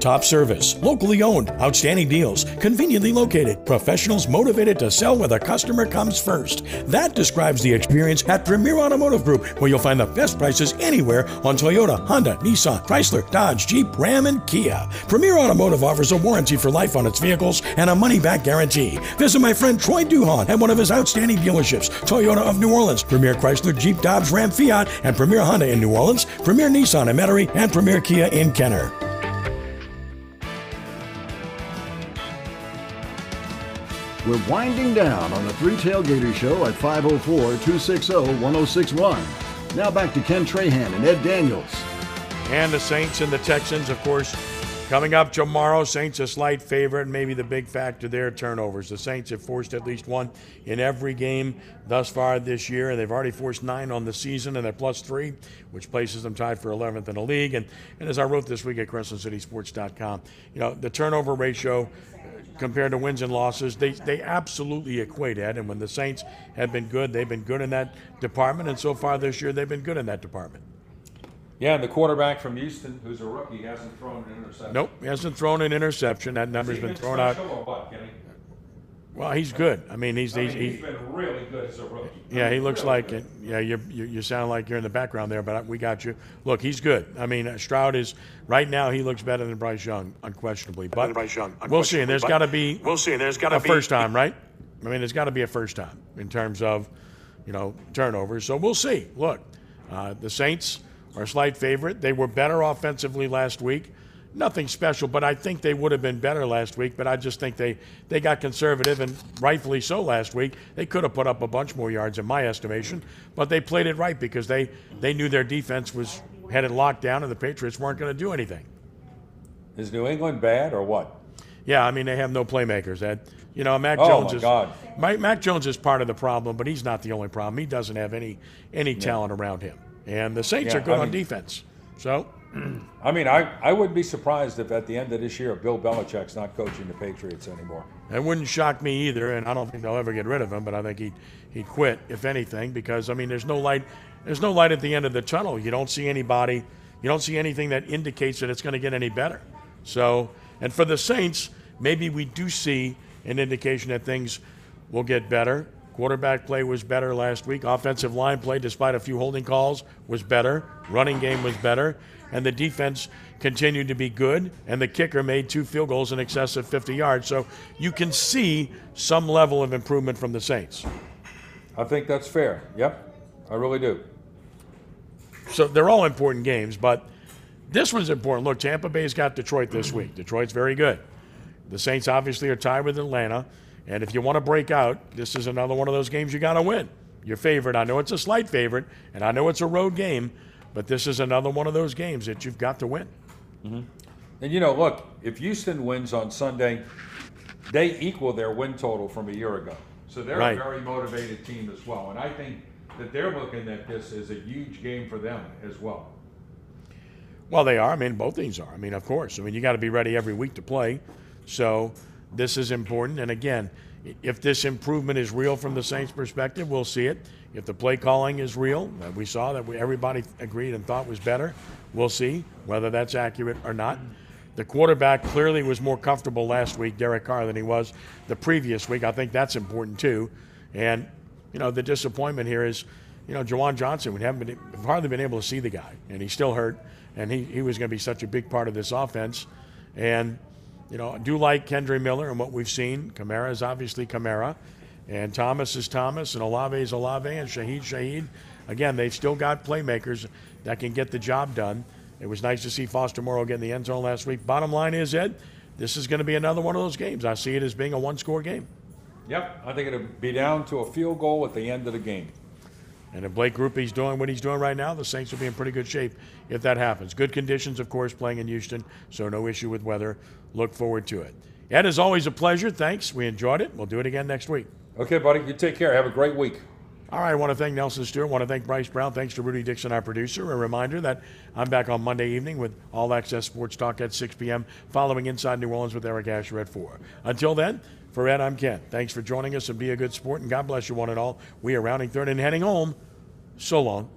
Top service, locally owned, outstanding deals, conveniently located, professionals motivated to sell where the customer comes first. That describes the experience at Premier Automotive Group, where you'll find the best prices anywhere on Toyota, Honda, Nissan, Chrysler, Dodge, Jeep, Ram, and Kia. Premier Automotive offers a warranty for life on its vehicles and a money back guarantee. Visit my friend Troy Duhon at one of his outstanding dealerships Toyota of New Orleans, Premier Chrysler, Jeep, Dodge, Ram, Fiat, and Premier Honda in New Orleans, Premier Nissan in Metairie, and Premier Kia in Kenner. We're winding down on the Three Tailgater Show at 504 260 1061. Now back to Ken Trahan and Ed Daniels. And the Saints and the Texans, of course, coming up tomorrow. Saints a slight favorite, and maybe the big factor there turnovers. The Saints have forced at least one in every game thus far this year, and they've already forced nine on the season, and they're plus three, which places them tied for 11th in the league. And, and as I wrote this week at CrescentCitySports.com, you know, the turnover ratio compared to wins and losses, they, they absolutely equate at. And when the Saints have been good, they've been good in that department. And so far this year, they've been good in that department. Yeah, and the quarterback from Houston, who's a rookie, hasn't thrown an interception. Nope, he hasn't thrown an interception. That number's been thrown out. What, Kenny? Well, he's good. I mean, he's I he's, mean, he's he's been really good as a rookie. Yeah, he looks Really like good. it. Yeah, you're, you you sound like you're in the background there, but we got you. Look, he's good. I mean, uh, Stroud is right now. He looks better than Bryce Young, unquestionably. But than Bryce Young, we'll see. And there's unquestionably, got to be we'll see, and there's gotta be. a be- first time, right? I mean, there's got to be a first time in terms of you know turnovers. So we'll see. Look, uh, the Saints are a slight favorite. They were better offensively last week. Nothing special, but I think they would have been better last week. But I just think they, they got conservative, and rightfully so last week. They could have put up a bunch more yards, in my estimation, but they played it right because they, they knew their defense was had it locked down, and the Patriots weren't going to do anything. Is New England bad or what? Yeah, I mean they have no playmakers. Ed. You know, Mac Oh, Jones my is God. Mike, Mac Jones is part of the problem, but he's not the only problem. He doesn't have any any talent around him, and the Saints Yeah, are good I on mean- defense. So, *clears throat* I mean, I, I wouldn't be surprised if at the end of this year, Bill Belichick's not coaching the Patriots anymore. That wouldn't shock me either, and I don't think they'll ever get rid of him. But I think he'd he'd quit if anything, because I mean, there's no light, there's no light at the end of the tunnel. You don't see anybody, you don't see anything that indicates that it's going to get any better. So, and for the Saints, maybe we do see an indication that things will get better. Quarterback play was better last week. Offensive line play, despite a few holding calls, was better. Running game was better. And the defense continued to be good. And the kicker made two field goals in excess of 50 yards. So you can see some level of improvement from the Saints. I think that's fair. Yep, I really do. So they're all important games, but this one's important. Look, Tampa Bay's got Detroit this week. Detroit's very good. The Saints obviously are tied with Atlanta. And if you want to break out, this is another one of those games you got to win. Your favorite. I know it's a slight favorite, and I know it's a road game, but this is another one of those games that you've got to win. Mm-hmm. And you know, look, if Houston wins on Sunday, they equal their win total from a year ago. So they're Right. a very motivated team as well. And I think that they're looking at this as a huge game for them as well. Well, they are. I mean, both teams are. I mean, of course. I mean, you got to be ready every week to play. So this is important. And again, if this improvement is real from the Saints' perspective, we'll see it. If the play calling is real, that we saw that we, everybody agreed and thought was better, we'll see whether that's accurate or not. The quarterback clearly was more comfortable last week, Derek Carr, than he was the previous week. I think that's important too. And you know, the disappointment here is, you know, Juwan Johnson. We haven't been have hardly been able to see the guy, and he's still hurt. And he, he was going to be such a big part of this offense. And you know, I do like Kendre Miller and what we've seen. Kamara is obviously Kamara, and Thomas is Thomas, and Olave is Olave, and Shaheed Shaheed. Again, they've still got playmakers that can get the job done. It was nice to see Foster Moreau get in the end zone last week. Bottom line is, Ed, this is going to be another one of those games. I see it as being a one-score game. Yep, I think it'll be down to a field goal at the end of the game. And if Blake Grupe's doing what he's doing right now, the Saints will be in pretty good shape if that happens. Good conditions, of course, playing in Houston, so no issue with weather. Look forward to it. Ed, is always a pleasure. Thanks. We enjoyed it. We'll do it again next week. Okay, buddy. You take care. Have a great week. All right, I want to thank Nelson Stewart. I want to thank Brice Brown. Thanks to Rudy Dixon, our producer. A reminder that I'm back on Monday evening with All Access Sports Talk at 6 p.m., following Inside New Orleans with Eric Asher at 4. Until then, for Ed, I'm Ken. Thanks for joining us and be a good sport, and God bless you one and all. We are rounding third and heading home. So long.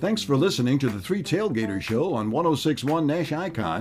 Thanks for listening to the Three Tailgaters Show on 1061 Nash Icon.